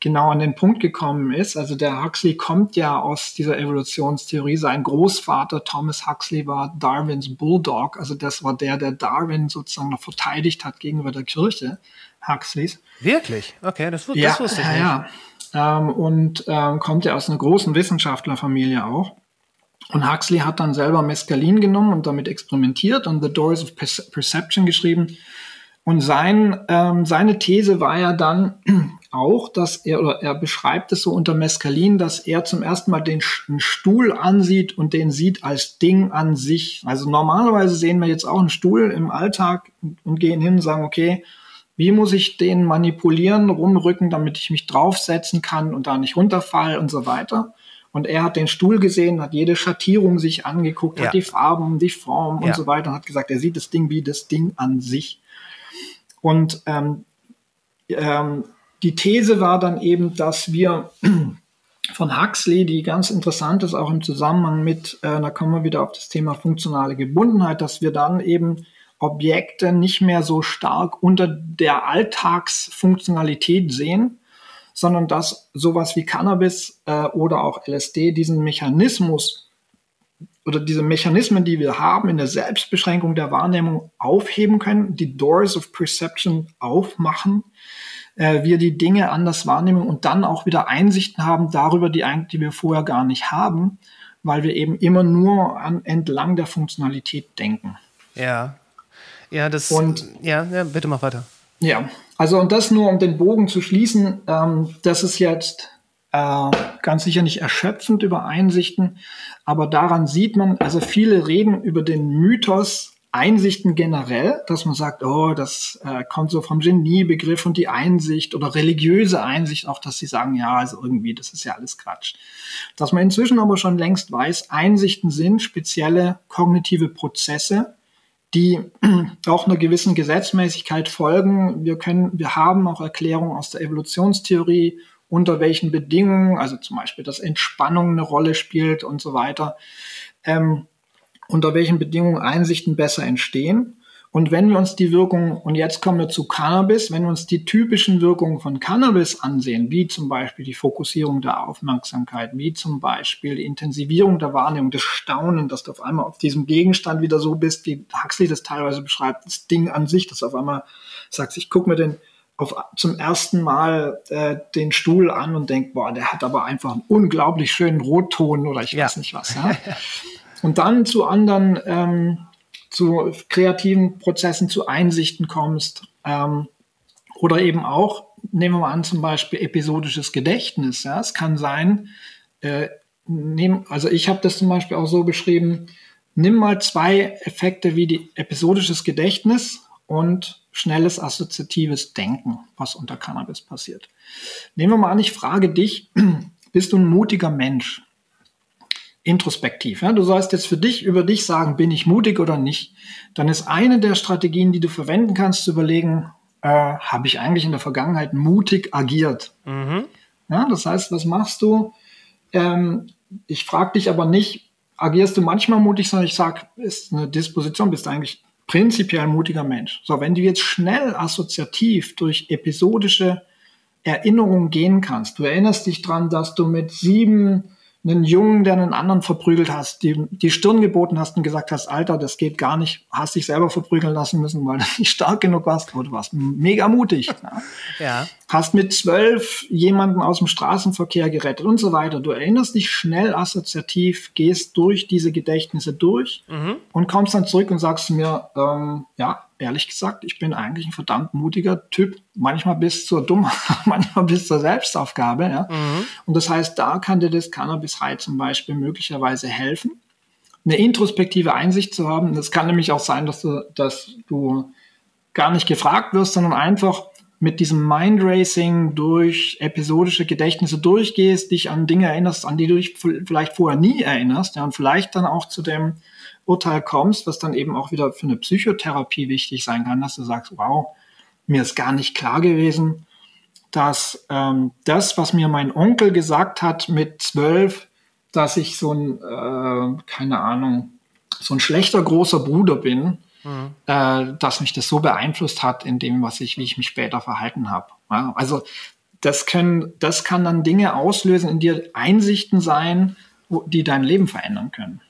genau an den Punkt gekommen ist. Also der Huxley kommt ja aus dieser Evolutionstheorie. Sein Großvater Thomas Huxley war Darwins Bulldog. Also das war der, der Darwin sozusagen noch verteidigt hat gegenüber der Kirche, Huxleys. Wirklich? Okay, das, wu- Ja, das wusste ich nicht. ja. Ähm, und ähm, kommt ja aus einer großen Wissenschaftlerfamilie auch. Und Huxley hat dann selber Mescalin genommen und damit experimentiert und The Doors of Perce- Perception geschrieben. Und sein, ähm, seine These war ja dann auch, dass er, oder er beschreibt es so unter Mescalin, dass er zum ersten Mal den Stuhl ansieht und den sieht als Ding an sich. Also normalerweise sehen wir jetzt auch einen Stuhl im Alltag und gehen hin und sagen, okay, wie muss ich den manipulieren, rumrücken, damit ich mich draufsetzen kann und da nicht runterfall und so weiter. Und er hat den Stuhl gesehen, hat jede Schattierung sich angeguckt, Ja. hat die Farben, die Form Ja. und so weiter und hat gesagt, er sieht das Ding wie das Ding an sich. Und ähm, ähm, die These war dann eben, dass wir von Huxley, die ganz interessant ist, auch im Zusammenhang mit, äh, da kommen wir wieder auf das Thema funktionale Gebundenheit, dass wir dann eben Objekte nicht mehr so stark unter der Alltagsfunktionalität sehen, sondern dass sowas wie Cannabis äh, oder auch LSD diesen Mechanismus oder diese Mechanismen, die wir haben in der Selbstbeschränkung der Wahrnehmung aufheben können, die Doors of Perception aufmachen, äh, wir die Dinge anders wahrnehmen und dann auch wieder Einsichten haben darüber, die, die wir vorher gar nicht haben, weil wir eben immer nur an, entlang der Funktionalität denken. Ja. Ja, das. Und- ja, ja, bitte mach weiter. Ja, also und das nur um den Bogen zu schließen, ähm, das ist jetzt äh, ganz sicher nicht erschöpfend über Einsichten, aber daran sieht man, also viele reden über den Mythos Einsichten generell, dass man sagt, oh, das äh, kommt so vom Geniebegriff und die Einsicht oder religiöse Einsicht, auch dass sie sagen, ja, also irgendwie, das ist ja alles Quatsch. Dass man inzwischen aber schon längst weiß, Einsichten sind spezielle kognitive Prozesse, die auch einer gewissen Gesetzmäßigkeit folgen. Wir können, wir haben auch Erklärungen aus der Evolutionstheorie, unter welchen Bedingungen, also zum Beispiel, dass Entspannung eine Rolle spielt und so weiter, ähm, unter welchen Bedingungen Einsichten besser entstehen. Und wenn wir uns die Wirkung, und jetzt kommen wir zu Cannabis, wenn wir uns die typischen Wirkungen von Cannabis ansehen, wie zum Beispiel die Fokussierung der Aufmerksamkeit, wie zum Beispiel die Intensivierung der Wahrnehmung, das Staunen, dass du auf einmal auf diesem Gegenstand wieder so bist, wie Huxley das teilweise beschreibt, das Ding an sich, dass auf einmal sagst, ich gucke mir den auf, zum ersten Mal äh, den Stuhl an und denk, boah, der hat aber einfach einen unglaublich schönen Rotton oder ich Ja. weiß nicht was. Ja? und dann zu anderen, ähm, zu kreativen Prozessen, zu Einsichten kommst. Ähm, oder eben auch, nehmen wir mal an, zum Beispiel episodisches Gedächtnis. Ja? Es kann sein, äh, nehm, also ich habe das zum Beispiel auch so beschrieben, nimm mal zwei Effekte wie die episodisches Gedächtnis und schnelles assoziatives Denken, was unter Cannabis passiert. Nehmen wir mal an, ich frage dich, bist du ein mutiger Mensch? Introspektiv. Ja? Du sollst jetzt für dich über dich sagen, bin ich mutig oder nicht. Dann ist eine der Strategien, die du verwenden kannst, zu überlegen, äh, habe ich eigentlich in der Vergangenheit mutig agiert? Ja, das heißt, was machst du? Ähm, ich frage dich aber nicht, agierst du manchmal mutig, sondern ich sage, ist eine Disposition, bist du eigentlich prinzipiell mutiger Mensch. So, wenn du jetzt schnell assoziativ durch episodische Erinnerungen gehen kannst, du erinnerst dich dran, dass du mit sieben einen Jungen, der einen anderen verprügelt hast, die, die Stirn geboten hast und gesagt hast, Alter, das geht gar nicht, hast dich selber verprügeln lassen müssen, weil du nicht stark genug warst, aber du warst mega mutig. Ja Ja. Hast mit zwölf jemanden aus dem Straßenverkehr gerettet und so weiter. Du erinnerst dich schnell assoziativ, gehst durch diese Gedächtnisse durch und kommst dann zurück und sagst mir, ähm, ja, ehrlich gesagt, ich bin eigentlich ein verdammt mutiger Typ, manchmal bis zur Dummheit, manchmal bis zur Selbstaufgabe. Ja? Und das heißt, da kann dir das Cannabis High zum Beispiel möglicherweise helfen, eine introspektive Einsicht zu haben. Das kann nämlich auch sein, dass du, dass du gar nicht gefragt wirst, sondern einfach mit diesem Mindracing durch episodische Gedächtnisse durchgehst, dich an Dinge erinnerst, an die du dich vielleicht vorher nie erinnerst, ja, und vielleicht dann auch zu dem Urteil kommst, was dann eben auch wieder für eine Psychotherapie wichtig sein kann, dass du sagst, wow, mir ist gar nicht klar gewesen, dass ähm, das, was mir mein Onkel gesagt hat mit zwölf, dass ich so ein, äh, keine Ahnung, so ein schlechter großer Bruder bin, äh, dass mich das so beeinflusst hat in dem, was ich, wie ich mich später verhalten habe. Ja, also das können, das kann dann Dinge auslösen, in dir Einsichten sein, wo, die dein Leben verändern können.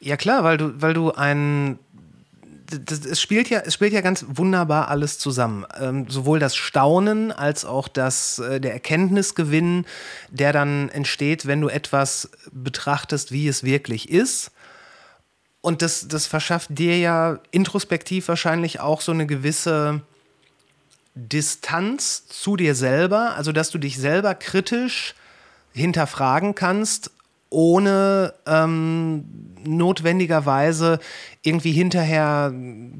Ja klar, weil du, weil du ein es spielt ja, es spielt ja ganz wunderbar alles zusammen. Ähm, sowohl das Staunen als auch das, äh, der Erkenntnisgewinn, der dann entsteht, wenn du etwas betrachtest, wie es wirklich ist. Und das, das verschafft dir ja introspektiv wahrscheinlich auch so eine gewisse Distanz zu dir selber, also dass du dich selber kritisch hinterfragen kannst, ohne ähm, notwendigerweise irgendwie hinterher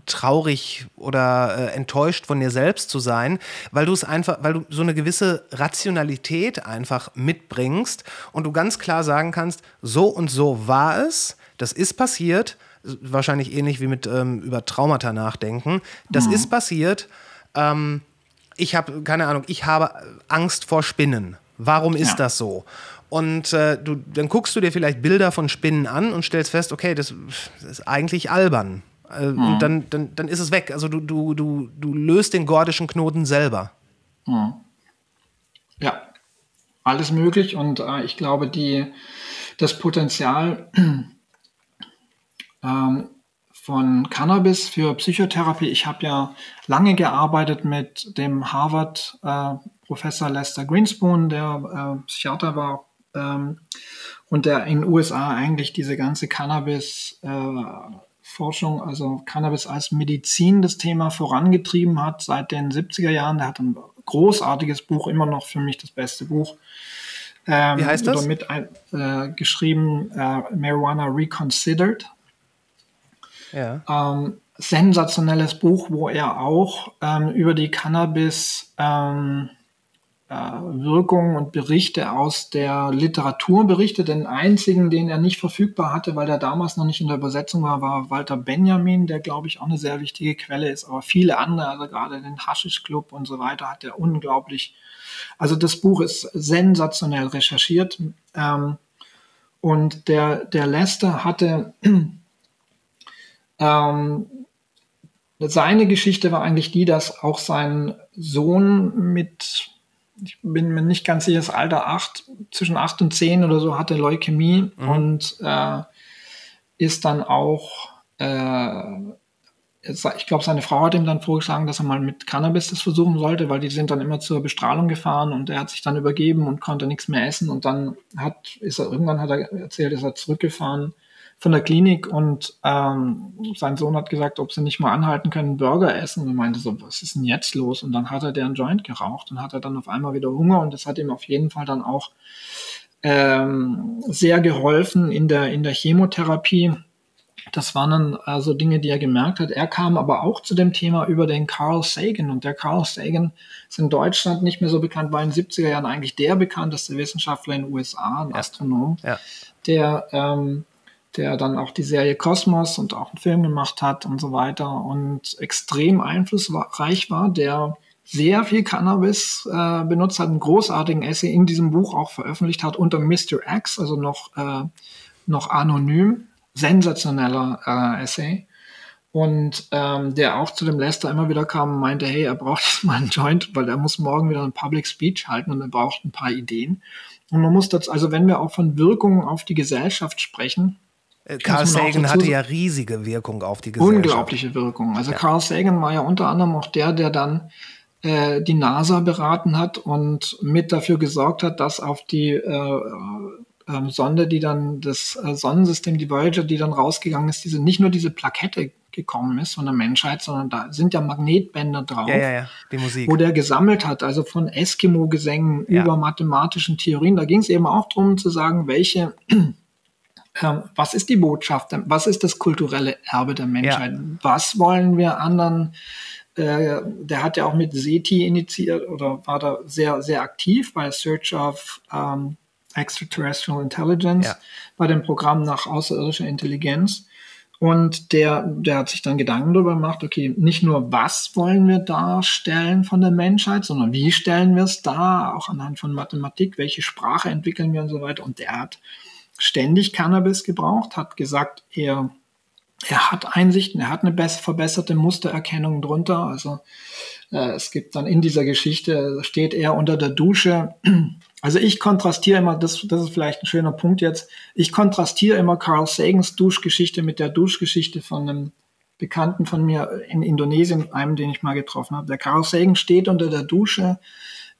traurig oder äh, enttäuscht von dir selbst zu sein, weil du es einfach, weil du so eine gewisse Rationalität einfach mitbringst und du ganz klar sagen kannst, so und so war es, das ist passiert, wahrscheinlich ähnlich wie mit ähm, über Traumata nachdenken, das mhm. ist passiert. Ähm, ich habe keine Ahnung, ich habe Angst vor Spinnen. Warum ist ja. das so? Und äh, du, dann guckst du dir vielleicht Bilder von Spinnen an und stellst fest, okay, das, das ist eigentlich albern. Äh, mhm. Und dann, dann, dann ist es weg. Also du, du, du, du löst den gordischen Knoten selber. Mhm. Ja, alles möglich. Und äh, ich glaube, die, das Potenzial ähm, von Cannabis für Psychotherapie, ich habe ja lange gearbeitet mit dem Harvard-Professor äh, Lester Greenspoon, der äh, Psychiater war ähm, und der in den USA eigentlich diese ganze Cannabis-Forschung, äh, also Cannabis als Medizin, das Thema vorangetrieben hat seit den 70er Jahren. Der hat ein großartiges Buch, immer noch für mich das beste Buch. Ähm, Wie heißt das? Mit ein, äh, geschrieben äh, Marijuana Reconsidered. Ja. Ähm, sensationelles Buch, wo er auch ähm, über die Cannabis ähm, äh, Wirkungen und Berichte aus der Literatur berichtet. Den einzigen, den er nicht verfügbar hatte, weil der damals noch nicht in der Übersetzung war, war Walter Benjamin, der glaube ich auch eine sehr wichtige Quelle ist. Aber viele andere, also gerade den Haschisch Club und so weiter, hat er unglaublich. Also das Buch ist sensationell recherchiert. Ähm, und der, der Lester hatte ähm, seine Geschichte war eigentlich die, dass auch sein Sohn mit ich bin mir nicht ganz sicher, das Alter acht, zwischen acht und zehn oder so hatte Leukämie mhm. und äh, ist dann auch, äh, ich glaube, seine Frau hat ihm dann vorgeschlagen, dass er mal mit Cannabis das versuchen sollte, weil die sind dann immer zur Bestrahlung gefahren und er hat sich dann übergeben und konnte nichts mehr essen und dann hat, ist er, irgendwann hat er erzählt, ist er zurückgefahren von der Klinik und ähm, sein Sohn hat gesagt, ob sie nicht mal anhalten können, Burger essen. Und meinte so, was ist denn jetzt los? Und dann hat er deren Joint geraucht und hat er dann auf einmal wieder Hunger und das hat ihm auf jeden Fall dann auch ähm, sehr geholfen in der, in der Chemotherapie. Das waren dann also Dinge, die er gemerkt hat. Er kam aber auch zu dem Thema über den Carl Sagan. Und der Carl Sagan ist in Deutschland nicht mehr so bekannt, war in den 70er Jahren eigentlich der bekannteste Wissenschaftler in den USA, ein Astronom, ja. der ähm, der dann auch die Serie Kosmos und auch einen Film gemacht hat und so weiter und extrem einflussreich war, der sehr viel Cannabis äh, benutzt hat, einen großartigen Essay in diesem Buch auch veröffentlicht hat unter Mr. X, also noch, äh, noch anonym, sensationeller äh, Essay. Und ähm, der auch zu dem Lester immer wieder kam und meinte, hey, er braucht jetzt mal einen Joint, weil er muss morgen wieder einen Public Speech halten und er braucht ein paar Ideen. Und man muss das, also wenn wir auch von Wirkungen auf die Gesellschaft sprechen, Carl Sagan hatte ja riesige Wirkung auf die Gesellschaft. Unglaubliche Wirkung. Also ja. Carl Sagan war ja unter anderem auch der, der dann äh, die NASA beraten hat und mit dafür gesorgt hat, dass auf die äh, äh, Sonde, die dann das äh, Sonnensystem, die Voyager, die dann rausgegangen ist, diese nicht nur diese Plakette gekommen ist von der Menschheit, sondern da sind ja Magnetbänder drauf, ja, ja, ja. Wo der gesammelt hat, also von Eskimo-Gesängen über mathematischen Theorien. Da ging es eben auch darum zu sagen, welche ähm, was ist die Botschaft, was ist das kulturelle Erbe der Menschheit, ja. was wollen wir anderen, äh, der hat ja auch mit SETI initiiert oder war da sehr, sehr aktiv bei Search of um, Extraterrestrial Intelligence, ja. bei dem Programm nach außerirdischer Intelligenz. Und der, der hat sich dann Gedanken darüber gemacht, okay, nicht nur was wollen wir darstellen von der Menschheit, sondern wie stellen wir es dar, auch anhand von Mathematik, welche Sprache entwickeln wir und so weiter. Und der hat ständig Cannabis gebraucht, hat gesagt, er, er hat Einsichten, er hat eine verbesserte Mustererkennung drunter. Also äh, es gibt dann in dieser Geschichte, steht er unter der Dusche. Also ich kontrastiere immer, das, das ist vielleicht ein schöner Punkt jetzt, ich kontrastiere immer Carl Sagans Duschgeschichte mit der Duschgeschichte von einem Bekannten von mir in Indonesien, einem, den ich mal getroffen habe. Der Carl Sagan steht unter der Dusche,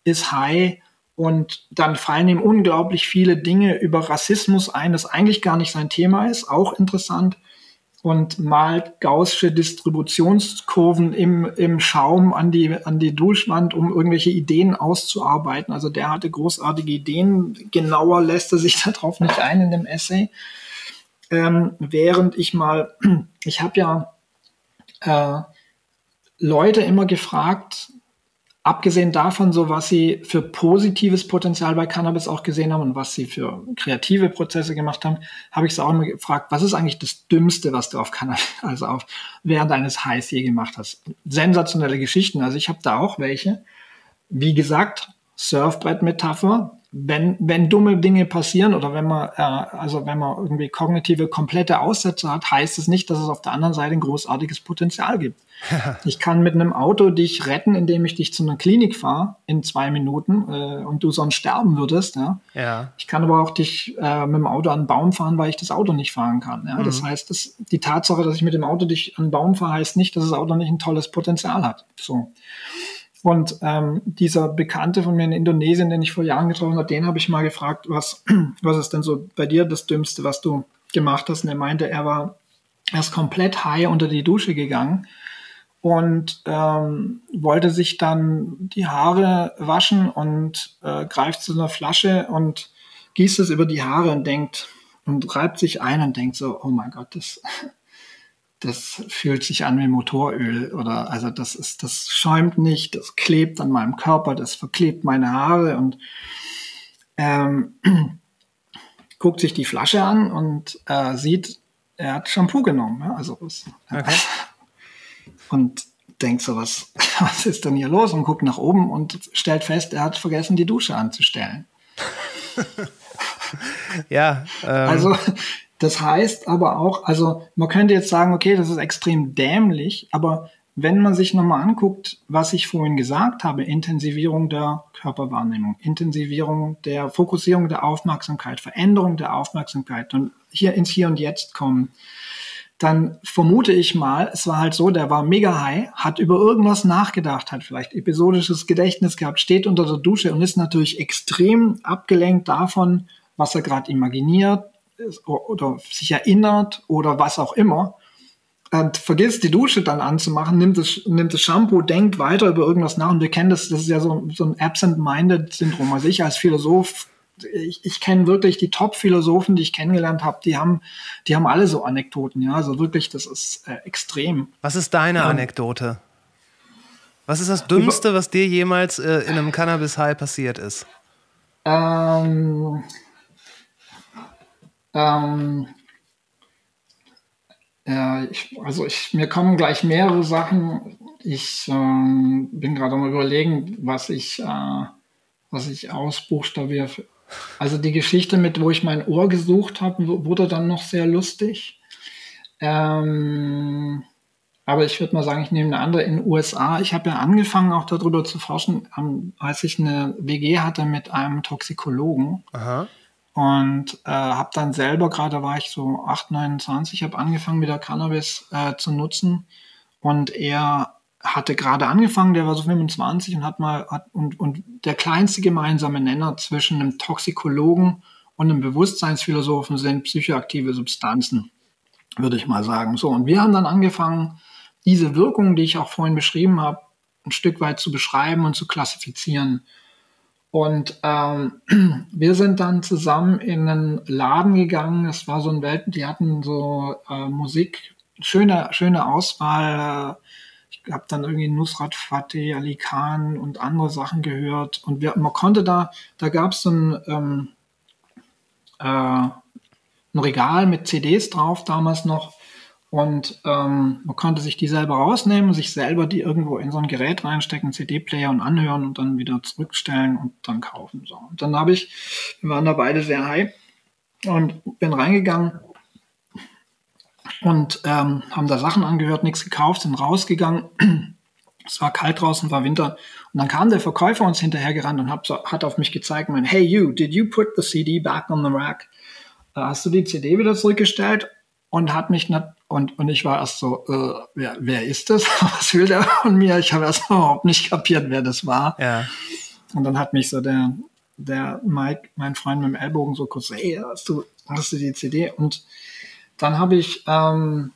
ist high und dann fallen ihm unglaublich viele Dinge über Rassismus ein, das eigentlich gar nicht sein Thema ist, auch interessant. Und malt gaußsche Distributionskurven im, im Schaum an die, an die Duschwand, um irgendwelche Ideen auszuarbeiten. Also der hatte großartige Ideen. Genauer lässt er sich darauf nicht ein in dem Essay. ähm, während ich mal, ich habe ja äh, Leute immer gefragt, abgesehen davon, so was sie für positives Potenzial bei Cannabis auch gesehen haben und was sie für kreative Prozesse gemacht haben, habe ich sie auch immer gefragt, was ist eigentlich das Dümmste, was du auf Cannabis, also auf während eines Highs je gemacht hast? Sensationelle Geschichten. Also ich habe da auch welche. Wie gesagt, Surfbrett-Metapher, wenn, wenn dumme Dinge passieren oder wenn man, äh, also wenn man irgendwie kognitive komplette Aussätze hat, heißt es nicht, dass es auf der anderen Seite ein großartiges Potenzial gibt. ich kann mit einem Auto dich retten, indem ich dich zu einer Klinik fahre in zwei Minuten äh, und du sonst sterben würdest. Ja? ja. Ich kann aber auch dich äh, mit dem Auto an einen Baum fahren, weil ich das Auto nicht fahren kann. Ja? Mhm. Das heißt, das, die Tatsache, dass ich mit dem Auto dich an einen Baum fahre, heißt nicht, dass das Auto nicht ein tolles Potenzial hat. So. Und ähm, dieser Bekannte von mir in Indonesien, den ich vor Jahren getroffen habe, den habe ich mal gefragt, was, was ist denn so bei dir das Dümmste, was du gemacht hast? Und er meinte, er war erst komplett high unter die Dusche gegangen und ähm, wollte sich dann die Haare waschen und äh, greift zu einer Flasche und gießt es über die Haare und denkt und reibt sich ein und denkt so, oh mein Gott, das das fühlt sich an wie Motoröl oder also das ist, das schäumt nicht, das klebt an meinem Körper, das verklebt meine Haare und ähm, guckt sich die Flasche an und äh, sieht, er hat Shampoo genommen. Ja? Also okay. und denkt so, was, was ist denn hier los? Und guckt nach oben und stellt fest, er hat vergessen, die Dusche anzustellen. ja. Ähm. Also das heißt aber auch, also man könnte jetzt sagen, okay, das ist extrem dämlich, aber wenn man sich nochmal anguckt, was ich vorhin gesagt habe, Intensivierung der Körperwahrnehmung, Intensivierung der Fokussierung der Aufmerksamkeit, Veränderung der Aufmerksamkeit und hier ins Hier und Jetzt kommen, dann vermute ich mal, es war halt so, der war mega high, hat über irgendwas nachgedacht, hat vielleicht episodisches Gedächtnis gehabt, steht unter der Dusche und ist natürlich extrem abgelenkt davon, was er gerade imaginiert, oder sich erinnert oder was auch immer, und vergisst die Dusche dann anzumachen, nimmt das, nimmt das Shampoo, denkt weiter über irgendwas nach. Und wir kennen das, das ist ja so, so ein Absent-Minded-Syndrom. Also ich als Philosoph, ich, ich kenne wirklich die Top-Philosophen, die ich kennengelernt habe, die haben, die haben alle so Anekdoten. Ja, also wirklich, das ist äh, extrem. Was ist deine Anekdote? Was ist das Dümmste, was dir jemals äh, in einem Cannabis-High passiert ist? Ähm, ähm, ja, ich, also ich, mir kommen gleich mehrere Sachen. Ich ähm, bin gerade am überlegen, was ich, äh, was ich ausbuchstabiere. Also die Geschichte mit, wo ich mein Ohr gesucht habe, wurde dann noch sehr lustig. Ähm, aber ich würde mal sagen, ich nehme eine andere in den USA. Ich habe ja angefangen, auch darüber zu forschen, als ich eine WG hatte mit einem Toxikologen. Aha. Und äh, habe dann selber, gerade war ich so 8, 29, habe angefangen wieder Cannabis äh, zu nutzen. Und er hatte gerade angefangen, der war so 25 und hat mal, hat, und, und der kleinste gemeinsame Nenner zwischen einem Toxikologen und einem Bewusstseinsphilosophen sind psychoaktive Substanzen, würde ich mal sagen. So, und wir haben dann angefangen, diese Wirkung, die ich auch vorhin beschrieben habe, ein Stück weit zu beschreiben und zu klassifizieren. Und ähm, wir sind dann zusammen in einen Laden gegangen. Das war so ein Welt, die hatten so äh, Musik, schöne, schöne Auswahl. Ich habe dann irgendwie Nusrat Fateh, Ali Khan und andere Sachen gehört. Und wir, man konnte da, da gab es so ein, ähm, äh, ein Regal mit CDs drauf damals noch. Und ähm, man konnte sich die selber rausnehmen, sich selber die irgendwo in so ein Gerät reinstecken, CD-Player und anhören und dann wieder zurückstellen und dann kaufen. So. Und dann habe ich, wir waren da beide sehr high und bin reingegangen und ähm, haben da Sachen angehört, nichts gekauft, sind rausgegangen. Es war kalt draußen, war Winter. Und dann kam der Verkäufer uns hinterhergerannt und hat, hat auf mich gezeigt, mein, hey you, did you put the CD back on the rack? Äh, hast du die CD wieder zurückgestellt? Und hat mich und, und ich war erst so, äh, wer, wer ist das? Was will der von mir? Ich habe erst überhaupt nicht kapiert, wer das war. Ja. Und dann hat mich so der, der Mike, mein Freund mit dem Ellbogen, so kurz, hey, hast du, hast du die CD? Und dann habe ich, ähm,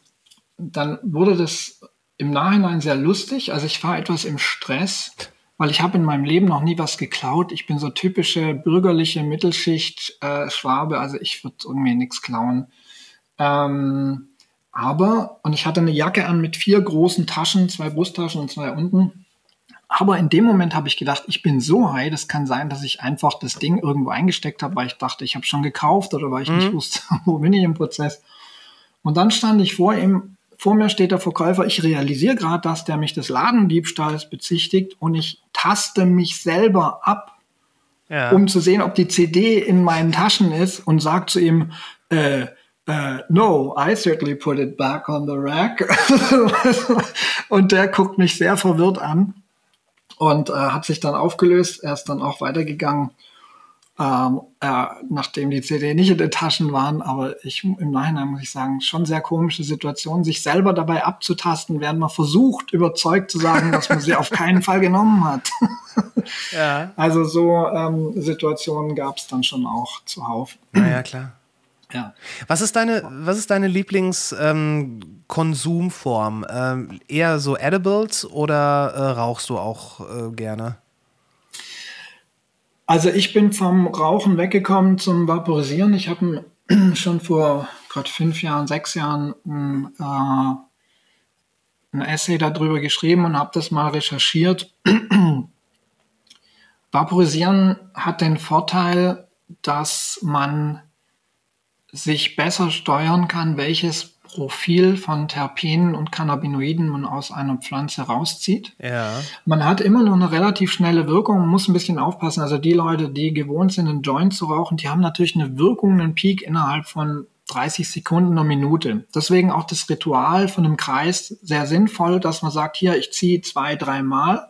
dann wurde das im Nachhinein sehr lustig. Also ich war etwas im Stress, weil ich habe in meinem Leben noch nie was geklaut. Ich bin so typische bürgerliche Mittelschicht äh, Schwabe, also ich würde irgendwie nichts klauen. Ähm, aber, und ich hatte eine Jacke an mit vier großen Taschen, zwei Brusttaschen und zwei unten. Aber in dem Moment habe ich gedacht, ich bin so high, das kann sein, dass ich einfach das Ding irgendwo eingesteckt habe, weil ich dachte, ich habe schon gekauft oder weil ich nicht wusste, wo bin ich im Prozess. Und dann stand ich vor ihm, vor mir steht der Verkäufer, ich realisiere gerade, dass der mich des Ladendiebstahls bezichtigt und ich taste mich selber ab, Ja. um zu sehen, ob die CD in meinen Taschen ist und sag zu ihm, äh, äh, no, I certainly put it back on the rack. und der guckt mich sehr verwirrt an und äh, hat sich dann aufgelöst. Er ist dann auch weitergegangen, ähm, äh, nachdem die CD nicht in den Taschen waren. Aber ich im Nachhinein muss ich sagen, schon sehr komische Situation, sich selber dabei abzutasten, während man versucht, überzeugt zu sagen, dass man sie auf keinen Fall genommen hat. Ja. Also so ähm, Situationen gab es dann schon auch zuhauf. Naja, klar. Ja. Was ist deine, was ist deine Lieblingskonsumform? Ähm, eher so Edibles oder äh, rauchst du auch äh, gerne? Also ich bin vom Rauchen weggekommen zum Vaporisieren. Ich habe schon vor Gott fünf Jahren, sechs Jahren ein, äh, ein Essay darüber geschrieben und habe das mal recherchiert. Vaporisieren hat den Vorteil, dass man sich besser steuern kann, welches Profil von Terpenen und Cannabinoiden man aus einer Pflanze rauszieht. Ja. Man hat immer noch eine relativ schnelle Wirkung, man muss ein bisschen aufpassen. Also die Leute, die gewohnt sind, einen Joint zu rauchen, die haben natürlich eine Wirkung, einen Peak innerhalb von 30 Sekunden, einer Minute. Deswegen auch das Ritual von einem Kreis sehr sinnvoll, dass man sagt, hier, ich ziehe zwei, dreimal.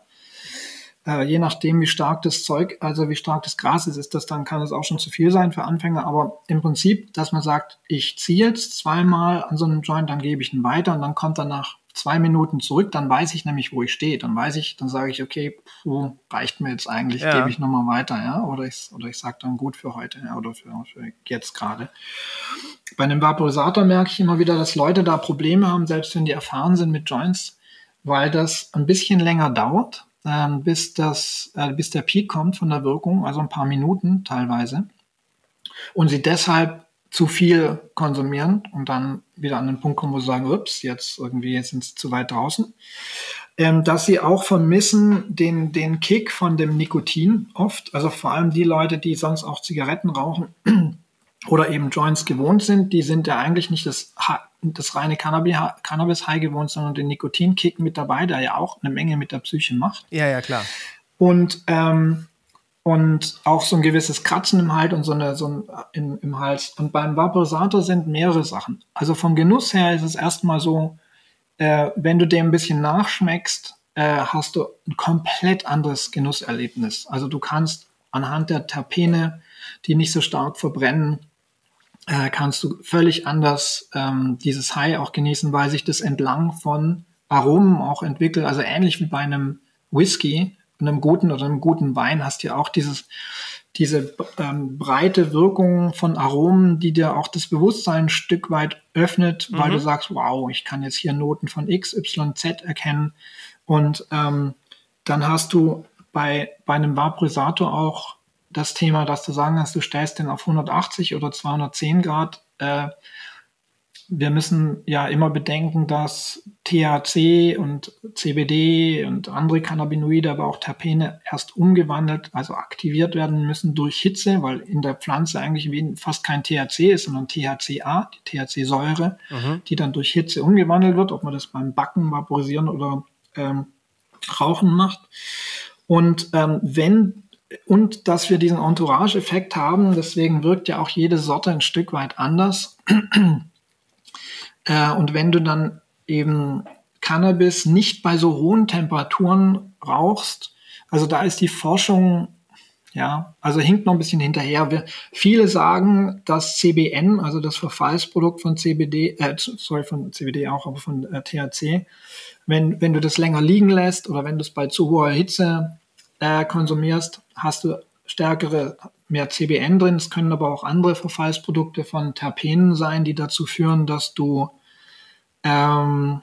Äh, je nachdem, wie stark das Zeug, also wie stark das Gras ist, ist das dann, kann es auch schon zu viel sein für Anfänger. Aber im Prinzip, dass man sagt, ich ziehe jetzt zweimal an so einem Joint, dann gebe ich ihn weiter und dann kommt er nach zwei Minuten zurück, dann weiß ich nämlich, wo ich stehe. Dann weiß ich, dann sage ich, okay, puh, reicht mir jetzt eigentlich, Ja. gebe ich nochmal weiter, ja. Oder ich, oder ich sage dann gut für heute, ja, oder für, für jetzt gerade. Bei einem Vaporisator merke ich immer wieder, dass Leute da Probleme haben, selbst wenn die erfahren sind mit Joints, weil das ein bisschen länger dauert, ähm, bis, das, äh, bis der Peak kommt von der Wirkung, also ein paar Minuten teilweise. Und sie deshalb zu viel konsumieren und dann wieder an den Punkt kommen, wo sie sagen, ups, jetzt irgendwie jetzt sind sie zu weit draußen. Ähm, dass sie auch vermissen den, den Kick von dem Nikotin oft, also vor allem die Leute, die sonst auch Zigaretten rauchen oder eben Joints gewohnt sind, die sind ja eigentlich nicht das, das reine Cannabis- Cannabis-High gewohnt, sondern den Nikotinkick mit dabei, der ja auch eine Menge mit der Psyche macht. Ja, ja, klar. Und, ähm, und auch so ein gewisses Kratzen im Hals und so, eine, so ein in, im Hals. Und beim Vaporisator sind mehrere Sachen. Also vom Genuss her ist es erstmal so, äh, wenn du dem ein bisschen nachschmeckst, äh, hast du ein komplett anderes Genusserlebnis. Also du kannst anhand der Terpene, die nicht so stark verbrennen, äh, kannst du völlig anders ähm, dieses High auch genießen, weil sich das entlang von Aromen auch entwickelt. Also ähnlich wie bei einem Whisky, einem guten oder einem guten Wein hast du ja auch dieses, diese ähm, breite Wirkung von Aromen, die dir auch das Bewusstsein ein Stück weit öffnet, weil du sagst, wow, ich kann jetzt hier Noten von X, Y, Z erkennen. Und ähm, dann hast du bei, bei einem Vaporisator auch das Thema, dass du sagen kannst, du stellst den auf 180 oder 210 Grad. Äh, wir müssen ja immer bedenken, dass THC und CBD und andere Cannabinoide, aber auch Terpene erst umgewandelt, also aktiviert werden müssen durch Hitze, weil in der Pflanze eigentlich fast kein THC ist, sondern THCA, die THC-Säure, die dann durch Hitze umgewandelt wird, ob man das beim Backen, Vaporisieren oder ähm, Rauchen macht. Und ähm, wenn und dass wir diesen Entourage-Effekt haben, deswegen wirkt ja auch jede Sorte ein Stück weit anders. äh, und wenn du dann eben Cannabis nicht bei so hohen Temperaturen rauchst, also da ist die Forschung, ja, also hinkt noch ein bisschen hinterher. Wir, viele sagen, dass CBN, also das Verfallsprodukt von CBD, äh, sorry, von CBD auch, aber von äh, THC, wenn, wenn du das länger liegen lässt oder wenn du es bei zu hoher Hitze äh, konsumierst, hast du stärkere, mehr CBN drin. Es können aber auch andere Verfallsprodukte von Terpenen sein, die dazu führen, dass du ähm,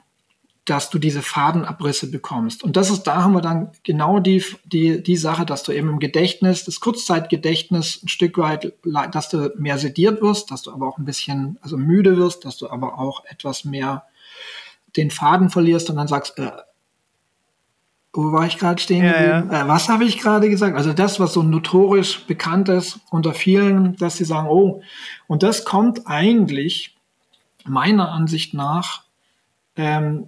dass du diese Fadenabrisse bekommst. Und das ist, da haben wir dann genau die, die, die Sache, dass du eben im Gedächtnis, das Kurzzeitgedächtnis ein Stück weit, dass du mehr sediert wirst, dass du aber auch ein bisschen, also müde wirst, dass du aber auch etwas mehr den Faden verlierst und dann sagst, äh, wo war ich gerade stehen Ja, geblieben? Äh, was habe ich gerade gesagt? Also das, was so notorisch bekannt ist unter vielen, dass sie sagen, oh, und das kommt eigentlich meiner Ansicht nach ähm,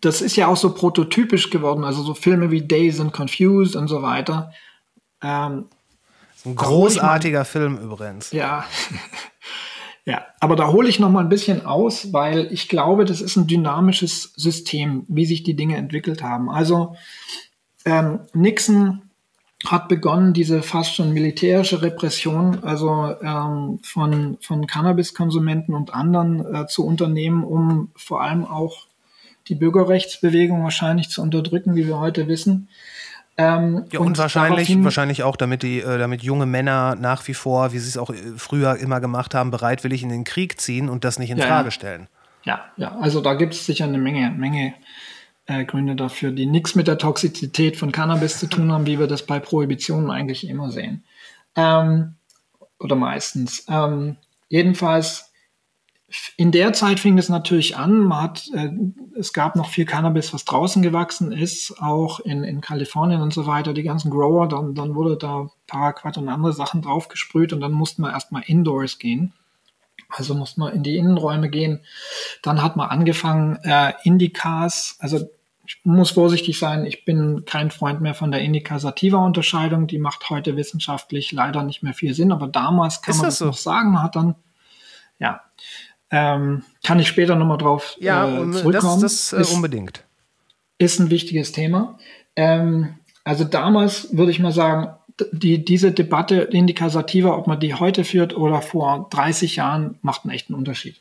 das ist ja auch so prototypisch geworden, also so Filme wie Days and Confused und so weiter. Ähm, Ein großartiger Film übrigens. ja. ja, aber da hole ich noch mal ein bisschen aus, weil ich glaube, das ist ein dynamisches System, wie sich die Dinge entwickelt haben. Also ähm, Nixon hat begonnen, diese fast schon militärische Repression, also ähm, von, von Cannabiskonsumenten und anderen äh, zu unternehmen, um vor allem auch die Bürgerrechtsbewegung wahrscheinlich zu unterdrücken, wie wir heute wissen. Ähm, Ja, und, wahrscheinlich, daraufhin- wahrscheinlich auch, damit die, äh, damit junge Männer nach wie vor, wie sie es auch äh, früher immer gemacht haben, bereitwillig in den Krieg ziehen und das nicht in Ja, Frage stellen. Ja, ja, also da gibt es sicher eine Menge, Menge äh, Gründe dafür, die nichts mit der Toxizität von Cannabis zu tun haben, wie wir das bei Prohibitionen eigentlich immer sehen. Ähm, oder meistens. Ähm, jedenfalls, in der Zeit fing es natürlich an. Man hat, äh, es gab noch viel Cannabis, was draußen gewachsen ist, auch in, in Kalifornien und so weiter, die ganzen Grower. Dann, dann wurde da Paraquat und andere Sachen draufgesprüht und dann mussten wir erstmal indoors gehen. Also musste man in die Innenräume gehen. Dann hat man angefangen, äh, Indicas, also ich muss vorsichtig sein, ich bin kein Freund mehr von der Indica-Sativa-Unterscheidung. Die macht heute wissenschaftlich leider nicht mehr viel Sinn, aber damals kann Ist man das das, so? noch sagen. Man hat dann, ja, ähm, kann ich später nochmal drauf Ja, äh, zurückkommen. das, das äh, Ist- unbedingt. ist ein wichtiges Thema. Ähm, also damals würde ich mal sagen, die, diese Debatte Indica Sativa, ob man die heute führt oder vor 30 Jahren, macht einen echten Unterschied.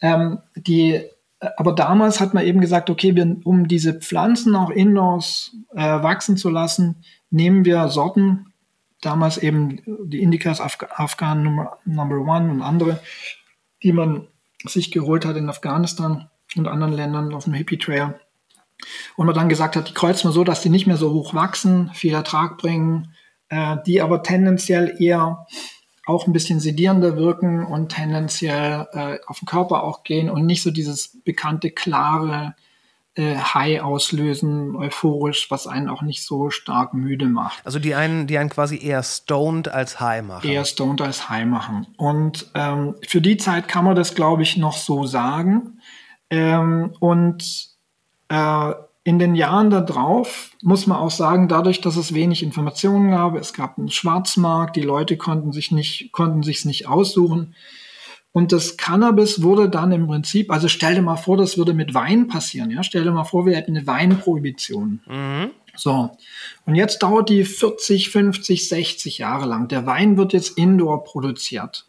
Ähm, die, äh, aber damals hat man eben gesagt, okay, wir, um diese Pflanzen auch indoors äh, wachsen zu lassen, nehmen wir Sorten, damals eben die Indicas Af Afghan Number, Number One und andere, die man sich geholt hat in Afghanistan und anderen Ländern auf dem Hippie Trail. Und man dann gesagt hat, die kreuzen wir so, dass die nicht mehr so hoch wachsen, viel Ertrag bringen, äh, die aber tendenziell eher auch ein bisschen sedierender wirken und tendenziell äh, auf den Körper auch gehen und nicht so dieses bekannte, klare äh, High auslösen, euphorisch, was einen auch nicht so stark müde macht. Also die einen, die einen quasi eher stoned als high machen. Eher stoned als high machen. Und ähm, für die Zeit kann man das, glaube ich, noch so sagen. Ähm, und äh, in den Jahren darauf muss man auch sagen, dadurch, dass es wenig Informationen gab, es gab einen Schwarzmarkt, die Leute konnten sich nicht, konnten sich's nicht aussuchen. Und das Cannabis wurde dann im Prinzip, also stell dir mal vor, das würde mit Wein passieren, ja. Stell dir mal vor, wir hätten eine Weinprohibition. So. Und jetzt dauert die 40, 50, 60 Jahre lang. Der Wein wird jetzt indoor produziert.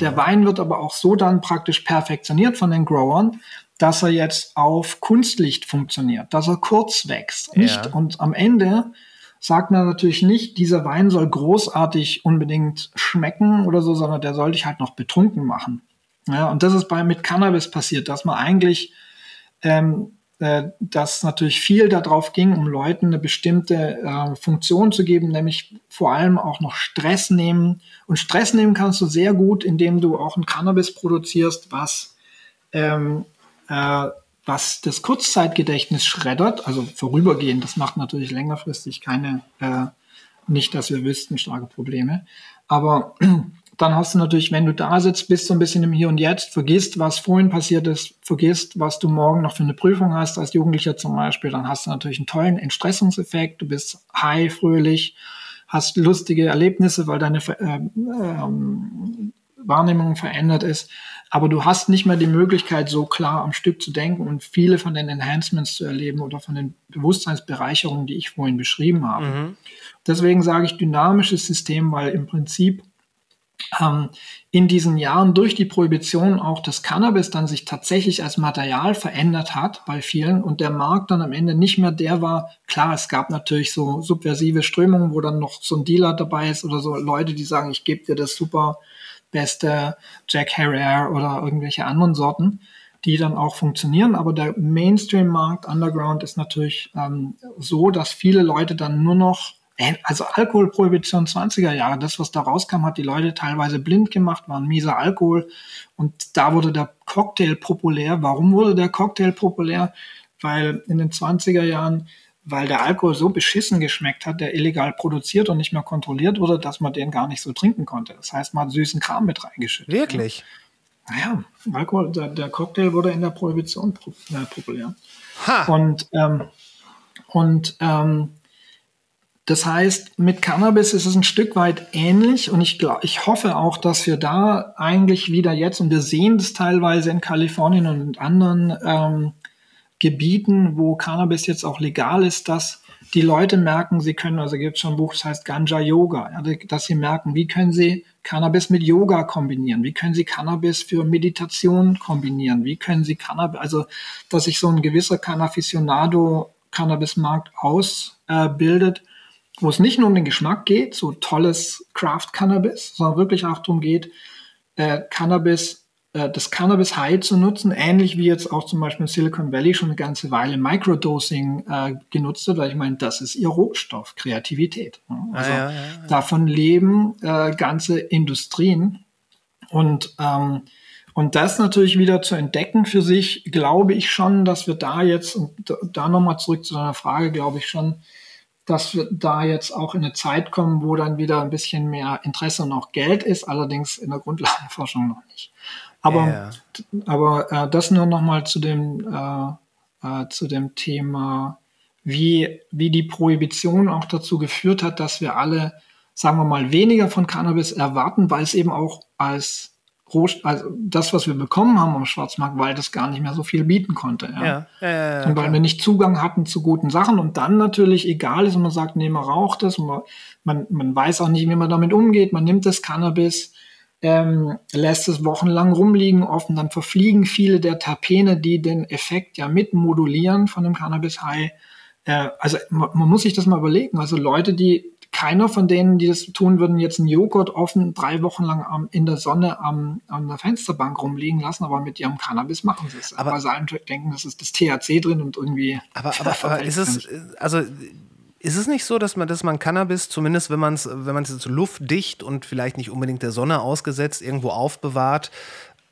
Der Wein wird aber auch so dann praktisch perfektioniert von den Growern, dass er jetzt auf Kunstlicht funktioniert, dass er kurz wächst. Nicht, und am Ende sagt man natürlich nicht, dieser Wein soll großartig unbedingt schmecken oder so, sondern der soll dich halt noch betrunken machen. Ja, und das ist bei mit Cannabis passiert, dass man eigentlich ähm, äh, dass natürlich viel darauf ging, um Leuten eine bestimmte äh, Funktion zu geben, nämlich vor allem auch noch Stress nehmen. Und Stress nehmen kannst du sehr gut, indem du auch ein Cannabis produzierst, was, ähm, äh, was das Kurzzeitgedächtnis schreddert, also vorübergehend. Das macht natürlich längerfristig keine, äh, nicht, dass wir wüssten, starke Probleme. Aber dann hast du natürlich, wenn du da sitzt, bist du ein bisschen im Hier und Jetzt, vergisst, was vorhin passiert ist, vergisst, was du morgen noch für eine Prüfung hast, als Jugendlicher zum Beispiel, dann hast du natürlich einen tollen Entstressungseffekt, du bist high, fröhlich, hast lustige Erlebnisse, weil deine äh, ähm, Wahrnehmung verändert ist, aber du hast nicht mehr die Möglichkeit, so klar am Stück zu denken und viele von den Enhancements zu erleben oder von den Bewusstseinsbereicherungen, die ich vorhin beschrieben habe. Deswegen sage ich dynamisches System, weil im Prinzip ähm, in diesen Jahren durch die Prohibition auch das Cannabis dann sich tatsächlich als Material verändert hat bei vielen und der Markt dann am Ende nicht mehr der war. Klar, es gab natürlich so subversive Strömungen, wo dann noch so ein Dealer dabei ist oder so Leute, die sagen, ich gebe dir das super beste Jack Harrier oder irgendwelche anderen Sorten. die dann auch funktionieren. Aber der Mainstream-Markt, Underground, ist natürlich ähm, so, dass viele Leute dann nur noch, äh, also Alkoholprohibition 20er Jahre, das, was da rauskam, hat die Leute teilweise blind gemacht, war ein mieser Alkohol. Und da wurde der Cocktail populär. Warum wurde der Cocktail populär? Weil in den 20er Jahren weil der Alkohol so beschissen geschmeckt hat, der illegal produziert und nicht mehr kontrolliert wurde, dass man den gar nicht so trinken konnte. Das heißt, man hat süßen Kram mit reingeschüttet. Wirklich? Naja, Alkohol, der, der Cocktail wurde in der Prohibition pro, äh, populär. Ha. Und, ähm, und ähm, das heißt, mit Cannabis ist es ein Stück weit ähnlich und ich, glaub, ich hoffe auch, dass wir da eigentlich wieder jetzt, und wir sehen das teilweise in Kalifornien und in anderen ähm, Gebieten, wo Cannabis jetzt auch legal ist, dass die Leute merken, sie können, also gibt es schon ein Buch, das heißt Ganja Yoga, dass sie merken, wie können sie Cannabis mit Yoga kombinieren, wie können sie Cannabis für Meditation kombinieren, wie können sie Cannabis, also dass sich so ein gewisser Cannaficionado Cannabismarkt ausbildet, äh, wo es nicht nur um den Geschmack geht, so tolles Craft Cannabis, sondern wirklich auch darum geht, äh, Cannabis das Cannabis High zu nutzen, ähnlich wie jetzt auch zum Beispiel Silicon Valley schon eine ganze Weile Microdosing äh, genutzt wird, weil ich meine, das ist ihr Rohstoff, Kreativität. Ne? Also ah, ja, ja, ja. davon leben äh, ganze Industrien und ähm, und das natürlich wieder zu entdecken für sich, glaube ich schon, dass wir da jetzt, und da nochmal zurück zu deiner Frage, glaube ich schon, dass wir da jetzt auch in eine Zeit kommen, wo dann wieder ein bisschen mehr Interesse und auch Geld ist, allerdings in der Grundlagenforschung noch nicht. Aber, ja. aber äh, das nur nochmal zu dem, äh, äh, zu dem Thema, wie, wie die Prohibition auch dazu geführt hat, dass wir alle, sagen wir mal, weniger von Cannabis erwarten, weil es eben auch als also das, was wir bekommen haben am Schwarzmarkt, weil das gar nicht mehr so viel bieten konnte. Ja. Ja, ja, und weil wir nicht Zugang hatten zu guten Sachen und dann natürlich egal ist und man sagt, nee, man raucht das und man, man, man weiß auch nicht, wie man damit umgeht, man nimmt das Cannabis ähm, lässt es wochenlang rumliegen offen, dann verfliegen viele der Terpene, die den Effekt ja mit modulieren von dem Cannabis High. Äh, also man, man, muss sich das mal überlegen. Also Leute, die keiner von denen, die das tun würden, jetzt einen Joghurt offen drei Wochen lang am, in der Sonne am, an der Fensterbank rumliegen lassen, aber mit ihrem Cannabis machen sie es. Aber weil sie denken, das ist das THC drin und irgendwie. Aber, aber, aber ist es, also ist es nicht so, dass man, dass man Cannabis, zumindest wenn man es wenn es luftdicht und vielleicht nicht unbedingt der Sonne ausgesetzt, irgendwo aufbewahrt,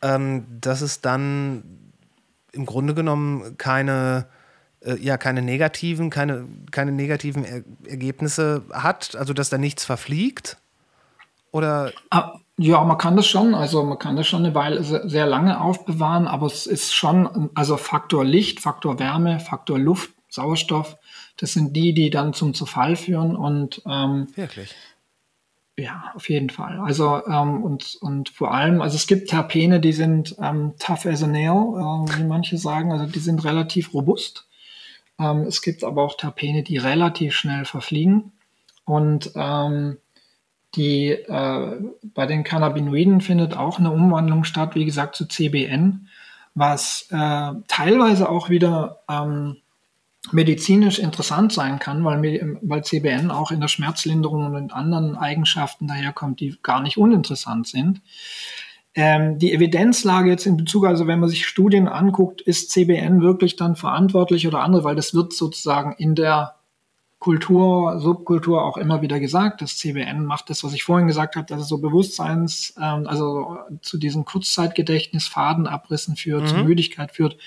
ähm, dass es dann im Grunde genommen keine, äh, ja, keine negativen, keine, keine negativen er Ergebnisse hat, also dass da nichts verfliegt? Oder? Ah, ja, man kann das schon, also man kann das schon eine Weile sehr lange aufbewahren, aber es ist schon, also Faktor Licht, Faktor Wärme, Faktor Luft, Sauerstoff, das sind die, die dann zum Zerfall führen und ähm, wirklich. Ja, auf jeden Fall. Also ähm, und, und vor allem, also es gibt Terpene, die sind ähm, tough as a nail, äh, wie manche sagen, also die sind relativ robust. Ähm, es gibt aber auch Terpene, die relativ schnell verfliegen. Und ähm, die äh, bei den Cannabinoiden findet auch eine Umwandlung statt, wie gesagt, zu CBN, was äh, teilweise auch wieder ähm, medizinisch interessant sein kann, weil, weil CBN auch in der Schmerzlinderung und in anderen Eigenschaften daherkommt, die gar nicht uninteressant sind. Ähm, die Evidenzlage jetzt in Bezug, also wenn man sich Studien anguckt, ist CBN wirklich dann verantwortlich oder andere, weil das wird sozusagen in der Kultur, Subkultur auch immer wieder gesagt, dass CBN macht das, was ich vorhin gesagt habe, dass es so Bewusstseins, ähm, also zu diesen Kurzzeitgedächtnis, Fadenabrissen führt, mhm. zu Müdigkeit führt.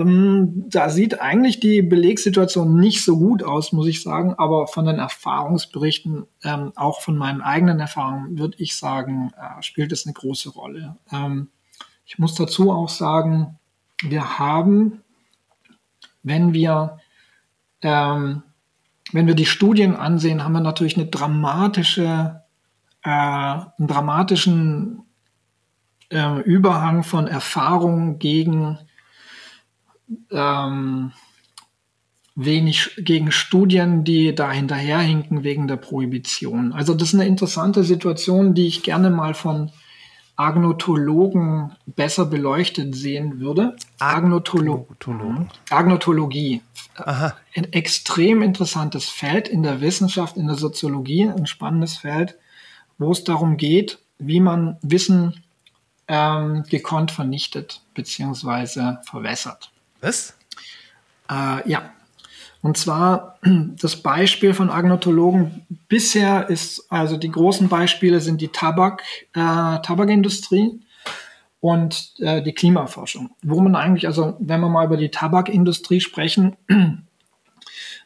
Ähm, da sieht eigentlich die Belegssituation nicht so gut aus, muss ich sagen, aber von den Erfahrungsberichten, ähm, auch von meinen eigenen Erfahrungen, würde ich sagen, äh, spielt es eine große Rolle. Ähm, ich muss dazu auch sagen, wir haben, wenn wir, ähm, wenn wir die Studien ansehen, haben wir natürlich eine dramatische, äh, einen dramatischen äh, Überhang von Erfahrungen gegen ähm, wenig gegen Studien, die da hinterherhinken wegen der Prohibition. Also das ist eine interessante Situation, die ich gerne mal von Agnotologen besser beleuchtet sehen würde. Agnotolo mhm. Agnotologie. Aha. Ein extrem interessantes Feld in der Wissenschaft, in der Soziologie, ein spannendes Feld, wo es darum geht, wie man Wissen ähm, gekonnt vernichtet bzw. verwässert. Was? Äh, ja. Und zwar das Beispiel von Agnotologen bisher ist, also die großen Beispiele sind die Tabak, äh, Tabakindustrie und äh, die Klimaforschung. Wo man eigentlich, also wenn wir mal über die Tabakindustrie sprechen,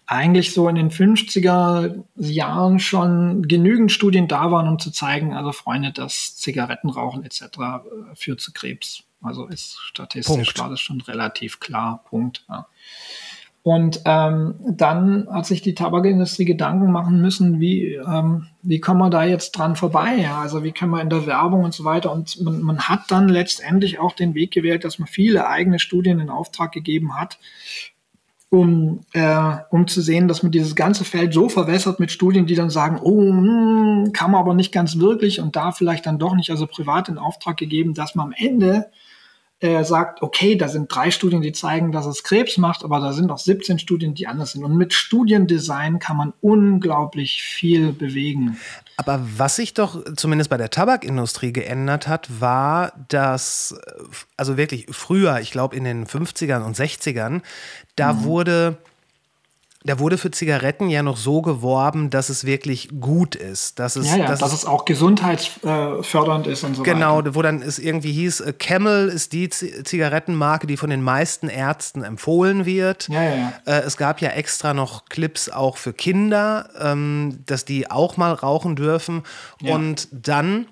eigentlich so in den 50er Jahren schon genügend Studien da waren, um zu zeigen, also Freunde, dass Zigarettenrauchen etc. äh, führt zu Krebs. Also ist statistisch Punkt. war das schon relativ klar. Punkt. Ja. Und ähm, dann hat sich die Tabakindustrie Gedanken machen müssen, wie, ähm, wie kommen wir da jetzt dran vorbei? Ja? Also wie können wir in der Werbung und so weiter. Und man, man hat dann letztendlich auch den Weg gewählt, dass man viele eigene Studien in Auftrag gegeben hat, um, äh, um zu sehen, dass man dieses ganze Feld so verwässert mit Studien, die dann sagen, oh, hm, kann man aber nicht ganz wirklich und da vielleicht dann doch nicht, also privat in Auftrag gegeben, dass man am Ende äh, sagt, okay, da sind drei Studien, die zeigen, dass es Krebs macht, aber da sind auch 17 Studien, die anders sind. Und mit Studiendesign kann man unglaublich viel bewegen. Aber was sich doch zumindest bei der Tabakindustrie geändert hat, war, dass, also wirklich früher, ich glaube in den 50ern und 60ern, da Mhm. wurde. Da wurde für Zigaretten ja noch so geworben, dass es wirklich gut ist. Dass es, Ja, ja, dass dass es auch gesundheitsfördernd ist und so Genau, weiter. wo dann es irgendwie hieß, äh, Camel ist die Zigarettenmarke, die von den meisten Ärzten empfohlen wird. Ja, ja, ja. Äh, es gab ja extra noch Clips auch für Kinder, ähm, dass die auch mal rauchen dürfen. Ja. Und dann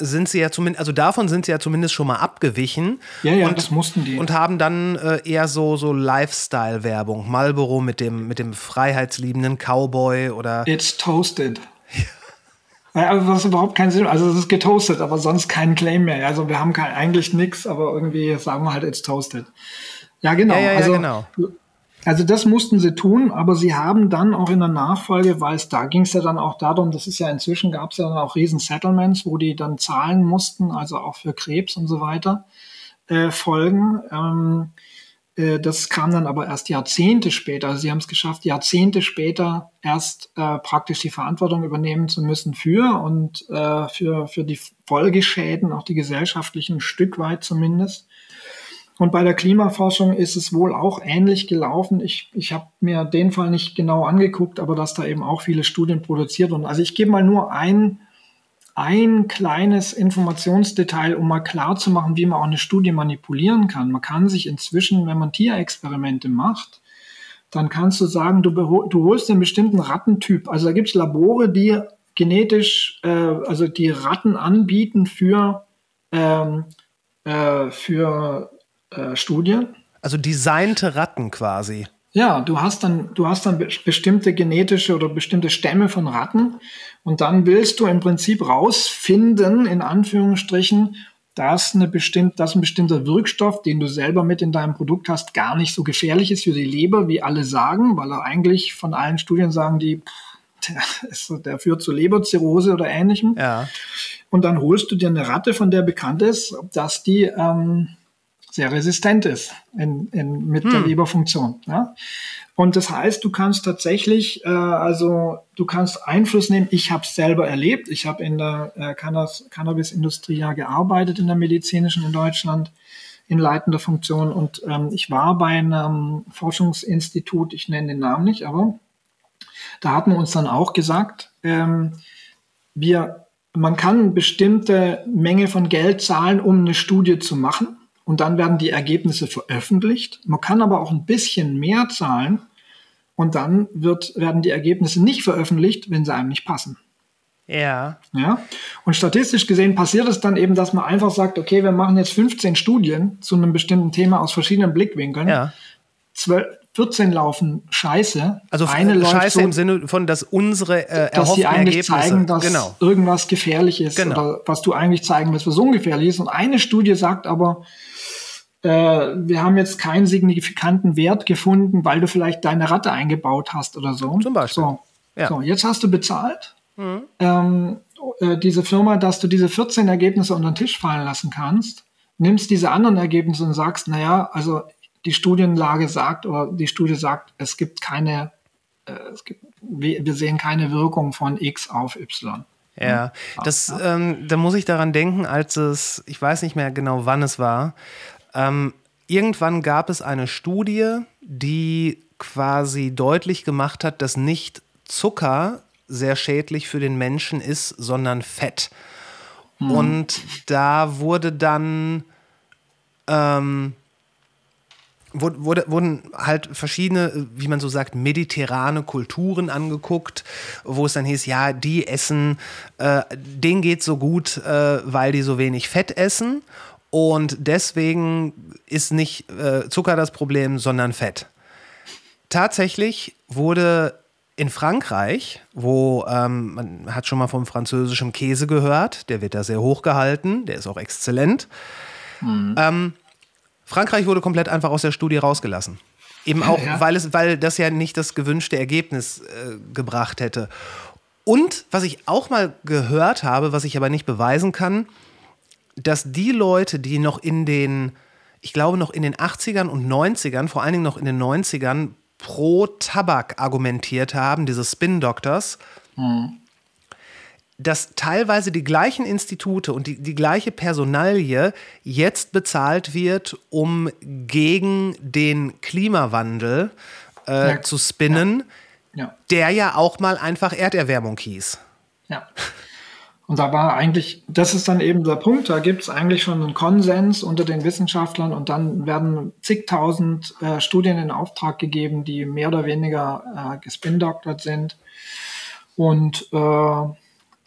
sind sie ja zumindest, also davon sind sie ja zumindest schon mal abgewichen. Ja, ja, und, das mussten die. Und haben dann äh, eher so, so Lifestyle-Werbung. Marlboro mit dem, mit dem freiheitsliebenden Cowboy oder. It's toasted. Ja, aber was überhaupt keinen Sinn. Also es ist getoastet, aber sonst kein Claim mehr. Also wir haben kein, eigentlich nichts, aber irgendwie sagen wir halt, it's toasted. Ja, genau. Ja, ja, ja, also, genau. Also das mussten sie tun, aber sie haben dann auch in der Nachfolge, weil es da ging es ja dann auch darum, das ist ja inzwischen gab es ja dann auch riesen Settlements, wo die dann zahlen mussten, also auch für Krebs und so weiter, äh, Folgen. Ähm, äh, das kam dann aber erst Jahrzehnte später. Also sie haben es geschafft, Jahrzehnte später erst äh, praktisch die Verantwortung übernehmen zu müssen für und äh, für, für die Folgeschäden, auch die gesellschaftlichen, ein Stück weit zumindest. Und bei der Klimaforschung ist es wohl auch ähnlich gelaufen. Ich, ich habe mir den Fall nicht genau angeguckt, aber dass da eben auch viele Studien produziert wurden. Also ich gebe mal nur ein, ein kleines Informationsdetail, um mal klar zu machen, wie man auch eine Studie manipulieren kann. Man kann sich inzwischen, wenn man Tierexperimente macht, dann kannst du sagen, du, du holst einen bestimmten Rattentyp. Also da gibt es Labore, die genetisch, äh, also die Ratten anbieten für, ähm, äh, für äh, Studien. Also designte Ratten quasi. Ja, du hast dann, du hast dann be bestimmte genetische oder bestimmte Stämme von Ratten und dann willst du im Prinzip rausfinden, in Anführungsstrichen, dass, eine bestimmt, dass ein bestimmter Wirkstoff, den du selber mit in deinem Produkt hast, gar nicht so gefährlich ist für die Leber, wie alle sagen, weil er eigentlich von allen Studien sagen, die, der, der führt zu Leberzirrhose oder ähnlichem. Ja. Und dann holst du dir eine Ratte, von der bekannt ist, dass die ähm, sehr resistent ist in, in, mit der Leberfunktion. Ja? Und das heißt, du kannst tatsächlich, äh, also du kannst Einfluss nehmen. Ich habe es selber erlebt. Ich habe in der äh, Cannabis- Cannabis-Industrie ja gearbeitet, in der medizinischen in Deutschland, in leitender Funktion. Und ähm, ich war bei einem Forschungsinstitut, ich nenne den Namen nicht, aber da hat man uns dann auch gesagt, ähm, wir, man kann bestimmte Menge von Geld zahlen, um eine Studie zu machen. Und dann werden die Ergebnisse veröffentlicht. Man kann aber auch ein bisschen mehr zahlen. Und dann wird, werden die Ergebnisse nicht veröffentlicht, wenn sie einem nicht passen. Ja. Ja? Und statistisch gesehen passiert es dann eben, dass man einfach sagt, okay, wir machen jetzt 15 Studien zu einem bestimmten Thema aus verschiedenen Blickwinkeln. Ja. 12, 14 laufen scheiße. Also eine läuft Scheiße so, im Sinne von, dass unsere äh, dass sie eigentlich Ergebnisse. zeigen, dass genau. irgendwas gefährlich ist Genau. oder was du eigentlich zeigen willst, was ungefährlich ist. Und eine Studie sagt aber, äh, wir haben jetzt keinen signifikanten Wert gefunden, weil du vielleicht deine Ratte eingebaut hast oder so. Zum Beispiel. So, Ja. so jetzt hast du bezahlt. Ähm, äh, diese Firma, dass du diese 14 Ergebnisse unter den Tisch fallen lassen kannst, nimmst diese anderen Ergebnisse und sagst, naja, also die Studienlage sagt oder die Studie sagt, es gibt keine, äh, es gibt, wir, wir sehen keine Wirkung von X auf Y. Ja, das, ähm, da muss ich daran denken, als es, ich weiß nicht mehr genau, wann es war. Ähm, irgendwann gab es eine Studie, die quasi deutlich gemacht hat, dass nicht Zucker sehr schädlich für den Menschen ist, sondern Fett. Und da wurde dann ähm, wurde, wurden halt verschiedene, wie man so sagt, mediterrane Kulturen angeguckt, wo es dann hieß, ja, die essen, äh, denen geht so gut, äh, weil die so wenig Fett essen. Und deswegen ist nicht äh, Zucker das Problem, sondern Fett. Tatsächlich wurde in Frankreich, wo ähm, man hat schon mal vom französischen Käse gehört, der wird da sehr hoch gehalten, der ist auch exzellent. Ähm, Frankreich wurde komplett einfach aus der Studie rausgelassen. Eben auch, Ja. weil, es, weil das ja nicht das gewünschte Ergebnis äh, gebracht hätte. Und was ich auch mal gehört habe, was ich aber nicht beweisen kann, dass die Leute, die noch in den, ich glaube noch in den 80ern und 90ern, vor allen Dingen noch in den 90ern, pro Tabak argumentiert haben, diese Spin-Doctors, dass teilweise die gleichen Institute und die, die gleiche Personalie jetzt bezahlt wird, um gegen den Klimawandel äh, Ja. zu spinnen, Ja. der ja auch mal einfach Erderwärmung hieß. Ja. Und da war eigentlich, das ist dann eben der Punkt, da gibt es eigentlich schon einen Konsens unter den Wissenschaftlern und dann werden zigtausend äh, Studien in Auftrag gegeben, die mehr oder weniger äh, gespindoktert sind. Und äh,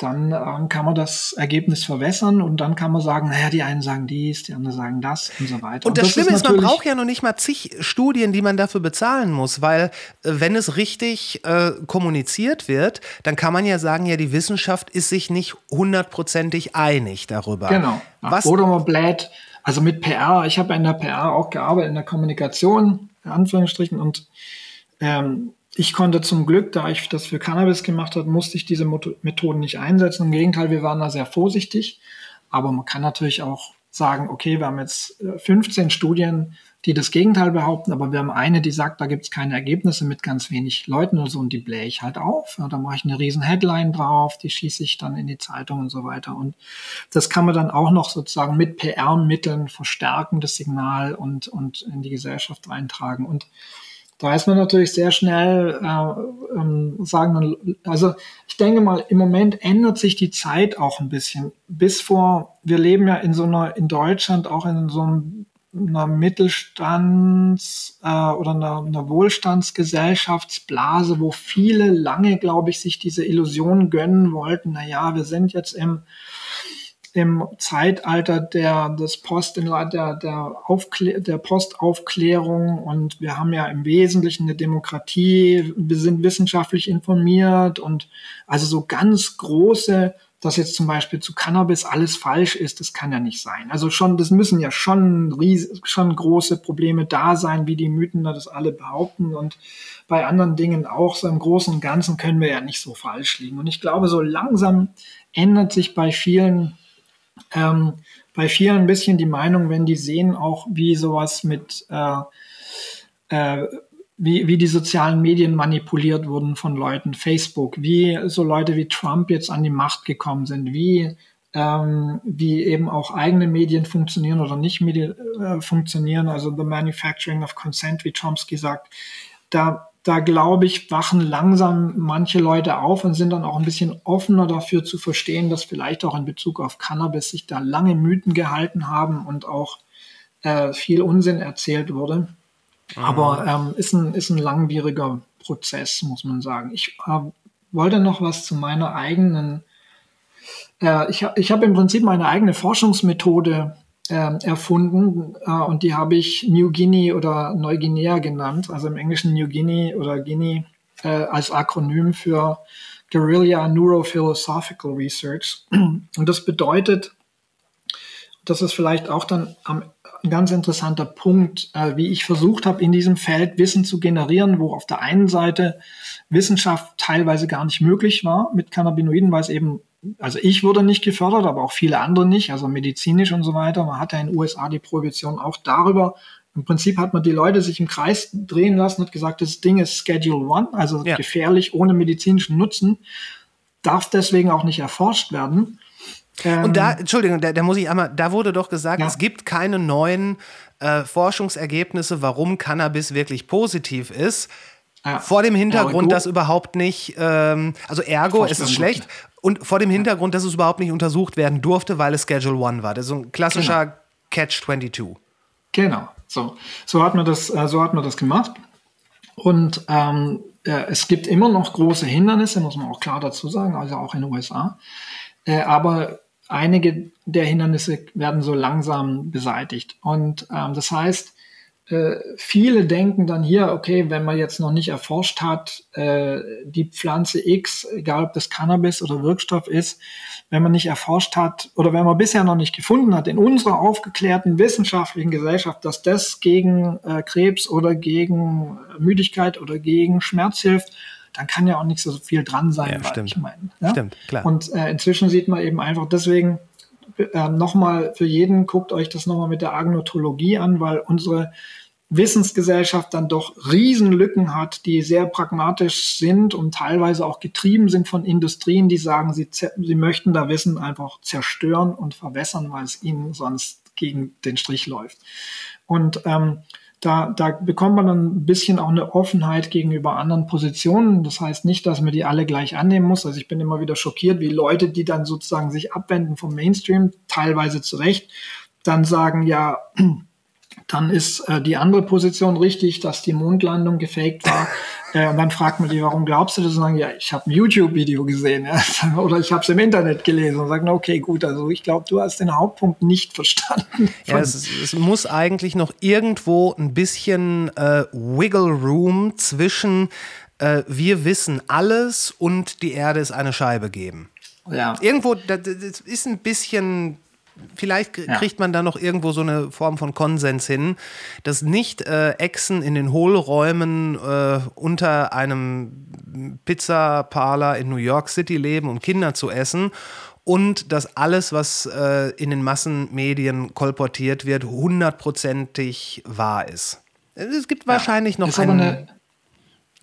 dann ähm, kann man das Ergebnis verwässern und dann kann man sagen, naja, die einen sagen dies, die anderen sagen das und so weiter. Und das, Schlimme ist, man braucht ja noch nicht mal zig Studien, die man dafür bezahlen muss, weil äh, wenn es richtig äh, kommuniziert wird, dann kann man ja sagen, ja, die Wissenschaft ist sich nicht hundertprozentig einig darüber. Genau. Was, Oder man bläht, also mit PR, ich habe in der PR auch gearbeitet, in der Kommunikation, in Anführungsstrichen, und ähm, ich konnte zum Glück, da ich das für Cannabis gemacht habe, musste ich diese Methoden nicht einsetzen. Im Gegenteil, wir waren da sehr vorsichtig. Aber man kann natürlich auch sagen, okay, wir haben jetzt äh, 15 Studien, die das Gegenteil behaupten, aber wir haben eine, die sagt, da gibt es keine Ergebnisse mit ganz wenig Leuten oder so und die blähe ich halt auf. Ja, da mache ich eine riesen Headline drauf, die schieße ich dann in die Zeitung und so weiter. Und das kann man dann auch noch sozusagen mit PR-Mitteln verstärken, das Signal und, und in die Gesellschaft reintragen. Und da ist man natürlich sehr schnell, äh, ähm, sagen man, also ich denke mal, im Moment ändert sich die Zeit auch ein bisschen. Bis vor, wir leben ja in so einer, in Deutschland auch in so einer Mittelstands- äh, oder einer, einer Wohlstandsgesellschaftsblase, wo viele lange, glaube ich, sich diese Illusion gönnen wollten, na ja, wir sind jetzt im im Zeitalter der, des Post, der, der, Aufklä der Postaufklärung und wir haben ja im Wesentlichen eine Demokratie, wir sind wissenschaftlich informiert und also so ganz große, dass jetzt zum Beispiel zu Cannabis alles falsch ist, das kann ja nicht sein. Also schon, das müssen ja schon, ries schon große Probleme da sein, wie die Mythen das alle behaupten und bei anderen Dingen auch so im Großen und Ganzen können wir ja nicht so falsch liegen. Und ich glaube, so langsam ändert sich bei vielen ähm, bei vielen ein bisschen die Meinung, wenn die sehen auch, wie sowas mit, äh, äh, wie, wie die sozialen Medien manipuliert wurden von Leuten, Facebook, wie so Leute wie Trump jetzt an die Macht gekommen sind, wie, ähm, wie eben auch eigene Medien funktionieren oder nicht Medien, äh, funktionieren, also the manufacturing of consent, wie Chomsky sagt, da da glaube ich, wachen langsam manche Leute auf und sind dann auch ein bisschen offener dafür zu verstehen, dass vielleicht auch in Bezug auf Cannabis sich da lange Mythen gehalten haben und auch äh, viel Unsinn erzählt wurde. Aber ähm, ist, ein, ist ein langwieriger Prozess, muss man sagen. Ich äh, wollte noch was zu meiner eigenen, äh, ich, ich habe im Prinzip meine eigene Forschungsmethode ähm, erfunden äh, und die habe ich New Guinea oder Neuguinea genannt, also im Englischen New Guinea oder Guinea äh, als Akronym für Guerilla Neurophilosophical Research. Und das bedeutet, das ist vielleicht auch dann am, ein ganz interessanter Punkt, äh, wie ich versucht habe, in diesem Feld Wissen zu generieren, wo auf der einen Seite Wissenschaft teilweise gar nicht möglich war mit Cannabinoiden, weil es eben, also ich wurde nicht gefördert, aber auch viele andere nicht, also medizinisch und so weiter. Man hatte in den USA die Prohibition auch darüber. Im Prinzip hat man die Leute sich im Kreis drehen lassen, hat gesagt, das Ding ist Schedule One, also Ja. gefährlich ohne medizinischen Nutzen. darf deswegen auch nicht erforscht werden. Ähm, Und da, Entschuldigung, da, da muss ich einmal, da wurde doch gesagt, Ja. es gibt keine neuen äh, Forschungsergebnisse, warum Cannabis wirklich positiv ist. Ja. Vor dem Hintergrund, und dass überhaupt nicht, ähm, also ergo, es ist schlecht. Und vor dem Hintergrund, dass es überhaupt nicht untersucht werden durfte, weil es Schedule One war. Das ist so ein klassischer Catch-22. Genau, so. So hat man das, äh, so hat man das gemacht. Und ähm, äh, es gibt immer noch große Hindernisse, muss man auch klar dazu sagen, also auch in den USA. Äh, aber einige der Hindernisse werden so langsam beseitigt. Und ähm, das heißt, äh, viele denken dann hier, okay, wenn man jetzt noch nicht erforscht hat, äh, die Pflanze X, egal ob das Cannabis oder Wirkstoff ist, wenn man nicht erforscht hat oder wenn man bisher noch nicht gefunden hat in unserer aufgeklärten wissenschaftlichen Gesellschaft, dass das gegen äh, Krebs oder gegen Müdigkeit oder gegen Schmerz hilft, dann kann ja auch nicht so viel dran sein. Ja, stimmt. Ich meine, ja? Stimmt, klar. Und äh, inzwischen sieht man eben einfach deswegen äh, nochmal für jeden, guckt euch das nochmal mit der Agnotologie an, weil unsere Wissensgesellschaft dann doch Riesenlücken hat, die sehr pragmatisch sind und teilweise auch getrieben sind von Industrien, die sagen, sie, sie möchten da Wissen einfach zerstören und verwässern, weil es ihnen sonst gegen den Strich läuft. Und ähm, da, da bekommt man dann ein bisschen auch eine Offenheit gegenüber anderen Positionen. Das heißt nicht, dass man die alle gleich annehmen muss. Also ich bin immer wieder schockiert, wie Leute, die dann sozusagen sich abwenden vom Mainstream, teilweise zu Recht, dann sagen, ja, dann ist äh, die andere Position richtig, dass die Mondlandung gefaked war. äh, und dann fragt man die, warum glaubst du das? Und sagen, ja, ich habe ein YouTube-Video gesehen ja, oder ich habe es im Internet gelesen und sagen, okay, gut, also ich glaube, du hast den Hauptpunkt nicht verstanden. Ja, es, ist- es muss eigentlich noch irgendwo ein bisschen äh, Wiggle Room zwischen äh, wir wissen alles und die Erde ist eine Scheibe geben. ja. Irgendwo, das ist ein bisschen, vielleicht k- Ja. kriegt man da noch irgendwo so eine Form von Konsens hin, dass nicht äh, Echsen in den Hohlräumen äh, unter einem Pizza-Parler in New York City leben, um Kinder zu essen. Und dass alles, was äh, in den Massenmedien kolportiert wird, hundertprozentig wahr ist. Es gibt wahrscheinlich noch ist einen.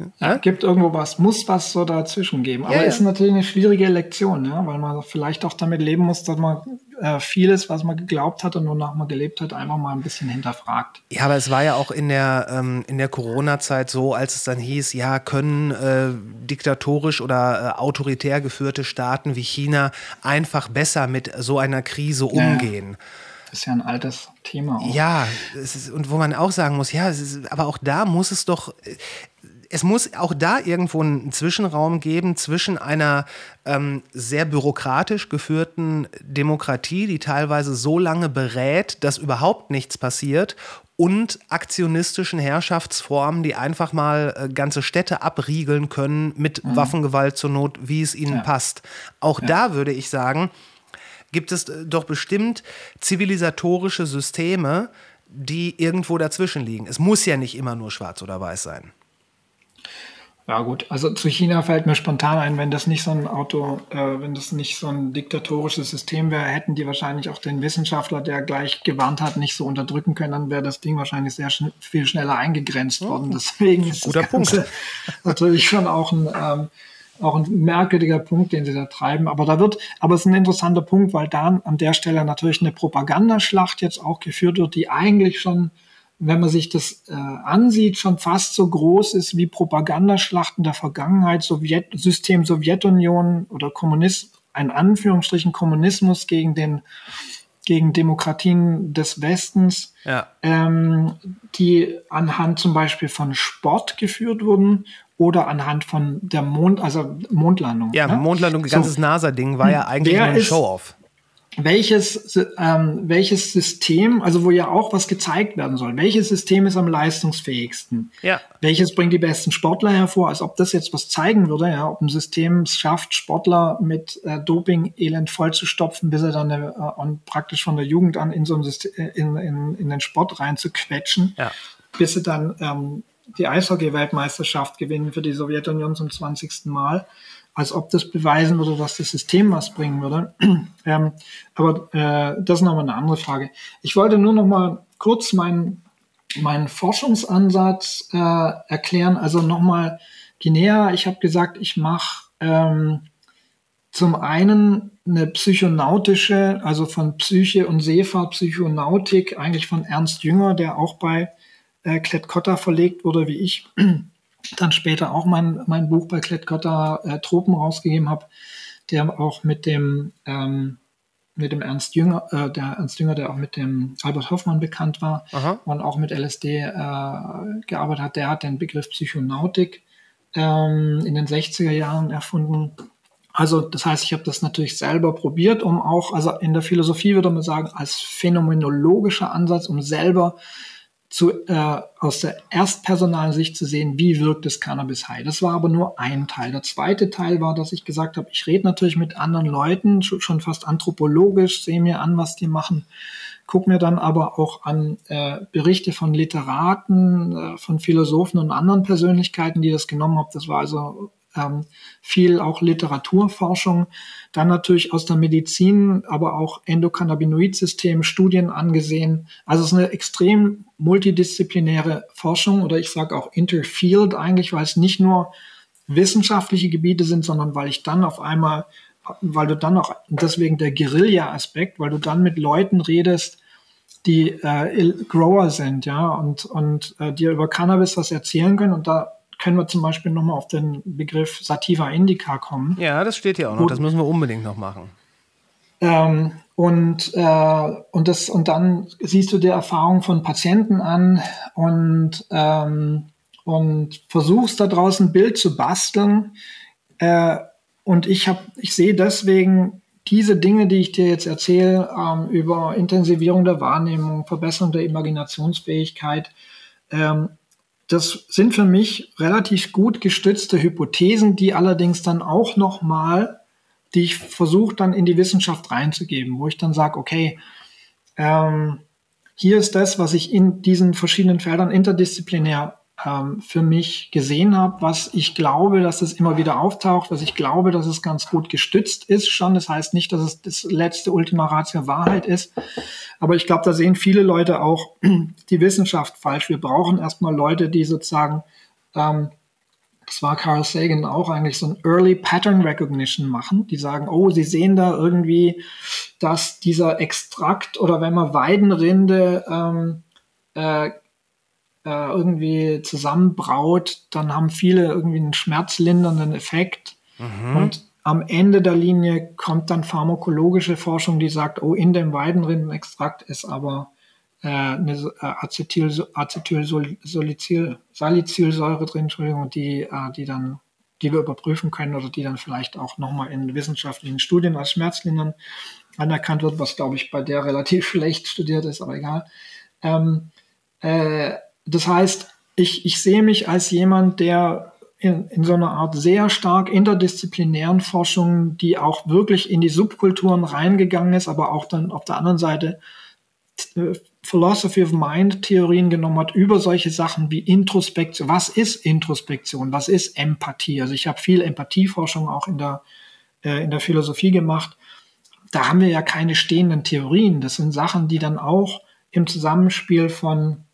Eine, ja, gibt irgendwo was, muss was so dazwischen geben. Aber Ja, ja. ist natürlich eine schwierige Lektion, ja, weil man vielleicht auch damit leben muss, dass man äh, vieles, was man geglaubt hat und wonach man gelebt hat, einfach mal ein bisschen hinterfragt. Ja, aber es war ja auch in der, ähm, in der Corona-Zeit so, als es dann hieß, ja, können äh, diktatorisch oder äh, autoritär geführte Staaten wie China einfach besser mit so einer Krise umgehen. Ist ja ein altes Thema. Auch. Ja, ist, und wo man auch sagen muss, ja, ist, aber auch da muss es doch, es muss auch da irgendwo einen Zwischenraum geben zwischen einer ähm, sehr bürokratisch geführten Demokratie, die teilweise so lange berät, dass überhaupt nichts passiert, und aktionistischen Herrschaftsformen, die einfach mal äh, ganze Städte abriegeln können mit Waffengewalt zur Not, wie es ihnen Mhm. Ja. passt. Auch da würde ich sagen, gibt es äh, doch bestimmt zivilisatorische Systeme, die irgendwo dazwischen liegen. Es muss ja nicht immer nur schwarz oder weiß sein. Ja gut, also zu China fällt mir spontan ein, wenn das nicht so ein Auto, äh, wenn das nicht so ein diktatorisches System wäre, hätten die wahrscheinlich auch den Wissenschaftler, der gleich gewarnt hat, nicht so unterdrücken können, dann wäre das Ding wahrscheinlich sehr schn viel schneller eingegrenzt worden. Deswegen ist Guter das Ganze natürlich schon auch ein ähm, auch ein merkwürdiger Punkt, den sie da treiben. Aber da wird, aber es ist ein interessanter Punkt, weil da an der Stelle natürlich eine Propagandaschlacht jetzt auch geführt wird, die eigentlich schon, wenn man sich das äh, ansieht, schon fast so groß ist wie Propagandaschlachten der Vergangenheit, Sowjet, System Sowjetunion oder Kommunist, ein Anführungsstrichen Kommunismus gegen den gegen Demokratien des Westens, Ja. ähm, die anhand zum Beispiel von Sport geführt wurden oder anhand von der Mond, also Mondlandung. Ja, ne? Mondlandung, So. ganzes NASA-Ding war ja eigentlich Wer nur ein Show-off. Welches, ähm, welches System, also wo ja auch was gezeigt werden soll, welches System ist am leistungsfähigsten? Ja. Welches bringt die besten Sportler hervor? Als ob das jetzt was zeigen würde, ja, ob ein System es schafft, Sportler mit äh, Doping-Elend vollzustopfen, bis er dann äh, und praktisch von der Jugend an in so ein System, in, in, in den Sport reinzuquetschen, Ja. bis sie dann ähm, die Eishockey-Weltmeisterschaft gewinnen für die Sowjetunion zum 20. Mal als ob das beweisen würde, dass das System was bringen würde. ähm, aber äh, das ist nochmal eine andere Frage. Ich wollte nur noch mal kurz meinen meinen Forschungsansatz äh, erklären. Also nochmal Guinea. Ich habe gesagt, ich mache ähm, zum einen eine psychonautische, also von Psyche und Seefahrt, Psychonautik, eigentlich von Ernst Jünger, der auch bei äh, Klett-Cotta verlegt wurde, wie ich dann später auch mein, mein Buch bei Klett-Cotta äh, Tropen rausgegeben habe, der auch mit dem, ähm, mit dem Ernst Jünger, äh, der Ernst Jünger, der auch mit dem Albert Hoffmann bekannt war Aha. und auch mit LSD äh, gearbeitet hat, der hat den Begriff Psychonautik ähm, in den 60er Jahren erfunden. Also das heißt, ich habe das natürlich selber probiert, um auch, also in der Philosophie würde man sagen, als phänomenologischer Ansatz, um selber zu, äh, aus der erstpersonalen Sicht zu sehen, wie wirkt das Cannabis High. Das war aber nur ein Teil. Der zweite Teil war, dass ich gesagt habe, ich rede natürlich mit anderen Leuten, schon fast anthropologisch, sehe mir an, was die machen, gucke mir dann aber auch an äh, Berichte von Literaten, äh, von Philosophen und anderen Persönlichkeiten, die das genommen haben. Das war also ähm, viel auch Literaturforschung, dann natürlich aus der Medizin, aber auch Endokannabinoid-System, Studien angesehen. Also es ist eine extrem multidisziplinäre Forschung oder ich sage auch Interfield eigentlich, weil es nicht nur wissenschaftliche Gebiete sind, sondern weil ich dann auf einmal, weil du dann auch, deswegen der Guerilla-Aspekt, weil du dann mit Leuten redest, die äh, Grower sind, ja, und, und äh, dir über Cannabis was erzählen können und da können wir zum Beispiel nochmal auf den Begriff Sativa Indica kommen. Ja, das steht hier auch noch. Das müssen wir unbedingt noch machen. Ähm, und, äh, und, das, und dann siehst du dir Erfahrungen von Patienten an und, ähm, und versuchst da draußen ein Bild zu basteln. Äh, und ich, hab, ich sehe deswegen diese Dinge, die ich dir jetzt erzähle, ähm, über Intensivierung der Wahrnehmung, Verbesserung der Imaginationsfähigkeit, ähm, das sind für mich relativ gut gestützte Hypothesen, die allerdings dann auch nochmal, die ich versuche dann in die Wissenschaft reinzugeben, wo ich dann sage, okay, ähm, hier ist das, was ich in diesen verschiedenen Feldern interdisziplinär ähm, für mich gesehen habe, was ich glaube, dass es immer wieder auftaucht, was ich glaube, dass es ganz gut gestützt ist schon. Das heißt nicht, dass es das letzte Ultima Ratio Wahrheit ist. Aber ich glaube, da sehen viele Leute auch die Wissenschaft falsch. Wir brauchen erstmal Leute, die sozusagen, ähm, das war Carl Sagan auch eigentlich so ein Early Pattern Recognition machen. Die sagen, oh, sie sehen da irgendwie, dass dieser Extrakt oder wenn man Weidenrinde ähm, äh, irgendwie zusammenbraut, dann haben viele irgendwie einen schmerzlindernden Effekt. Mhm. Und am Ende der Linie kommt dann pharmakologische Forschung, die sagt, oh, in dem Weidenrindenextrakt ist aber äh, eine äh, Acetyl, Acetylsalicylsäure drin, Entschuldigung, die, äh, die dann die wir überprüfen können oder die dann vielleicht auch nochmal in wissenschaftlichen Studien als schmerzlindernd anerkannt wird, was glaube ich bei der relativ schlecht studiert ist, aber egal. Ähm, äh, das heißt, ich, ich sehe mich als jemand, der in, in so einer Art sehr stark interdisziplinären Forschung, die auch wirklich in die Subkulturen reingegangen ist, aber auch dann auf der anderen Seite äh, Philosophy of Mind Theorien genommen hat über solche Sachen wie Introspektion. Was ist Introspektion? Was ist Empathie? Also ich habe viel Empathieforschung auch in der, äh, in der Philosophie gemacht. Da haben wir ja keine stehenden Theorien. Das sind Sachen, die dann auch im Zusammenspiel von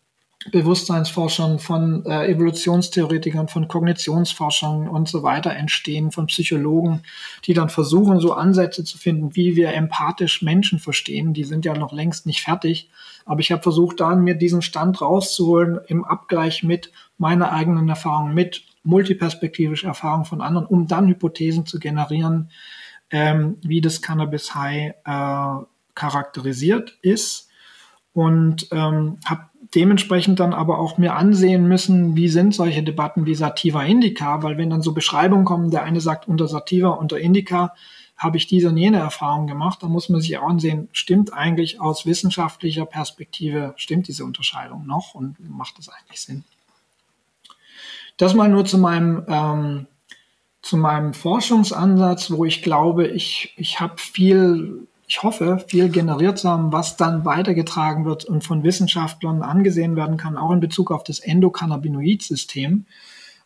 Bewusstseinsforschern, von äh, Evolutionstheoretikern, von Kognitionsforschern und so weiter entstehen, von Psychologen, die dann versuchen, so Ansätze zu finden, wie wir empathisch Menschen verstehen. Die sind ja noch längst nicht fertig. Aber ich habe versucht, dann mir diesen Stand rauszuholen im Abgleich mit meiner eigenen Erfahrung, mit multiperspektivischer Erfahrung von anderen, um dann Hypothesen zu generieren, ähm, wie das Cannabis High äh, charakterisiert ist. Und ähm, habe dementsprechend dann aber auch mir ansehen müssen, wie sind solche Debatten wie Sativa Indica, weil wenn dann so Beschreibungen kommen, der eine sagt unter Sativa, unter Indica, habe ich diese und jene Erfahrung gemacht, dann muss man sich auch ansehen, stimmt eigentlich aus wissenschaftlicher Perspektive, stimmt diese Unterscheidung noch und macht das eigentlich Sinn? Das mal nur zu meinem, ähm, zu meinem Forschungsansatz, wo ich glaube, ich, ich habe viel ich hoffe, viel generiert zu haben, was dann weitergetragen wird und von Wissenschaftlern angesehen werden kann, auch in Bezug auf das Endokannabinoid-System.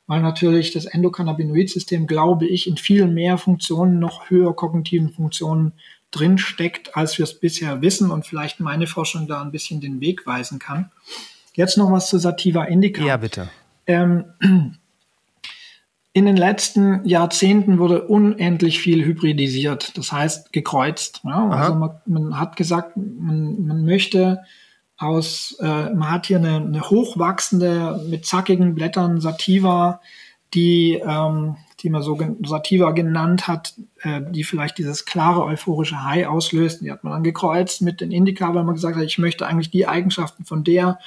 Weil natürlich das Endokannabinoid-System, glaube ich, in viel mehr Funktionen, noch höher kognitiven Funktionen drin steckt, als wir es bisher wissen und vielleicht meine Forschung da ein bisschen den Weg weisen kann. Jetzt noch was zu Sativa Indica. Ja, bitte. Ähm, in den letzten Jahrzehnten wurde unendlich viel hybridisiert, das heißt gekreuzt. Ja? Also man, man, hat gesagt, man, man möchte aus, äh, man hat hier eine, eine, hochwachsende mit zackigen Blättern Sativa, die, ähm, die man so Sativa genannt hat, äh, die vielleicht dieses klare euphorische High auslöst. Die hat man dann gekreuzt mit den Indica, weil man gesagt hat, ich möchte eigentlich die Eigenschaften von der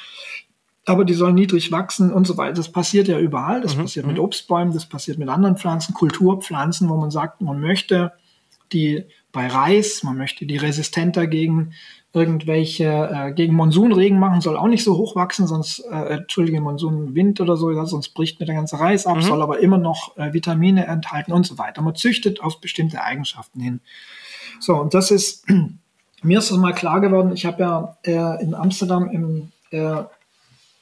aber die sollen niedrig wachsen und so weiter. Das passiert ja überall. Das mhm. passiert mit mhm. Obstbäumen, das passiert mit anderen Pflanzen, Kulturpflanzen, wo man sagt, man möchte die bei Reis, man möchte die resistenter gegen irgendwelche, äh, gegen Monsunregen machen, soll auch nicht so hoch wachsen, sonst, äh, entschuldige, Monsunwind oder so, ja, sonst bricht mir der ganze Reis ab, mhm. soll aber immer noch äh, Vitamine enthalten und so weiter. Man züchtet auf bestimmte Eigenschaften hin. So, und das ist, mir ist das mal klar geworden, ich habe ja äh, in Amsterdam im äh,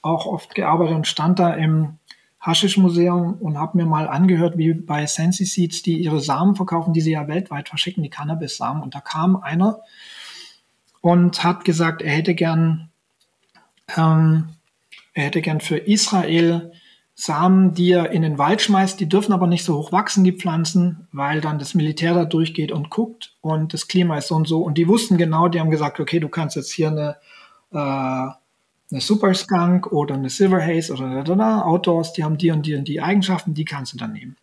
auch oft gearbeitet und stand da im Haschisch-Museum und habe mir mal angehört, wie bei Sensi Seeds, die ihre Samen verkaufen, die sie ja weltweit verschicken, die Cannabis-Samen. Und da kam einer und hat gesagt, er hätte gern, ähm, er hätte gern für Israel Samen, die er in den Wald schmeißt, die dürfen aber nicht so hoch wachsen, die Pflanzen, weil dann das Militär da durchgeht und guckt und das Klima ist so und so. Und die wussten genau, die haben gesagt, okay, du kannst jetzt hier eine äh, eine Super Skunk oder eine Silver Haze oder da, Outdoors, die haben die und die und die Eigenschaften, die kannst du dann nehmen.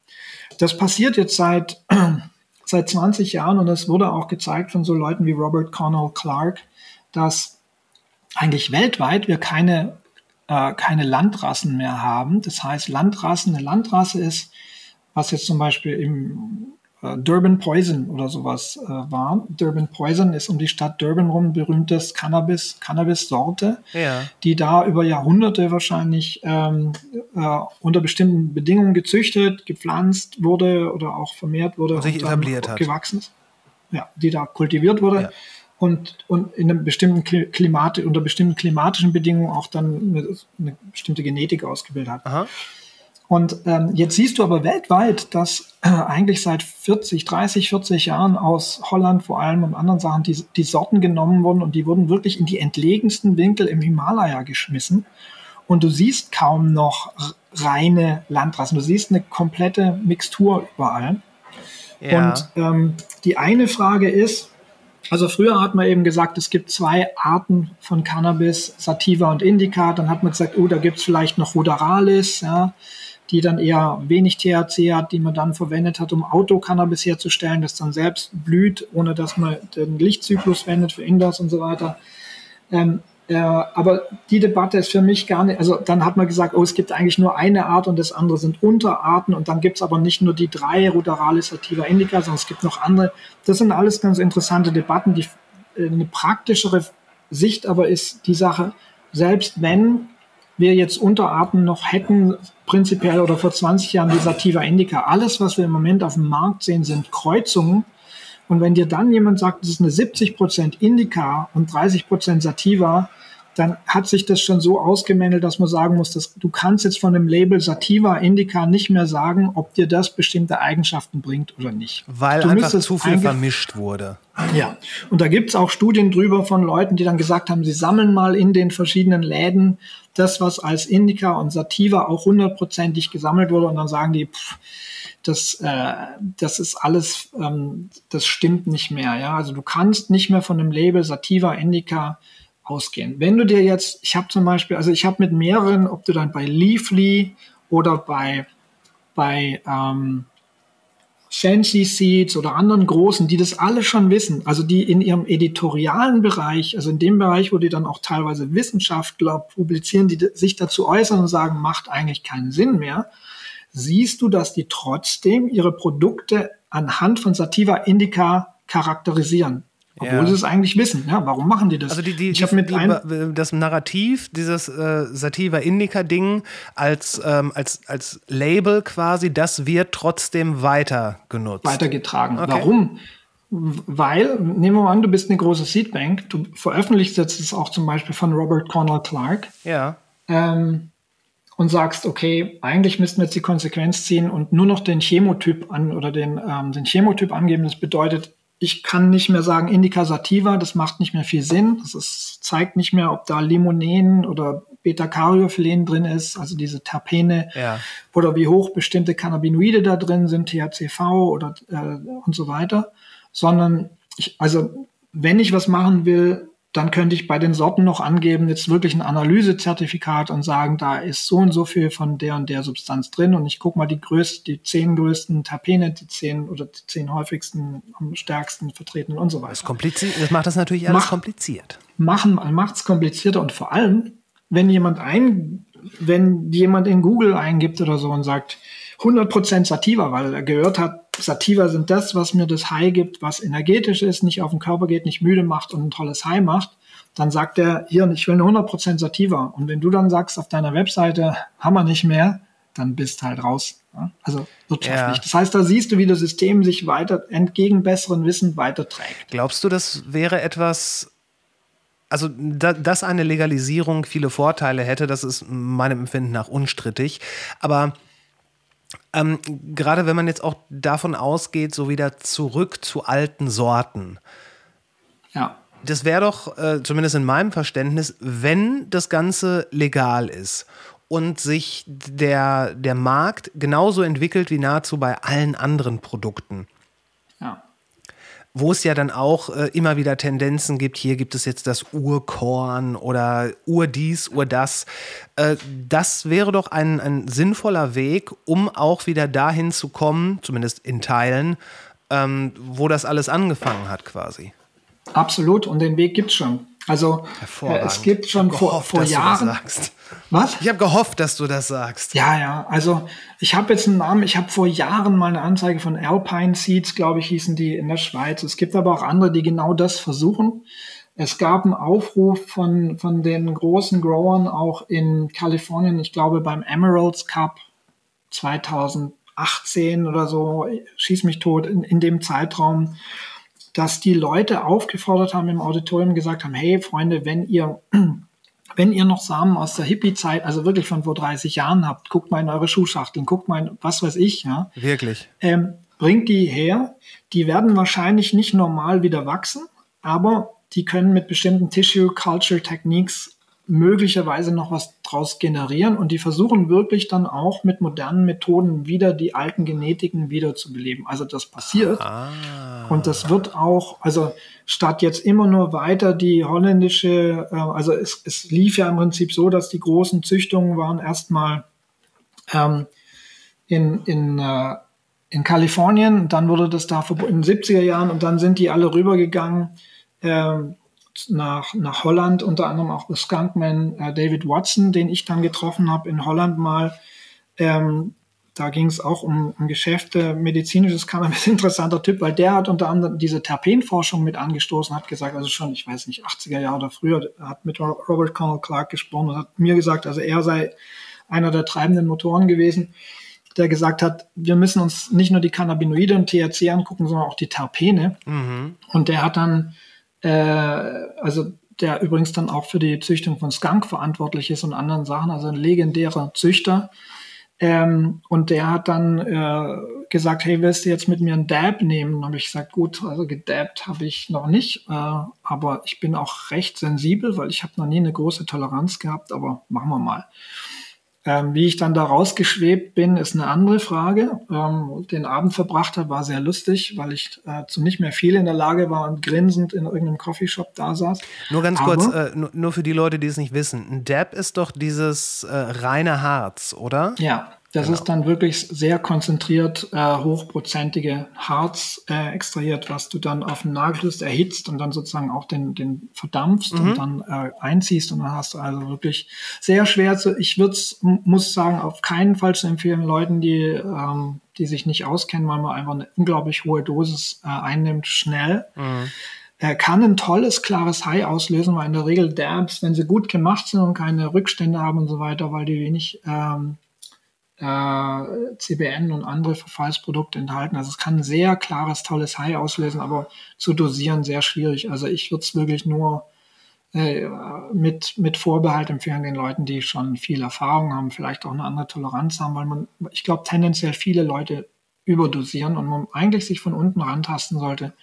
Das passiert jetzt seit, seit 20 Jahren und es wurde auch gezeigt von so Leuten wie Robert Connell Clark, dass eigentlich weltweit wir keine, äh, keine Landrassen mehr haben. Das heißt, Landrassen, eine Landrasse ist, was jetzt zum Beispiel im Durban Poison oder sowas äh, war. Durban Poison ist um die Stadt Durban rum berühmtes Cannabis, Cannabis-Sorte, ja. die da über Jahrhunderte wahrscheinlich ähm, äh, unter bestimmten Bedingungen gezüchtet, gepflanzt wurde oder auch vermehrt wurde und sich und etabliert hat. gewachsen ist. Ja, die da kultiviert wurde. Ja. Und, und in einem bestimmten Klimat, unter bestimmten klimatischen Bedingungen auch dann eine, eine bestimmte Genetik ausgebildet hat. Aha. Und ähm, jetzt siehst du aber weltweit, dass äh, eigentlich seit 40, 30, 40 Jahren aus Holland vor allem und anderen Sachen die, die Sorten genommen wurden und die wurden wirklich in die entlegensten Winkel im Himalaya geschmissen. Und du siehst kaum noch reine Landrassen. Du siehst eine komplette Mixtur überall. Ja. Und ähm, die eine Frage ist, also früher hat man eben gesagt, es gibt zwei Arten von Cannabis, Sativa und Indica. Dann hat man gesagt, oh, da gibt es vielleicht noch Ruderalis, ja die dann eher wenig THC hat, die man dann verwendet hat, um Autocannabis herzustellen, das dann selbst blüht, ohne dass man den Lichtzyklus wendet für Indoors und so weiter. Ähm, äh, aber die Debatte ist für mich gar nicht, also dann hat man gesagt, oh, es gibt eigentlich nur eine Art und das andere sind Unterarten und dann gibt es aber nicht nur die drei Ruderalis sativa indica, sondern es gibt noch andere. Das sind alles ganz interessante Debatten. Die, äh, eine praktischere Sicht aber ist die Sache, selbst wenn wir jetzt Unterarten noch hätten, prinzipiell oder vor 20 Jahren die Sativa indica. Alles, was wir im Moment auf dem Markt sehen, sind Kreuzungen. Und wenn dir dann jemand sagt, das ist eine 70% Indica und 30% Sativa, dann hat sich das schon so ausgemängelt, dass man sagen muss, dass du kannst jetzt von dem Label Sativa Indica nicht mehr sagen, ob dir das bestimmte Eigenschaften bringt oder nicht. Weil du einfach zu viel vermischt wurde. Ja, und da gibt es auch Studien drüber von Leuten, die dann gesagt haben, sie sammeln mal in den verschiedenen Läden das, was als Indica und Sativa auch hundertprozentig gesammelt wurde und dann sagen die, pff, das, äh, das ist alles, ähm, das stimmt nicht mehr. Ja, also du kannst nicht mehr von dem Label Sativa Indica ausgehen. Wenn du dir jetzt, ich habe zum Beispiel, also ich habe mit mehreren, ob du dann bei Leafly oder bei, bei ähm, Shanxi Seeds oder anderen großen, die das alle schon wissen, also die in ihrem editorialen Bereich, also in dem Bereich, wo die dann auch teilweise Wissenschaftler publizieren, die sich dazu äußern und sagen, macht eigentlich keinen Sinn mehr, siehst du, dass die trotzdem ihre Produkte anhand von Sativa Indica charakterisieren. Obwohl ja. sie es eigentlich wissen. Ja, warum machen die das? Also die, die, ich die, mit die, das Narrativ, dieses äh, Sativa Indica-Ding als, ähm, als, als Label quasi, das wird trotzdem weiter genutzt. Weitergetragen. Okay. Warum? Weil, nehmen wir mal an, du bist eine große Seedbank, du veröffentlichst jetzt es auch zum Beispiel von Robert Cornell Clark. Ja. Ähm, und sagst, okay, eigentlich müssten wir jetzt die Konsequenz ziehen und nur noch den Chemotyp an oder den, ähm, den Chemotyp angeben. Das bedeutet, ich kann nicht mehr sagen Indica sativa, das macht nicht mehr viel Sinn. Das ist, zeigt nicht mehr, ob da Limonen oder Beta-Caryophylen drin ist, also diese Terpene, Ja. oder wie hoch bestimmte Cannabinoide da drin sind, THCV oder äh, und so weiter, sondern ich, also wenn ich was machen will, dann könnte ich bei den Sorten noch angeben, jetzt wirklich ein Analysezertifikat und sagen, da ist so und so viel von der und der Substanz drin und ich gucke mal die größten, die zehn größten Terpene, die zehn oder die zehn häufigsten, am stärksten vertretenen und so Das, weiter. kompliziert, das macht das natürlich alles Mach- kompliziert. Machen macht es komplizierter und vor allem, wenn jemand ein, wenn jemand in Google eingibt oder so und sagt 100% Sativa, weil er gehört hat, Sativa sind das, was mir das High gibt, was energetisch ist, nicht auf den Körper geht, nicht müde macht und ein tolles High macht, dann sagt er, hier, ich will eine 100% Sativa. Und wenn du dann sagst auf deiner Webseite, haben wir nicht mehr, dann bist halt raus. Also wirtschaftlich. Ja. Das heißt, da siehst du, wie das System sich weiter entgegen besseren Wissen weiterträgt. Glaubst du, das wäre etwas, also da, dass eine Legalisierung viele Vorteile hätte, das ist meinem Empfinden nach unstrittig. Aber ähm, gerade wenn man jetzt auch davon ausgeht, so wieder zurück zu alten Sorten, Ja. das wäre doch, äh, zumindest in meinem Verständnis, wenn das Ganze legal ist und sich der, der Markt genauso entwickelt wie nahezu bei allen anderen Produkten Ja. Wo es ja dann auch äh, immer wieder Tendenzen gibt, hier gibt es jetzt das Urkorn oder Ur dies, Ur das. Äh, das wäre doch ein, ein sinnvoller Weg, um auch wieder dahin zu kommen, zumindest in Teilen, ähm, wo das alles angefangen hat quasi. Absolut, und den Weg gibt's schon. Also äh, es gibt schon vor, gehofft, vor Jahren. Was? Ich habe gehofft, dass du das sagst. Ja, ja. Also ich habe jetzt einen Namen. Ich habe vor Jahren mal eine Anzeige von Alpine Seeds, glaube ich, hießen die in der Schweiz. Es gibt aber auch andere, die genau das versuchen. Es gab einen Aufruf von, von den großen Growern auch in Kalifornien, ich glaube beim Emeralds Cup 2018 oder so, schieß mich tot, in, in dem Zeitraum, dass die Leute aufgefordert haben im Auditorium, gesagt haben, hey Freunde, wenn ihr, wenn ihr noch Samen aus der Hippie-Zeit, also wirklich von vor 30 Jahren habt, guckt mal in eure Schuhschachteln, guckt mal in, was weiß ich, ja, Wirklich. ähm, bringt die her. Die werden wahrscheinlich nicht normal wieder wachsen, aber die können mit bestimmten Tissue Culture Techniques möglicherweise noch was draus generieren und die versuchen wirklich dann auch mit modernen Methoden wieder die alten Genetiken wiederzubeleben. Also das passiert. Und das wird auch, also statt jetzt immer nur weiter die holländische, äh, also es, es lief ja im Prinzip so, dass die großen Züchtungen waren erstmal ähm, in, in, äh, in Kalifornien, und dann wurde das da in den 70er Jahren und dann sind die alle rübergegangen ähm, nach, nach Holland, unter anderem auch das Skunkman äh, David Watson, den ich dann getroffen habe in Holland mal. Ähm, da ging es auch um, um Geschäfte, medizinisches Cannabis, interessanter Typ, weil der hat unter anderem diese Terpenforschung mit angestoßen, hat gesagt, also schon, ich weiß nicht, 80er Jahre oder früher, hat mit Robert Connell Clark gesprochen und hat mir gesagt, also er sei einer der treibenden Motoren gewesen, der gesagt hat, wir müssen uns nicht nur die Cannabinoide und THC angucken, sondern auch die Terpene. Und der hat dann, äh, also der übrigens dann auch für die Züchtung von Skunk verantwortlich ist und anderen Sachen, also ein legendärer Züchter. Ähm, und der hat dann äh, gesagt, hey, willst du jetzt mit mir einen Dab nehmen? Und habe ich gesagt, gut, also gedabbt habe ich noch nicht, äh, aber ich bin auch recht sensibel, weil ich habe noch nie eine große Toleranz gehabt, aber machen wir mal. Ähm, wie ich dann da rausgeschwebt bin, ist eine andere Frage. Ähm, den Abend verbracht habe, war sehr lustig, weil ich äh, zu nicht mehr viel in der Lage war und grinsend in irgendeinem Coffeeshop da saß. Nur ganz Aber- kurz, äh, nur, für die Leute, die es nicht wissen. Ein Dab ist doch dieses äh, reine Harz, oder? Ja, das ist dann wirklich sehr konzentriert, äh, hochprozentige Harz äh, extrahiert, was du dann auf den Nagel erhitzt und dann sozusagen auch den, den verdampfst und dann äh, einziehst und dann hast du also wirklich sehr schwer zu, ich würde muss sagen, auf keinen Fall zu empfehlen, Leuten, die, ähm, die sich nicht auskennen, weil man einfach eine unglaublich hohe Dosis äh, einnimmt, schnell. Er kann ein tolles, klares High auslösen, weil in der Regel Dabs, wenn sie gut gemacht sind und keine Rückstände haben und so weiter, weil die wenig ähm, äh, CBN und andere Verfallsprodukte enthalten. Also es kann ein sehr klares, tolles High auslösen, aber zu dosieren sehr schwierig. Also ich würde es wirklich nur äh, mit, mit Vorbehalt empfehlen den Leuten, die schon viel Erfahrung haben, vielleicht auch eine andere Toleranz haben, weil man, ich glaube, tendenziell viele Leute überdosieren und man eigentlich sich von unten rantasten sollte.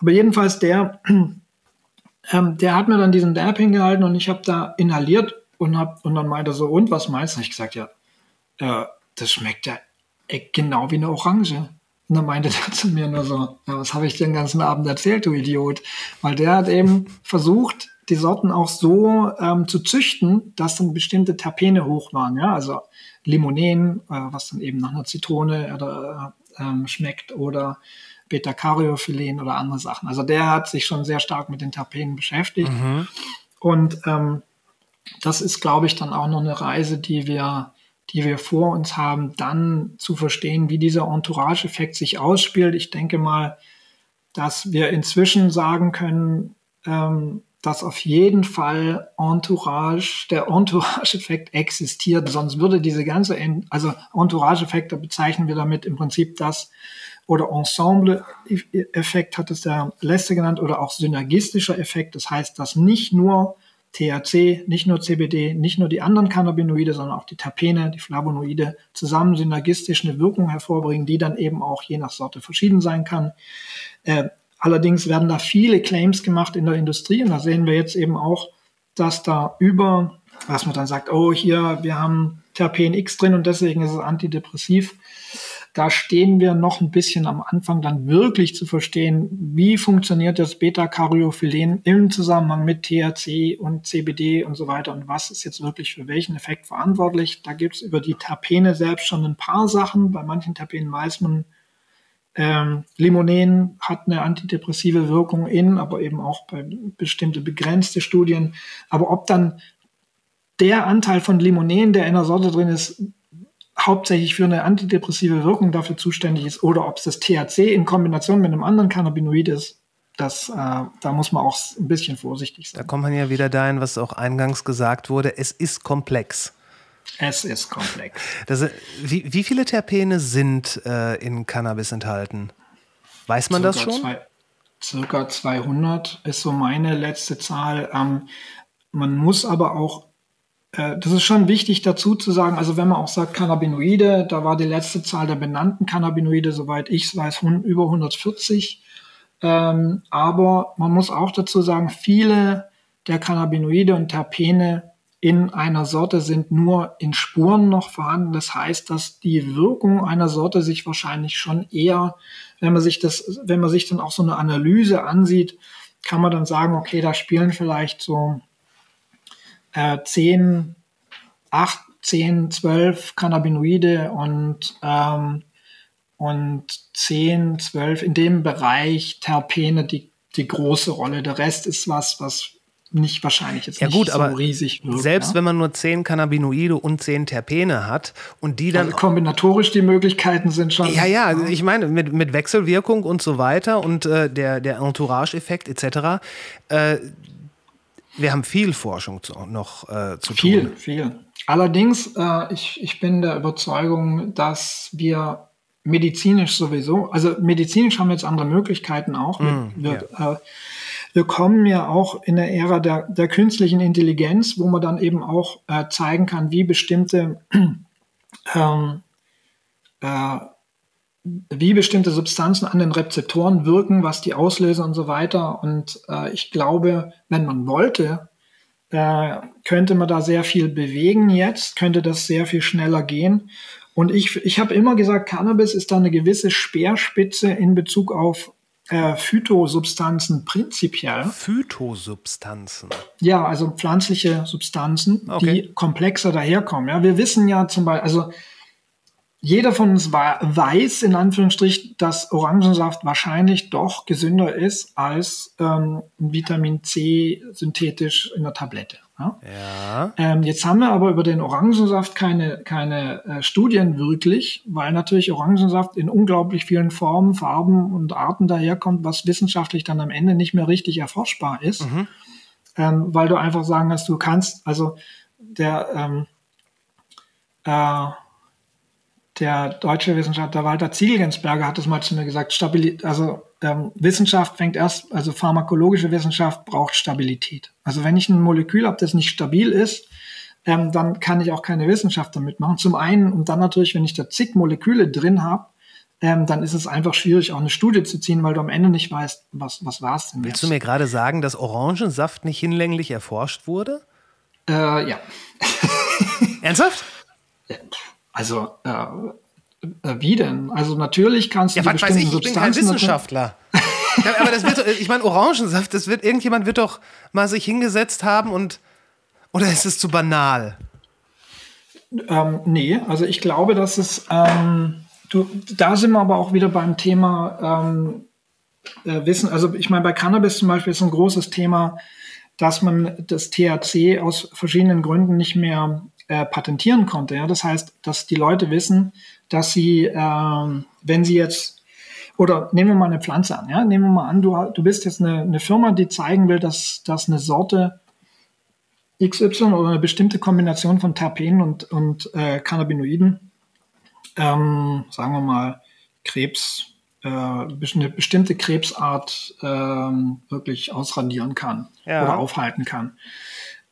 Aber jedenfalls der, ähm, der hat mir dann diesen Dab hingehalten und ich habe da inhaliert und, hab, und dann meinte so, und was meinst du? Ich gesagt, ja, äh, das schmeckt ja genau wie eine Orange. Und dann meinte er zu mir nur so, ja, was habe ich den ganzen Abend erzählt, du Idiot? Weil der hat eben versucht, die Sorten auch so ähm, zu züchten, dass dann bestimmte Terpene hoch waren. Ja? Also Limonen, äh, was dann eben nach einer Zitrone oder, äh, ähm, schmeckt oder Beta-Caryophyllin oder andere Sachen. Also der hat sich schon sehr stark mit den Terpenen beschäftigt. Mhm. Und ähm, das ist, glaube ich, dann auch noch eine Reise, die wir, die wir vor uns haben, dann zu verstehen, wie dieser Entourage-Effekt sich ausspielt. Ich denke mal, dass wir inzwischen sagen können, ähm, dass auf jeden Fall Entourage, der Entourage-Effekt existiert. Sonst würde diese ganze, also Entourage-Effekt, da bezeichnen wir damit im Prinzip das, oder Ensemble-Effekt hat es der letzte genannt, oder auch synergistischer Effekt. Das heißt, dass nicht nur THC, nicht nur CBD, nicht nur die anderen Cannabinoide, sondern auch die Terpene, die Flavonoide zusammen synergistisch eine Wirkung hervorbringen, die dann eben auch je nach Sorte verschieden sein kann. Äh, allerdings werden da viele Claims gemacht in der Industrie und da sehen wir jetzt eben auch, dass da über, was man dann sagt, oh hier, wir haben Terpen X drin und deswegen ist es antidepressiv da stehen wir noch ein bisschen am Anfang, dann wirklich zu verstehen, wie funktioniert das Beta-Caryophyllin im Zusammenhang mit THC und CBD und so weiter und was ist jetzt wirklich für welchen Effekt verantwortlich. Da gibt es über die Terpene selbst schon ein paar Sachen. Bei manchen Terpenen weiß man, ähm, Limonen hat eine antidepressive Wirkung in, aber eben auch bei bestimmte begrenzte Studien. Aber ob dann der Anteil von Limonen, der in der Sorte drin ist, hauptsächlich für eine antidepressive Wirkung dafür zuständig ist oder ob es das THC in Kombination mit einem anderen Cannabinoid ist, das, äh, da muss man auch ein bisschen vorsichtig sein. Da kommt man ja wieder dahin, was auch eingangs gesagt wurde, es ist komplex. Es ist komplex. Das, wie, wie viele Terpene sind äh, in Cannabis enthalten? Weiß man circa das schon? Zwei, circa 200 ist so meine letzte Zahl. Ähm, man muss aber auch äh, das ist schon wichtig dazu zu sagen, also wenn man auch sagt Cannabinoide, da war die letzte Zahl der benannten Cannabinoide, soweit ich es weiß, über 140. Ähm, aber man muss auch dazu sagen, viele der Cannabinoide und Terpene in einer Sorte sind nur in Spuren noch vorhanden. Das heißt, dass die Wirkung einer Sorte sich wahrscheinlich schon eher, wenn man sich das, wenn man sich dann auch so eine Analyse ansieht, kann man dann sagen, okay, da spielen vielleicht so äh, 10, 8, 10, 12 Cannabinoide und, ähm, und 10, 12 in dem Bereich Terpene die, die große Rolle. Der Rest ist was, was nicht wahrscheinlich jetzt ja, nicht gut, so aber riesig wirkt. Selbst ja? wenn man nur 10 Cannabinoide und 10 Terpene hat und die dann. Also kombinatorisch die Möglichkeiten sind schon. Ja, ja, ja. ich meine, mit, mit Wechselwirkung und so weiter und äh, der, der Entourage-Effekt etc. Äh, wir haben viel Forschung zu, noch äh, zu viel, tun. Viel, viel. Allerdings, äh, ich, ich bin der Überzeugung, dass wir medizinisch sowieso, also medizinisch haben wir jetzt andere Möglichkeiten auch. Mm, wir, ja. äh, wir kommen ja auch in der Ära der, der künstlichen Intelligenz, wo man dann eben auch äh, zeigen kann, wie bestimmte ähm, äh, wie bestimmte Substanzen an den Rezeptoren wirken, was die auslösen und so weiter. Und äh, ich glaube, wenn man wollte, äh, könnte man da sehr viel bewegen jetzt, könnte das sehr viel schneller gehen. Und ich, ich habe immer gesagt, Cannabis ist da eine gewisse Speerspitze in Bezug auf äh, Phytosubstanzen prinzipiell. Phytosubstanzen? Ja, also pflanzliche Substanzen, okay. die komplexer daherkommen. Ja, wir wissen ja zum Beispiel, also jeder von uns weiß, in Anführungsstrich, dass Orangensaft wahrscheinlich doch gesünder ist als ähm, Vitamin C synthetisch in der Tablette. Ja? ja. Ähm, jetzt haben wir aber über den Orangensaft keine, keine äh, Studien wirklich, weil natürlich Orangensaft in unglaublich vielen Formen, Farben und Arten daherkommt, was wissenschaftlich dann am Ende nicht mehr richtig erforschbar ist, mhm. ähm, weil du einfach sagen kannst, du kannst, also der ähm, äh, der deutsche Wissenschaftler Walter Zielgensberger hat es mal zu mir gesagt, Stabilität, also ähm, Wissenschaft fängt erst, also pharmakologische Wissenschaft braucht Stabilität. Also wenn ich ein Molekül habe, das nicht stabil ist, ähm, dann kann ich auch keine Wissenschaft damit machen. Zum einen und dann natürlich, wenn ich da zig Moleküle drin habe, ähm, dann ist es einfach schwierig, auch eine Studie zu ziehen, weil du am Ende nicht weißt, was, was war es denn Willst jetzt? du mir gerade sagen, dass Orangensaft nicht hinlänglich erforscht wurde? Äh, ja. Ernsthaft? Also, äh, äh, wie denn? Also natürlich kannst du Ja, was weiß ich, ich bin kein Wissenschaftler. ja, aber das wird, ich meine, Orangensaft, das wird, irgendjemand wird doch mal sich hingesetzt haben und, oder ist es zu banal? Ähm, nee, also ich glaube, dass es, ähm, du, da sind wir aber auch wieder beim Thema ähm, äh, Wissen. Also ich meine, bei Cannabis zum Beispiel ist ein großes Thema, dass man das THC aus verschiedenen Gründen nicht mehr äh, patentieren konnte. Ja? Das heißt, dass die Leute wissen, dass sie, ähm, wenn sie jetzt, oder nehmen wir mal eine Pflanze an, ja? nehmen wir mal an, du, du bist jetzt eine, eine Firma, die zeigen will, dass, dass eine Sorte XY oder eine bestimmte Kombination von Terpenen und, und äh, Cannabinoiden, ähm, sagen wir mal, Krebs, äh, eine bestimmte Krebsart ähm, wirklich ausradieren kann Ja. oder aufhalten kann.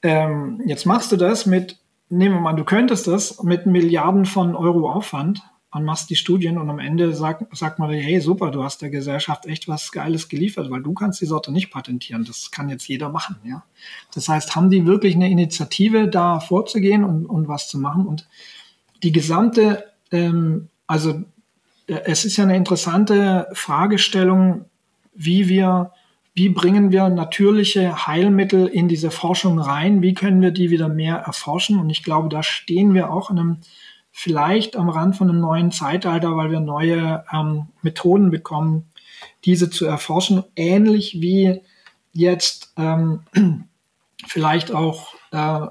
Ähm, jetzt machst du das mit, nehmen wir mal, du könntest das mit Milliarden von Euro Aufwand und machst die Studien und am Ende sagt, sagt man dir, hey, super, du hast der Gesellschaft echt was Geiles geliefert, weil du kannst die Sorte nicht patentieren. Das kann jetzt jeder machen, ja. Das heißt, haben die wirklich eine Initiative, da vorzugehen und, und was zu machen? Und die gesamte, ähm, also es ist ja eine interessante Fragestellung, wie wir, wie bringen wir natürliche Heilmittel in diese Forschung rein? Wie können wir die wieder mehr erforschen? Und ich glaube, da stehen wir auch in einem, vielleicht am Rand von einem neuen Zeitalter, weil wir neue ähm, Methoden bekommen, diese zu erforschen, ähnlich wie jetzt ähm, vielleicht auch äh,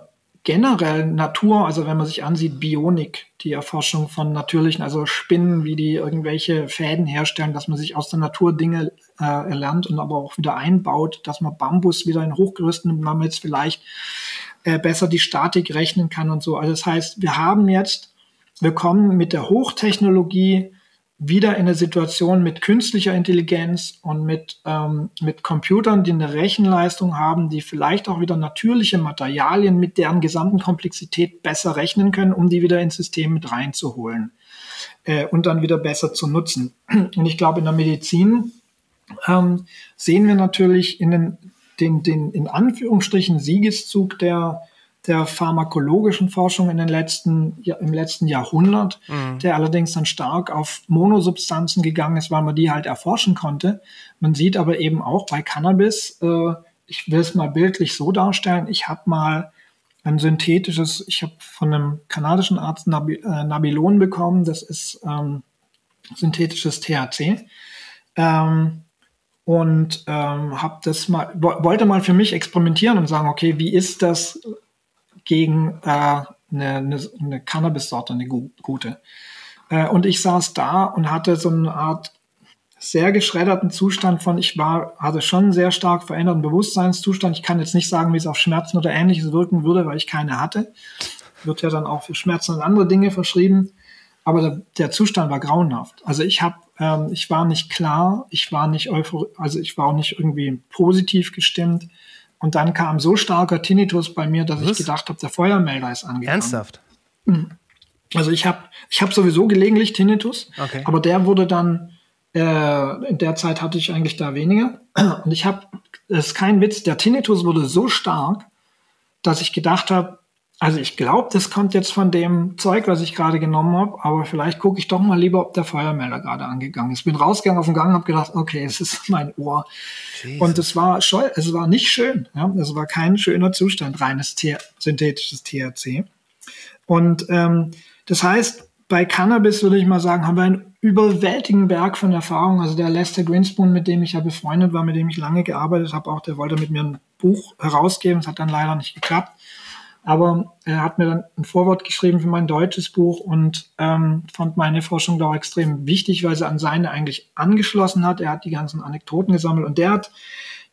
generell Natur, also wenn man sich ansieht, Bionik, die Erforschung von natürlichen, also Spinnen, wie die irgendwelche Fäden herstellen, dass man sich aus der Natur Dinge äh, erlernt und aber auch wieder einbaut, dass man Bambus wieder in Hochgerüsten nimmt, man jetzt vielleicht äh, besser die Statik rechnen kann und so. Also das heißt, wir haben jetzt, wir kommen mit der Hochtechnologie wieder in eine Situation mit künstlicher Intelligenz und mit, ähm, mit Computern, die eine Rechenleistung haben, die vielleicht auch wieder natürliche Materialien mit deren gesamten Komplexität besser rechnen können, um die wieder ins System mit reinzuholen äh, und dann wieder besser zu nutzen. Und ich glaube, in der Medizin ähm, sehen wir natürlich in den, den, den in Anführungsstrichen Siegeszug der, der pharmakologischen Forschung in den letzten, im letzten Jahrhundert, der allerdings dann stark auf Monosubstanzen gegangen ist, weil man die halt erforschen konnte. Man sieht aber eben auch bei Cannabis, äh, ich will es mal bildlich so darstellen, ich habe mal ein synthetisches, ich habe von einem kanadischen Arzt Nabi, äh, Nabilon bekommen, das ist ähm, synthetisches THC. Ähm, und ähm, habe das mal wo- wollte mal für mich experimentieren und sagen, okay, wie ist das gegen äh, eine, eine, Cannabis-Sorte, eine gu gute? Äh, und ich saß da und hatte so eine Art sehr geschredderten Zustand von, ich war, hatte schon einen sehr stark veränderten Bewusstseinszustand. Ich kann jetzt nicht sagen, wie es auf Schmerzen oder ähnliches wirken würde, weil ich keine hatte. Wird ja dann auch für Schmerzen und andere Dinge verschrieben. Aber der, der Zustand war grauenhaft. Also ich habe, ähm, ich war nicht klar, ich war nicht euphor, also ich war auch nicht irgendwie positiv gestimmt. Und dann kam so starker Tinnitus bei mir, dass Was? ich gedacht habe, der Feuermelder ist angegangen. Ernsthaft? Also ich habe ich hab sowieso gelegentlich Tinnitus, Okay. aber der wurde dann, äh, in der Zeit hatte ich eigentlich da weniger. Und ich habe, das ist kein Witz, der Tinnitus wurde so stark, dass ich gedacht habe, also ich glaube, das kommt jetzt von dem Zeug, was ich gerade genommen habe, aber vielleicht gucke ich doch mal lieber, ob der Feuermelder gerade angegangen ist. Bin rausgegangen auf den Gang, habe gedacht, okay, es ist mein Ohr. Und es war scheu, es war nicht schön. Ja? Es war kein schöner Zustand, reines T synthetisches THC. Und ähm, das heißt, bei Cannabis würde ich mal sagen, haben wir einen überwältigenden Berg von Erfahrung. Also der Lester Greenspoon, mit dem ich ja befreundet war, mit dem ich lange gearbeitet habe, auch der wollte mit mir ein Buch herausgeben. Es hat dann leider nicht geklappt. Aber er hat mir dann ein Vorwort geschrieben für mein deutsches Buch und ähm, fand meine Forschung da auch extrem wichtig, weil sie an seine eigentlich angeschlossen hat. Er hat die ganzen Anekdoten gesammelt und der hat,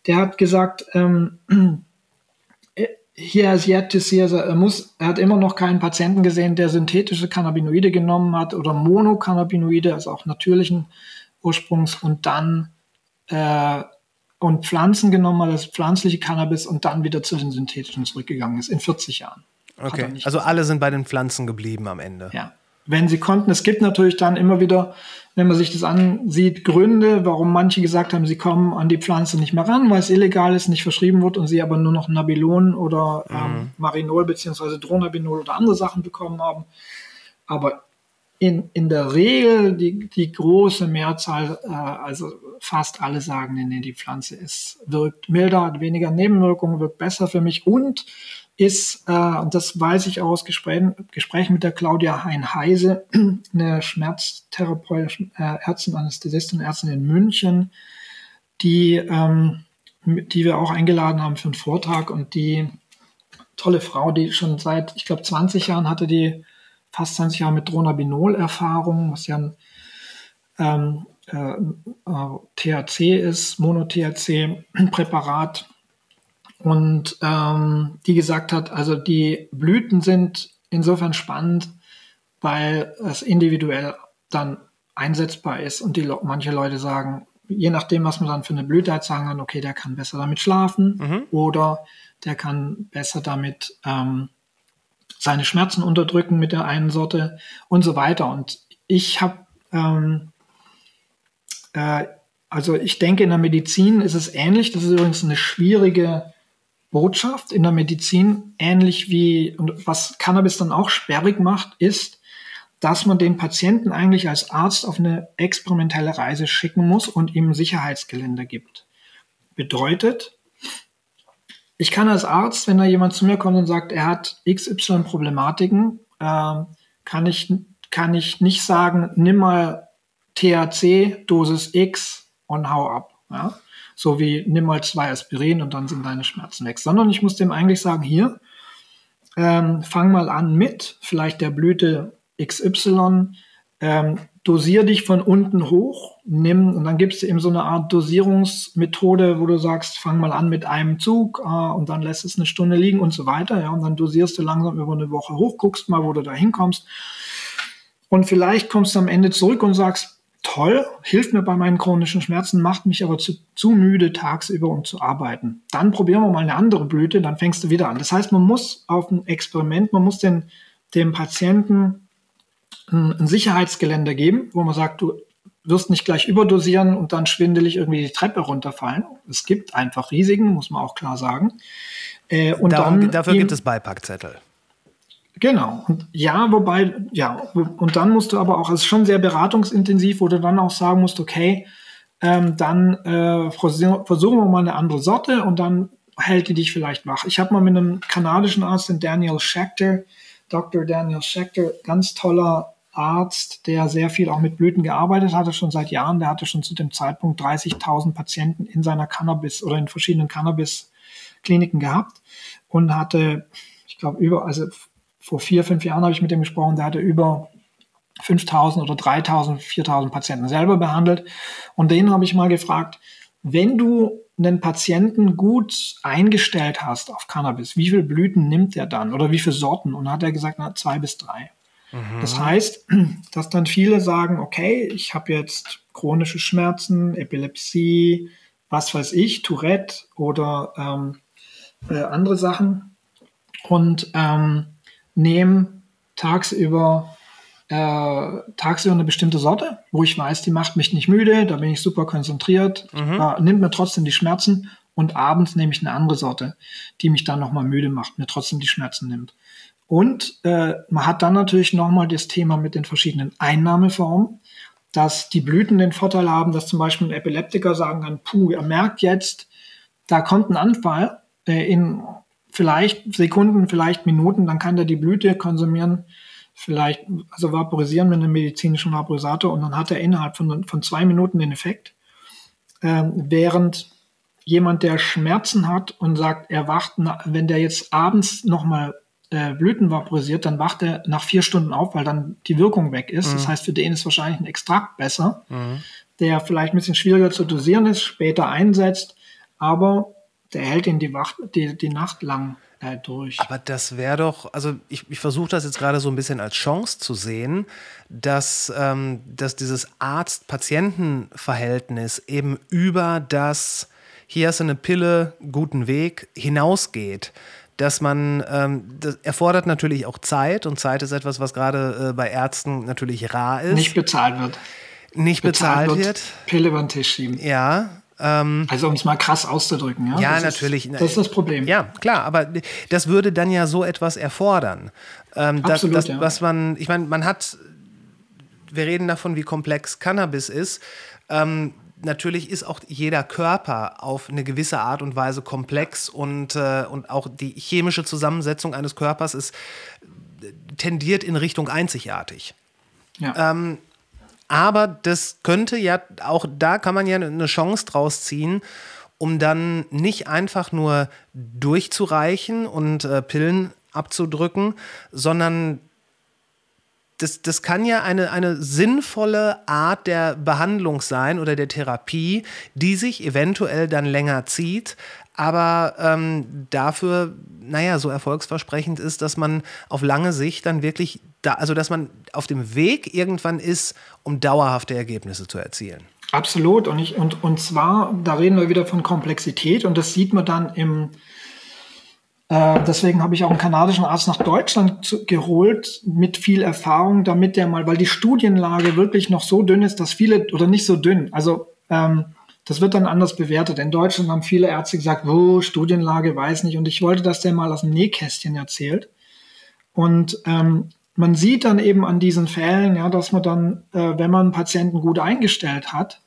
der hat gesagt, ähm, he has yet to see, also er muss, er hat immer noch keinen Patienten gesehen, der synthetische Cannabinoide genommen hat oder Monocannabinoide, also auch natürlichen Ursprungs und dann äh, und Pflanzen genommen hat, das pflanzliche Cannabis und dann wieder zu den synthetischen zurückgegangen ist in 40 Jahren. Okay. Also alle sind bei den Pflanzen geblieben am Ende. Ja. wenn sie konnten. Es gibt natürlich dann immer wieder, wenn man sich das ansieht, Gründe, warum manche gesagt haben, sie kommen an die Pflanze nicht mehr ran, weil es illegal ist, nicht verschrieben wird und sie aber nur noch Nabilon oder ähm, Marinol beziehungsweise Dronabinol oder andere Sachen bekommen haben. Aber in, in der Regel die, die große Mehrzahl, äh, also fast alle sagen, nee, nee, die Pflanze ist, wirkt milder, hat weniger Nebenwirkungen, wirkt besser für mich und ist, äh, und das weiß ich aus Gesprächen, Gesprächen mit der Claudia Hein-Heise, eine Schmerztherapeutin, äh, Ärztin, Anästhesistin, Ärztin in München, die, ähm, die wir auch eingeladen haben für einen Vortrag und die tolle Frau, die schon seit, ich glaube, 20 Jahren hatte die fast 20 Jahre mit Dronabinol-Erfahrung, was ja ein ähm, äh, äh, THC ist, Mono-THC-Präparat. Und ähm, die gesagt hat, also die Blüten sind insofern spannend, weil es individuell dann einsetzbar ist und die manche Leute sagen, je nachdem, was man dann für eine Blüte hat, sagen dann, okay, der kann besser damit schlafen mhm. oder der kann besser damit ähm, seine Schmerzen unterdrücken mit der einen Sorte und so weiter. Und ich habe, ähm, äh, also ich denke, in der Medizin ist es ähnlich. Das ist übrigens eine schwierige Botschaft in der Medizin, ähnlich wie, und was Cannabis dann auch sperrig macht, ist, dass man den Patienten eigentlich als Arzt auf eine experimentelle Reise schicken muss und ihm Sicherheitsgelände gibt. Bedeutet, ich kann als Arzt, wenn da jemand zu mir kommt und sagt, er hat XY Problematiken, äh, kann, ich, kann ich nicht sagen, nimm mal THC, Dosis X und hau ab. Ja? So wie nimm mal zwei Aspirin und dann sind deine Schmerzen weg. Sondern ich muss dem eigentlich sagen, hier, ähm, fang mal an mit vielleicht der Blüte XY, ähm, dosier dich von unten hoch, nimm, und dann gibst du eben so eine Art Dosierungsmethode, wo du sagst, fang mal an mit einem Zug äh, und dann lässt es eine Stunde liegen und so weiter, ja, und dann dosierst du langsam über eine Woche hoch, guckst mal, wo du da hinkommst. Und vielleicht kommst du am Ende zurück und sagst, toll, hilft mir bei meinen chronischen Schmerzen, macht mich aber zu, zu müde tagsüber, um zu arbeiten. Dann probieren wir mal eine andere Blüte, dann fängst du wieder an. Das heißt, man muss auf ein Experiment, man muss den, dem Patienten ein Sicherheitsgeländer geben, wo man sagt, du wirst nicht gleich überdosieren und dann schwindelig irgendwie die Treppe runterfallen. Es gibt einfach Risiken, muss man auch klar sagen. Äh, und Darum, dafür gibt es Beipackzettel. Genau. Und ja, wobei, ja, und dann musst du aber auch, es ist schon sehr beratungsintensiv, wo du dann auch sagen musst, okay, ähm, dann äh, versuchen wir mal eine andere Sorte und dann hält die dich vielleicht wach. Ich habe mal mit einem kanadischen Arzt, den Daniel Schechter, Dr. Daniel Schechter, ganz toller Arzt, der sehr viel auch mit Blüten gearbeitet hatte, schon seit Jahren. Der hatte schon zu dem Zeitpunkt 30.000 Patienten in seiner Cannabis oder in verschiedenen Cannabis-Kliniken gehabt und hatte, ich glaube, über, also vor vier, fünf Jahren habe ich mit ihm gesprochen, der hatte über 5000 oder 3000, 4000 Patienten selber behandelt. Und den habe ich mal gefragt, wenn du einen Patienten gut eingestellt hast auf Cannabis, wie viele Blüten nimmt er dann oder wie viele Sorten? Und hat er gesagt, na, zwei bis drei. Das heißt, dass dann viele sagen, okay, ich habe jetzt chronische Schmerzen, Epilepsie, was weiß ich, Tourette oder ähm, äh, andere Sachen und ähm, nehme tagsüber äh, tagsüber eine bestimmte Sorte, wo ich weiß, die macht mich nicht müde, da bin ich super konzentriert, mhm. äh, nimmt mir trotzdem die Schmerzen und abends nehme ich eine andere Sorte, die mich dann nochmal müde macht, mir trotzdem die Schmerzen nimmt. Und äh, man hat dann natürlich nochmal das Thema mit den verschiedenen Einnahmeformen, dass die Blüten den Vorteil haben, dass zum Beispiel ein Epileptiker sagen kann, puh, er merkt jetzt, da kommt ein Anfall äh, in vielleicht Sekunden, vielleicht Minuten, dann kann der die Blüte konsumieren, vielleicht, also vaporisieren mit einem medizinischen Vaporisator und dann hat er innerhalb von, von zwei Minuten den Effekt. Ähm, während jemand, der Schmerzen hat und sagt, er wacht, wenn der jetzt abends nochmal äh, Blüten vaporisiert, dann wacht er nach vier Stunden auf, weil dann die Wirkung weg ist. Mhm. Das heißt, für den ist wahrscheinlich ein Extrakt besser, mhm. der vielleicht ein bisschen schwieriger zu dosieren ist, später einsetzt, aber der hält ihn die, Wacht, die, die Nacht lang äh, durch. Aber das wäre doch, also ich, ich versuche das jetzt gerade so ein bisschen als Chance zu sehen, dass, ähm, dass dieses Arzt-Patienten-Verhältnis eben über das, hier hast du eine Pille, guten Weg, hinausgeht dass man, ähm, das erfordert natürlich auch Zeit und Zeit ist etwas, was gerade äh, bei Ärzten natürlich rar ist. Nicht bezahlt wird. Nicht bezahlt, bezahlt wird, wird. Pille über den Tisch schieben. Ja, ähm, also um es mal krass auszudrücken, ja. Ja, das natürlich. Ist, das ist das Problem. Ja, klar, aber das würde dann ja so etwas erfordern. Ähm, Absolut, das, das, ja. Was man, ich meine, man hat, wir reden davon, wie komplex Cannabis ist. Ähm, natürlich ist auch jeder Körper auf eine gewisse Art und Weise komplex und, äh, und auch die chemische Zusammensetzung eines Körpers ist tendiert in Richtung einzigartig. Ja. Ähm, aber das könnte ja, auch da kann man ja eine Chance draus ziehen, um dann nicht einfach nur durchzureichen und äh, Pillen abzudrücken, sondern das, das kann ja eine, eine sinnvolle Art der Behandlung sein oder der Therapie, die sich eventuell dann länger zieht, aber ähm, dafür, naja, so erfolgsversprechend ist, dass man auf lange Sicht dann wirklich, da, also dass man auf dem Weg irgendwann ist, um dauerhafte Ergebnisse zu erzielen. Absolut. Und, ich, und, und zwar, da reden wir wieder von Komplexität und das sieht man dann im, äh, deswegen habe ich auch einen kanadischen Arzt nach Deutschland zu, geholt mit viel Erfahrung, damit der mal, weil die Studienlage wirklich noch so dünn ist, dass viele, oder nicht so dünn, also ähm, das wird dann anders bewertet. In Deutschland haben viele Ärzte gesagt, wo, Studienlage, weiß nicht. Und ich wollte, dass der mal aus dem Nähkästchen erzählt. Und ähm, man sieht dann eben an diesen Fällen, ja, dass man dann, äh, wenn man einen Patienten gut eingestellt hat,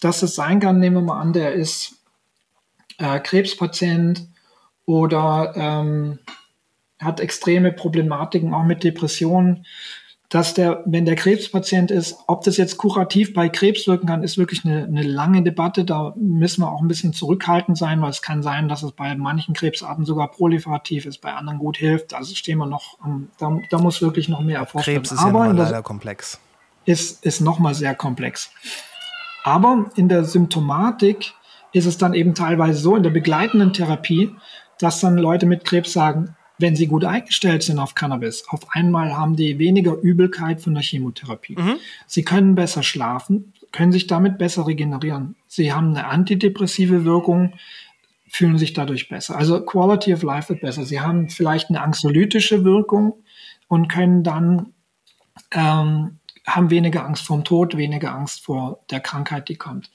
dass es sein kann, nehmen wir mal an, der ist äh, Krebspatient oder ähm, hat extreme Problematiken auch mit Depressionen, dass der, wenn der Krebspatient ist, ob das jetzt kurativ bei Krebs wirken kann, ist wirklich eine, eine lange Debatte. Da müssen wir auch ein bisschen zurückhaltend sein, weil es kann sein, dass es bei manchen Krebsarten sogar proliferativ ist, bei anderen gut hilft. Also stehen wir noch, da, da muss wirklich noch mehr erforscht werden. Krebs ist Aber ja leider komplex. Ist, ist nochmal sehr komplex. Aber in der Symptomatik ist es dann eben teilweise so, in der begleitenden Therapie, dass dann Leute mit Krebs sagen, wenn sie gut eingestellt sind auf Cannabis, auf einmal haben die weniger Übelkeit von der Chemotherapie. Mhm. Sie können besser schlafen, können sich damit besser regenerieren. Sie haben eine antidepressive Wirkung, fühlen sich dadurch besser. Also Quality of Life wird besser. Sie haben vielleicht eine anxiolytische Wirkung und können dann ähm, haben weniger Angst vor dem Tod, weniger Angst vor der Krankheit, die kommt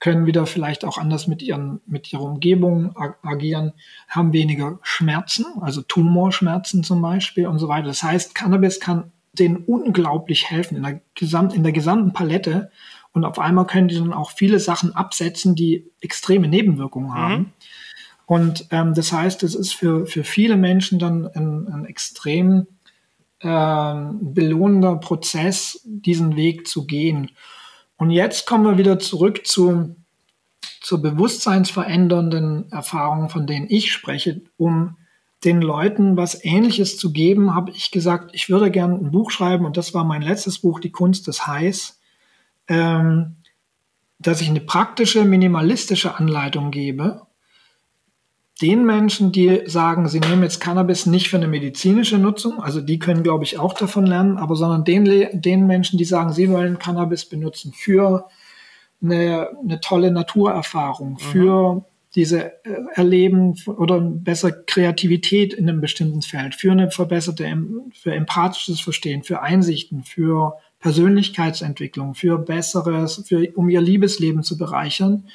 können wieder vielleicht auch anders mit, ihren, mit ihrer Umgebung ag agieren, haben weniger Schmerzen, also Tumorschmerzen zum Beispiel und so weiter. Das heißt, Cannabis kann denen unglaublich helfen in der, Gesamt, in der gesamten Palette und auf einmal können die dann auch viele Sachen absetzen, die extreme Nebenwirkungen haben. Mhm. Und ähm, das heißt, es ist für, für viele Menschen dann ein, ein extrem äh, belohnender Prozess, diesen Weg zu gehen. Und jetzt kommen wir wieder zurück zu, zur bewusstseinsverändernden Erfahrungen, von denen ich spreche, um den Leuten was Ähnliches zu geben, habe ich gesagt, ich würde gerne ein Buch schreiben. Und das war mein letztes Buch, Die Kunst des Highs, ähm, dass ich eine praktische, minimalistische Anleitung gebe, den Menschen, die sagen, sie nehmen jetzt Cannabis nicht für eine medizinische Nutzung, also die können, glaube ich, auch davon lernen, aber sondern den, den Menschen, die sagen, sie wollen Cannabis benutzen für eine, eine tolle Naturerfahrung, mhm. für diese äh, Erleben oder besser Kreativität in einem bestimmten Feld, für eine verbesserte, für empathisches Verstehen, für Einsichten, für Persönlichkeitsentwicklung, für besseres, für, um ihr Liebesleben zu bereichern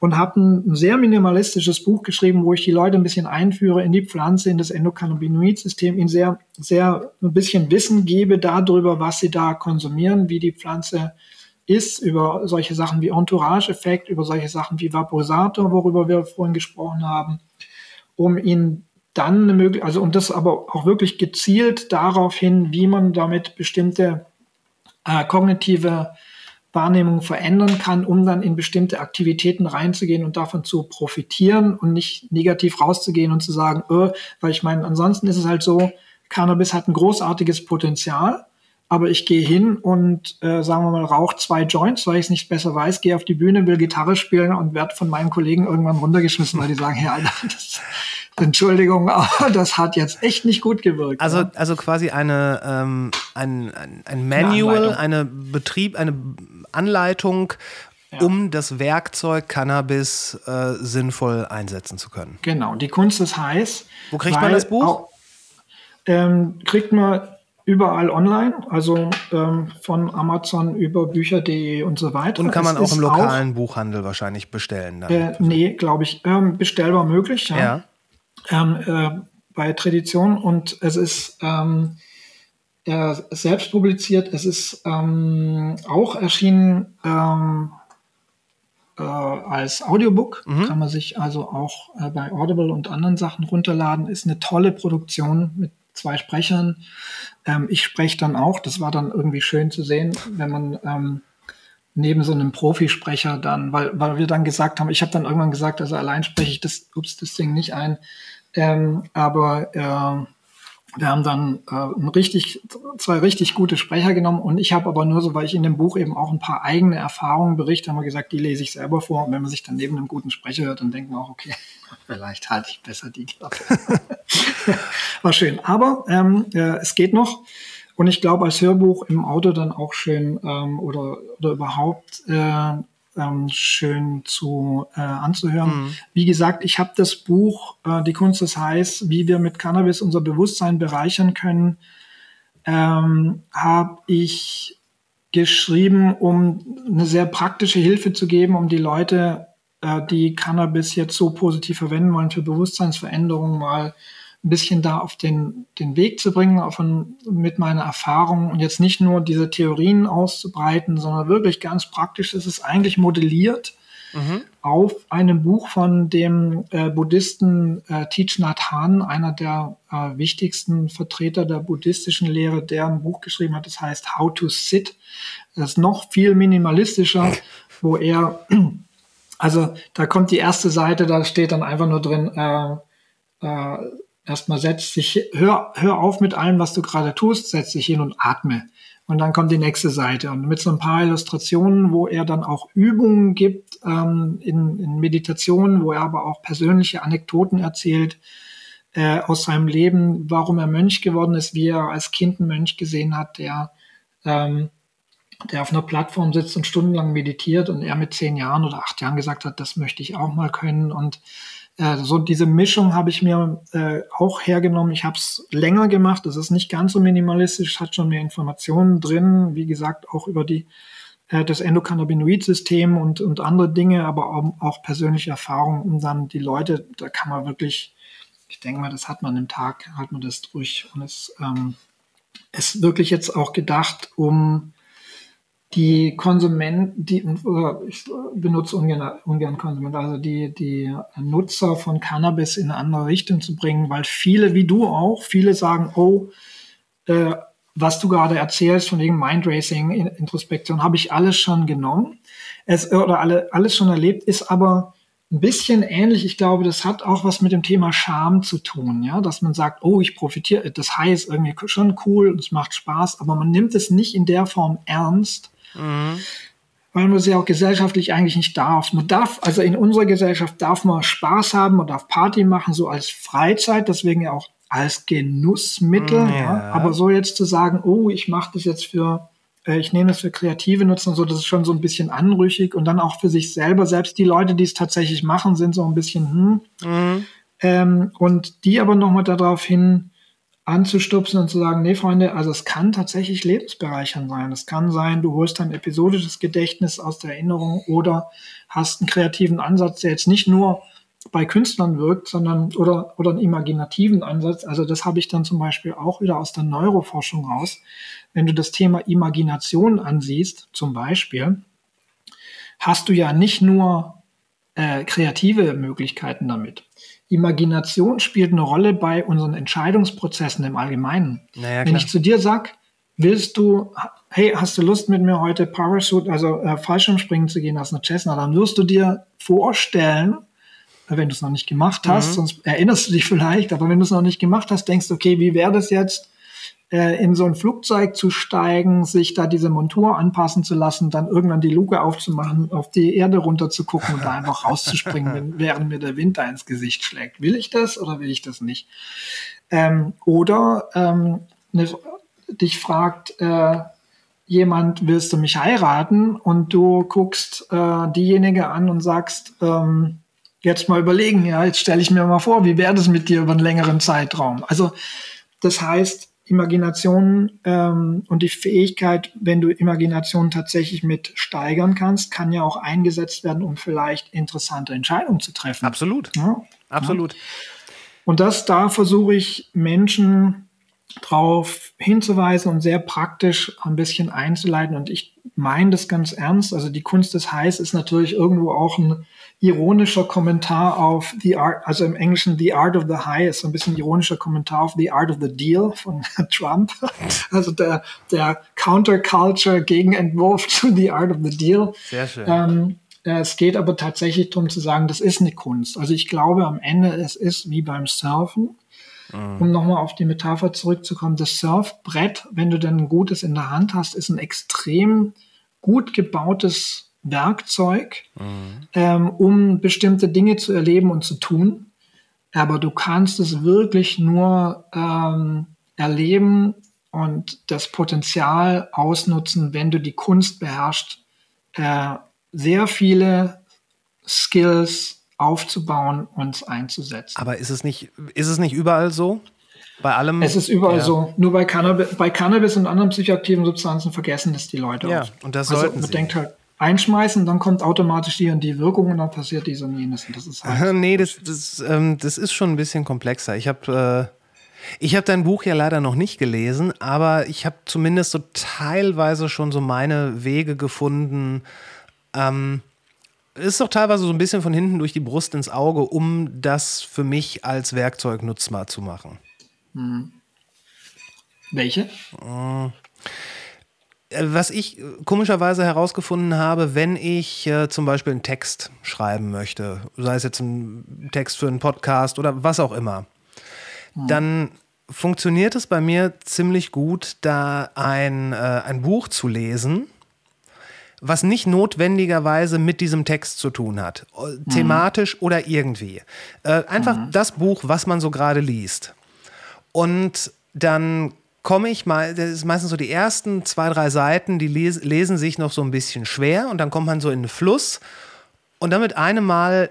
und habe ein sehr minimalistisches Buch geschrieben, wo ich die Leute ein bisschen einführe in die Pflanze, in das Endokannabinoid-System, ihnen sehr, sehr ein bisschen Wissen gebe darüber, was sie da konsumieren, wie die Pflanze ist, über solche Sachen wie Entourage-Effekt, über solche Sachen wie Vaporisator, worüber wir vorhin gesprochen haben, um ihnen dann eine Möglichkeit, also und das aber auch wirklich gezielt darauf hin, wie man damit bestimmte äh, kognitive Wahrnehmung verändern kann, um dann in bestimmte Aktivitäten reinzugehen und davon zu profitieren und nicht negativ rauszugehen und zu sagen, öh, weil ich meine, ansonsten ist es halt so, Cannabis hat ein großartiges Potenzial, aber ich gehe hin und äh, sagen wir mal rauche zwei Joints, weil ich es nicht besser weiß, gehe auf die Bühne, will Gitarre spielen und werde von meinen Kollegen irgendwann runtergeschmissen, weil die sagen, hey Alter, das, Entschuldigung, aber das hat jetzt echt nicht gut gewirkt. Also, ja. also quasi eine, ähm, ein, ein, ein Manual, eine Betrieb, eine Anleitung, Ja. um das Werkzeug Cannabis äh, sinnvoll einsetzen zu können. Genau, die Kunst ist heiß. Wo kriegt man das Buch? Auch, ähm, kriegt man überall online, also ähm, von Amazon über Bücher.de und so weiter. Und kann man Es auch im lokalen Buchhandel wahrscheinlich bestellen. Dann. Äh, nee, glaube ich, ähm, bestellbar möglich. Ja. ja. Ähm, äh, bei Tradition und es ist ähm, äh, selbst publiziert. Es ist ähm, auch erschienen ähm, äh, als Audiobook. Kann man sich also auch äh, bei Audible und anderen Sachen runterladen. Ist eine tolle Produktion mit zwei Sprechern. Ähm, ich spreche dann auch. Das war dann irgendwie schön zu sehen, wenn man ähm, neben so einem Profisprecher dann, weil, weil wir dann gesagt haben, ich habe dann irgendwann gesagt, also allein spreche ich das, ups, das Ding nicht ein. Ähm, aber äh, wir haben dann äh, ein richtig, zwei richtig gute Sprecher genommen und ich habe aber nur so, weil ich in dem Buch eben auch ein paar eigene Erfahrungen berichte, haben wir gesagt, die lese ich selber vor. Und wenn man sich dann neben einem guten Sprecher hört, dann denkt man auch, okay, vielleicht halte ich besser die Klappe. War schön. Aber ähm, äh, es geht noch. Und ich glaube, als Hörbuch im Auto dann auch schön ähm, oder, oder überhaupt äh, ähm, schön zu äh, anzuhören. Wie gesagt, ich habe das Buch äh, Die Kunst des Heiß, wie wir mit Cannabis unser Bewusstsein bereichern können, ähm, habe ich geschrieben, um eine sehr praktische Hilfe zu geben, um die Leute, äh, die Cannabis jetzt so positiv verwenden wollen für Bewusstseinsveränderungen, mal ein bisschen da auf den, den Weg zu bringen, auf ein, mit meiner Erfahrung und jetzt nicht nur diese Theorien auszubreiten, sondern wirklich ganz praktisch. Es ist eigentlich modelliert auf einem Buch von dem äh, Buddhisten äh, Thich Nhat Hanh, einer der äh, wichtigsten Vertreter der buddhistischen Lehre, der ein Buch geschrieben hat, das heißt How to Sit. Das ist noch viel minimalistischer, wo er, also da kommt die erste Seite, da steht dann einfach nur drin, äh, äh, erstmal setz dich, hör, hör auf mit allem, was du gerade tust, setz dich hin und atme. Und dann kommt die nächste Seite. Und mit so ein paar Illustrationen, wo er dann auch Übungen gibt ähm, in, in Meditationen, wo er aber auch persönliche Anekdoten erzählt äh, aus seinem Leben, warum er Mönch geworden ist, wie er als Kind einen Mönch gesehen hat, der, ähm, der auf einer Plattform sitzt und stundenlang meditiert und er mit zehn Jahren oder acht Jahren gesagt hat, das möchte ich auch mal können. Und äh, so diese Mischung habe ich mir äh, auch hergenommen. Ich habe es länger gemacht. Es ist nicht ganz so minimalistisch, hat schon mehr Informationen drin. Wie gesagt, auch über die äh, das Endokannabinoid-System und, und andere Dinge, aber auch, auch persönliche Erfahrungen, um dann die Leute, da kann man wirklich, ich denke mal, das hat man im Tag, hat man das durch. Und es ähm, ist wirklich jetzt auch gedacht, um die Konsumenten, die, ich benutze ungern, ungern Konsument, also die, die Nutzer von Cannabis in eine andere Richtung zu bringen, weil viele, wie du auch, viele sagen, oh, äh, was du gerade erzählst von wegen Mindracing, Introspektion, habe ich alles schon genommen, es, oder alle, alles schon erlebt, ist aber ein bisschen ähnlich. Ich glaube, das hat auch was mit dem Thema Scham zu tun, ja, dass man sagt, oh, ich profitiere, das heißt irgendwie schon cool, es macht Spaß, aber man nimmt es nicht in der Form ernst, weil man es ja auch gesellschaftlich eigentlich nicht darf. Man darf, also in unserer Gesellschaft darf man Spaß haben, man darf Party machen, so als Freizeit, deswegen ja auch als Genussmittel. Ja. Ja. Aber so jetzt zu sagen, oh, ich mache das jetzt für, äh, ich nehme das für kreative Nutzen und so, das ist schon so ein bisschen anrüchig und dann auch für sich selber. Selbst die Leute, die es tatsächlich machen, sind so ein bisschen, hm. Ähm, und die aber nochmal darauf hin anzustupsen und zu sagen, nee, Freunde, also es kann tatsächlich lebensbereichernd sein. Es kann sein, du holst ein episodisches Gedächtnis aus der Erinnerung oder hast einen kreativen Ansatz, der jetzt nicht nur bei Künstlern wirkt, sondern oder, oder einen imaginativen Ansatz. Also das habe ich dann zum Beispiel auch wieder aus der Neuroforschung raus. Wenn du das Thema Imagination ansiehst, zum Beispiel, hast du ja nicht nur äh, kreative Möglichkeiten damit. Imagination spielt eine Rolle bei unseren Entscheidungsprozessen im Allgemeinen. Naja, Wenn ich zu dir sag, willst du, hey, hast du Lust mit mir heute Parachute, also äh, Fallschirmspringen zu gehen aus einer Cessna, dann wirst du dir vorstellen, wenn du es noch nicht gemacht hast, sonst erinnerst du dich vielleicht, aber wenn du es noch nicht gemacht hast, denkst du, okay, wie wäre das jetzt, in so ein Flugzeug zu steigen, sich da diese Montur anpassen zu lassen, dann irgendwann die Luke aufzumachen, auf die Erde runter zu gucken und da einfach rauszuspringen, während mir der Wind da ins Gesicht schlägt. Will ich das oder will ich das nicht? Ähm, oder ähm, ne, dich fragt äh, jemand, willst du mich heiraten? Und du guckst äh, diejenige an und sagst, ähm, jetzt mal überlegen, ja, jetzt stelle ich mir mal vor, wie wäre das mit dir über einen längeren Zeitraum? Also das heißt, Imagination ähm, und die Fähigkeit, wenn du Imagination tatsächlich mit steigern kannst, kann ja auch eingesetzt werden, um vielleicht interessante Entscheidungen zu treffen. Absolut. Ja? Absolut. Und das, da versuche ich Menschen drauf hinzuweisen und sehr praktisch ein bisschen einzuleiten. Und ich meine das ganz ernst. Also die Kunst des Highs ist natürlich irgendwo auch ein ironischer Kommentar auf The Art, also im Englischen The Art of the High ist so ein bisschen ironischer Kommentar auf The Art of the Deal von Trump. Also der, der Counterculture Gegenentwurf zu The Art of the Deal. Sehr schön. Ähm, es geht aber tatsächlich darum zu sagen, das ist eine Kunst. Also ich glaube am Ende, es ist wie beim Surfen. Um nochmal auf die Metapher zurückzukommen, das Surfbrett, wenn du dann ein gutes in der Hand hast, ist ein extrem gut gebautes Werkzeug, ähm, um bestimmte Dinge zu erleben und zu tun. Aber du kannst es wirklich nur ähm, erleben und das Potenzial ausnutzen, wenn du die Kunst beherrschst, äh, sehr viele Skills aufzubauen und einzusetzen. Aber ist es nicht, ist es nicht überall so? Bei allem? Es ist überall Ja. so. Nur bei Cannabis, bei Cannabis und anderen psychoaktiven Substanzen vergessen das die Leute Ja, oft. und das also sollten man sie. denkt halt, einschmeißen, dann kommt automatisch die und die Wirkung und dann passiert dies und jenes. Und das ist halt nee, das, das, ähm, das ist schon ein bisschen komplexer. Ich habe äh, ich hab dein Buch ja leider noch nicht gelesen, aber ich habe zumindest so teilweise schon so meine Wege gefunden. Ähm, ist doch teilweise so ein bisschen von hinten durch die Brust ins Auge, um das für mich als Werkzeug nutzbar zu machen. welche? Äh, Was ich äh, komischerweise herausgefunden habe, wenn ich äh, zum Beispiel einen Text schreiben möchte, sei es jetzt ein Text für einen Podcast oder was auch immer, dann funktioniert es bei mir ziemlich gut, da ein, äh, ein Buch zu lesen, was nicht notwendigerweise mit diesem Text zu tun hat, äh, thematisch oder irgendwie. Äh, einfach das Buch, was man so gerade liest. Und dann komme ich mal, das ist meistens so die ersten zwei, drei Seiten, die les lesen sich noch so ein bisschen schwer und dann kommt man so in den Fluss und dann mit einem Mal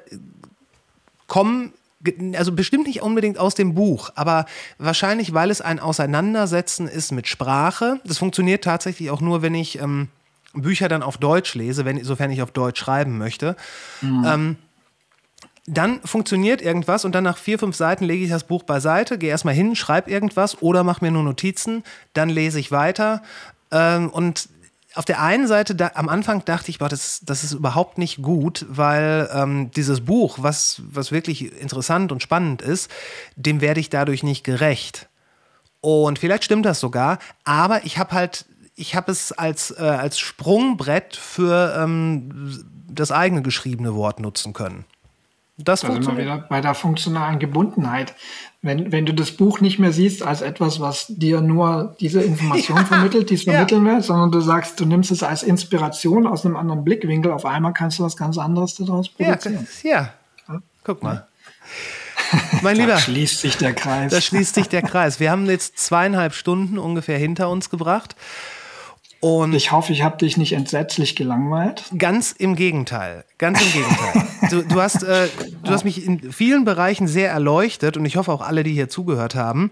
kommen, ge- also bestimmt nicht unbedingt aus dem Buch, aber wahrscheinlich, weil es ein Auseinandersetzen ist mit Sprache. Das funktioniert tatsächlich auch nur, wenn ich ähm, Bücher dann auf Deutsch lese, wenn, sofern ich auf Deutsch schreiben möchte. Ähm, dann funktioniert irgendwas und dann nach vier, fünf Seiten lege ich das Buch beiseite, gehe erstmal hin, schreibe irgendwas oder mache mir nur Notizen, dann lese ich weiter. Ähm, und auf der einen Seite, da, am Anfang dachte ich, boah, das, das ist überhaupt nicht gut, weil ähm, dieses Buch, was, was wirklich interessant und spannend ist, dem werde ich dadurch nicht gerecht. Und vielleicht stimmt das sogar, aber ich habe halt, ich habe es als, äh, als Sprungbrett für ähm, das eigene geschriebene Wort nutzen können. Das Da sind wir wieder bei der funktionalen Gebundenheit. Wenn, wenn du das Buch nicht mehr siehst als etwas, was dir nur diese Information vermittelt, die es ja. vermitteln will, sondern du sagst, du nimmst es als Inspiration aus einem anderen Blickwinkel, auf einmal kannst du was ganz anderes daraus Ja, produzieren. ja. Guck mal. Mein Da Lieber, schließt sich der Kreis. da schließt sich der Kreis. Wir haben jetzt zweieinhalb Stunden ungefähr hinter uns gebracht. Und ich hoffe, ich habe dich nicht entsetzlich gelangweilt. Ganz im Gegenteil. Ganz im Gegenteil. Du, du, hast, äh, du hast mich in vielen Bereichen sehr erleuchtet und ich hoffe auch alle, die hier zugehört haben.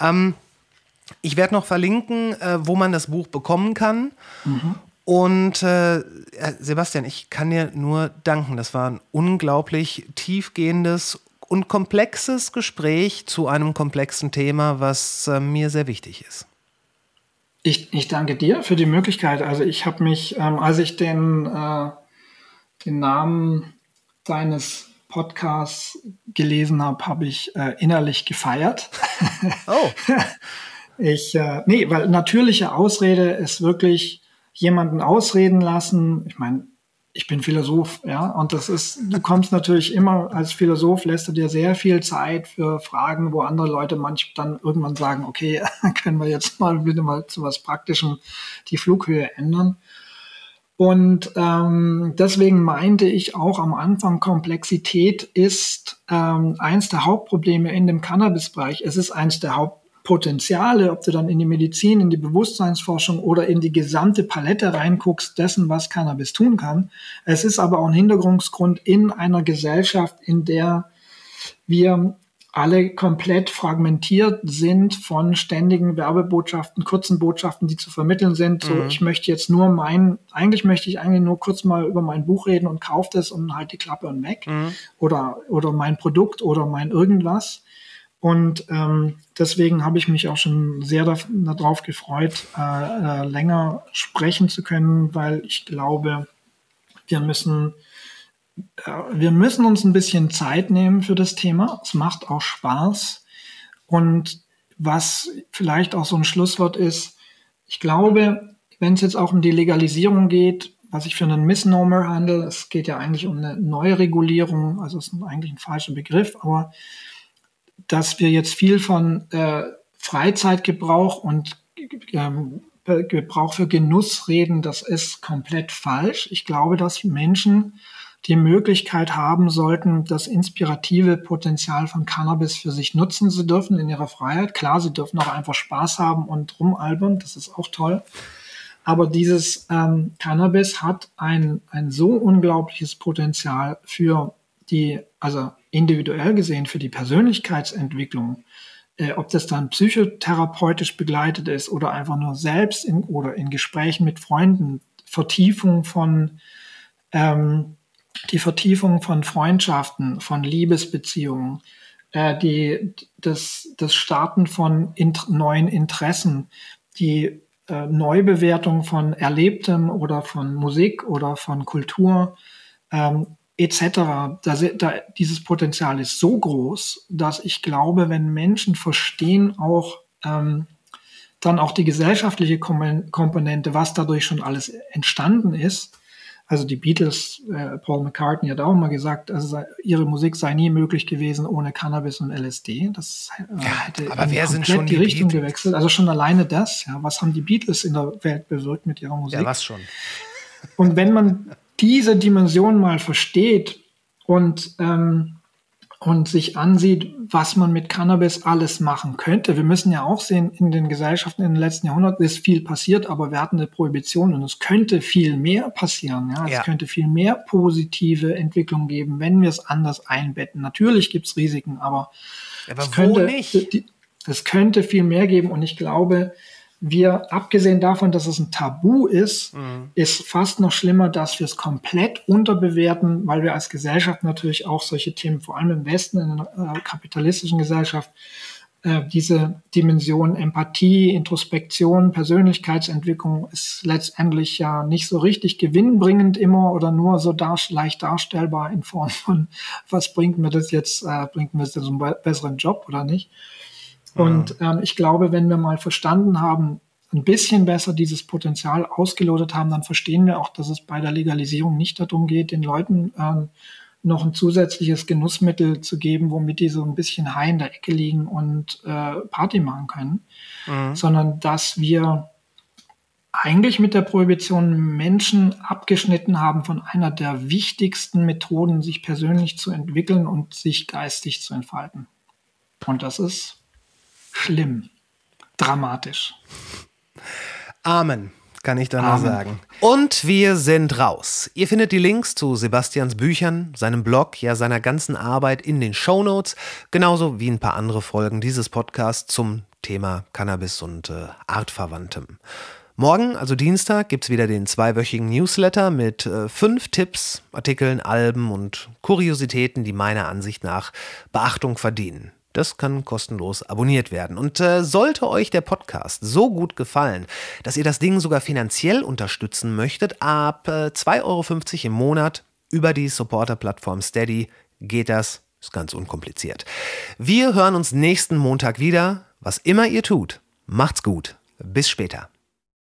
Ähm, ich werde noch verlinken, äh, wo man das Buch bekommen kann. Und äh, Sebastian, ich kann dir nur danken. Das war ein unglaublich tiefgehendes und komplexes Gespräch zu einem komplexen Thema, was äh, mir sehr wichtig ist. Ich, ich danke dir für die Möglichkeit. Also ich habe mich, ähm, als ich den, äh, den Namen deines Podcasts gelesen habe, habe ich äh, innerlich gefeiert. Oh, Ich, äh, nee, weil natürliche Ausrede ist wirklich jemanden ausreden lassen. Ich meine, ich bin Philosoph, ja, und das ist, du kommst natürlich immer als Philosoph, lässt du dir sehr viel Zeit für Fragen, wo andere Leute manch dann irgendwann sagen, okay, können wir jetzt mal bitte mal zu was Praktischem die Flughöhe ändern. Und ähm, deswegen meinte ich auch am Anfang, Komplexität ist ähm, eins der Hauptprobleme in dem Cannabis-Bereich. Es ist eins der Hauptprobleme Potenziale, ob du dann in die Medizin, in die Bewusstseinsforschung oder in die gesamte Palette reinguckst dessen, was Cannabis tun kann. Es ist aber auch ein Hintergrundgrund in einer Gesellschaft, in der wir alle komplett fragmentiert sind von ständigen Werbebotschaften, kurzen Botschaften, die zu vermitteln sind. So, mhm. ich möchte jetzt nur mein, eigentlich möchte ich eigentlich nur kurz mal über mein Buch reden und kaufe das und halt die Klappe und weg. Mhm. Oder, oder mein Produkt oder mein irgendwas. Und ähm, deswegen habe ich mich auch schon sehr darauf gefreut, äh, äh, länger sprechen zu können, weil ich glaube, wir müssen wir müssen uns ein bisschen Zeit nehmen für das Thema. Es macht auch Spaß. Und was vielleicht auch so ein Schlusswort ist, ich glaube, wenn es jetzt auch um die Legalisierung geht, was ich für einen Misnomer handle, es geht ja eigentlich um eine Neuregulierung, also es ist eigentlich ein falscher Begriff, aber dass wir jetzt viel von äh, Freizeitgebrauch und ähm, Gebrauch für Genuss reden, das ist komplett falsch. Ich glaube, dass Menschen die Möglichkeit haben sollten, das inspirative Potenzial von Cannabis für sich nutzen. Sie dürfen in ihrer Freiheit. Klar, sie dürfen auch einfach Spaß haben und rumalbern. Das ist auch toll. Aber dieses ähm, Cannabis hat ein, ein so unglaubliches Potenzial für die, also individuell gesehen, für die Persönlichkeitsentwicklung. Äh, ob das dann psychotherapeutisch begleitet ist oder einfach nur selbst in, oder in Gesprächen mit Freunden, Vertiefung von ähm, die Vertiefung von Freundschaften, von Liebesbeziehungen, äh, die, das, das Starten von int neuen Interessen, die äh, Neubewertung von Erlebtem oder von Musik oder von Kultur ähm, etc. Da, da, dieses Potenzial ist so groß, dass ich glaube, wenn Menschen verstehen auch ähm, dann auch die gesellschaftliche Komponente, was dadurch schon alles entstanden ist, also die Beatles, äh, Paul McCartney hat auch mal gesagt, also ihre Musik sei nie möglich gewesen ohne Cannabis und LSD. Das äh, ja, hätte aber wer sind schon die, die Richtung Beatles? gewechselt. Also schon alleine das, ja, was haben die Beatles in der Welt bewirkt mit ihrer Musik? Ja, was schon. Und wenn man diese Dimension mal versteht und ähm, und sich ansieht, was man mit Cannabis alles machen könnte. Wir müssen ja auch sehen, in den Gesellschaften in den letzten Jahrhunderten ist viel passiert, aber wir hatten eine Prohibition und es könnte viel mehr passieren. Ja? ja. Es könnte viel mehr positive Entwicklung geben, wenn wir es anders einbetten. Natürlich gibt es Risiken, aber, aber es, könnte, es könnte viel mehr geben und ich glaube, wir, abgesehen davon, dass es ein Tabu ist, mhm. ist fast noch schlimmer, dass wir es komplett unterbewerten, weil wir als Gesellschaft natürlich auch solche Themen, vor allem im Westen, in einer äh, kapitalistischen Gesellschaft, äh, diese Dimension Empathie, Introspektion, Persönlichkeitsentwicklung ist letztendlich ja nicht so richtig gewinnbringend immer oder nur so dar leicht darstellbar in Form von, was bringt mir das jetzt, äh, bringt mir das jetzt einen besseren Job oder nicht. Und ähm, ich glaube, wenn wir mal verstanden haben, ein bisschen besser dieses Potenzial ausgelotet haben, dann verstehen wir auch, dass es bei der Legalisierung nicht darum geht, den Leuten ähm, noch ein zusätzliches Genussmittel zu geben, womit die so ein bisschen high in der Ecke liegen und äh, Party machen können, mhm. sondern dass wir eigentlich mit der Prohibition Menschen abgeschnitten haben von einer der wichtigsten Methoden, sich persönlich zu entwickeln und sich geistig zu entfalten. Und das ist schlimm, dramatisch. Amen kann ich da nur sagen. Und wir sind raus. Ihr findet die Links zu Sebastians Büchern, seinem Blog, ja seiner ganzen Arbeit in den Show Notes, genauso wie ein paar andere Folgen dieses Podcasts zum Thema Cannabis und äh, Artverwandtem. Morgen, also Dienstag, gibt es wieder den zweiwöchigen Newsletter mit äh, fünf Tipps, Artikeln, Alben und Kuriositäten, die meiner Ansicht nach Beachtung verdienen. Das kann kostenlos abonniert werden. Und äh, sollte euch der Podcast so gut gefallen, dass ihr das Ding sogar finanziell unterstützen möchtet, ab äh, 2,50 Euro im Monat über die Supporter-Plattform Steady geht das. Ist ganz unkompliziert. Wir hören uns nächsten Montag wieder. Was immer ihr tut, macht's gut. Bis später.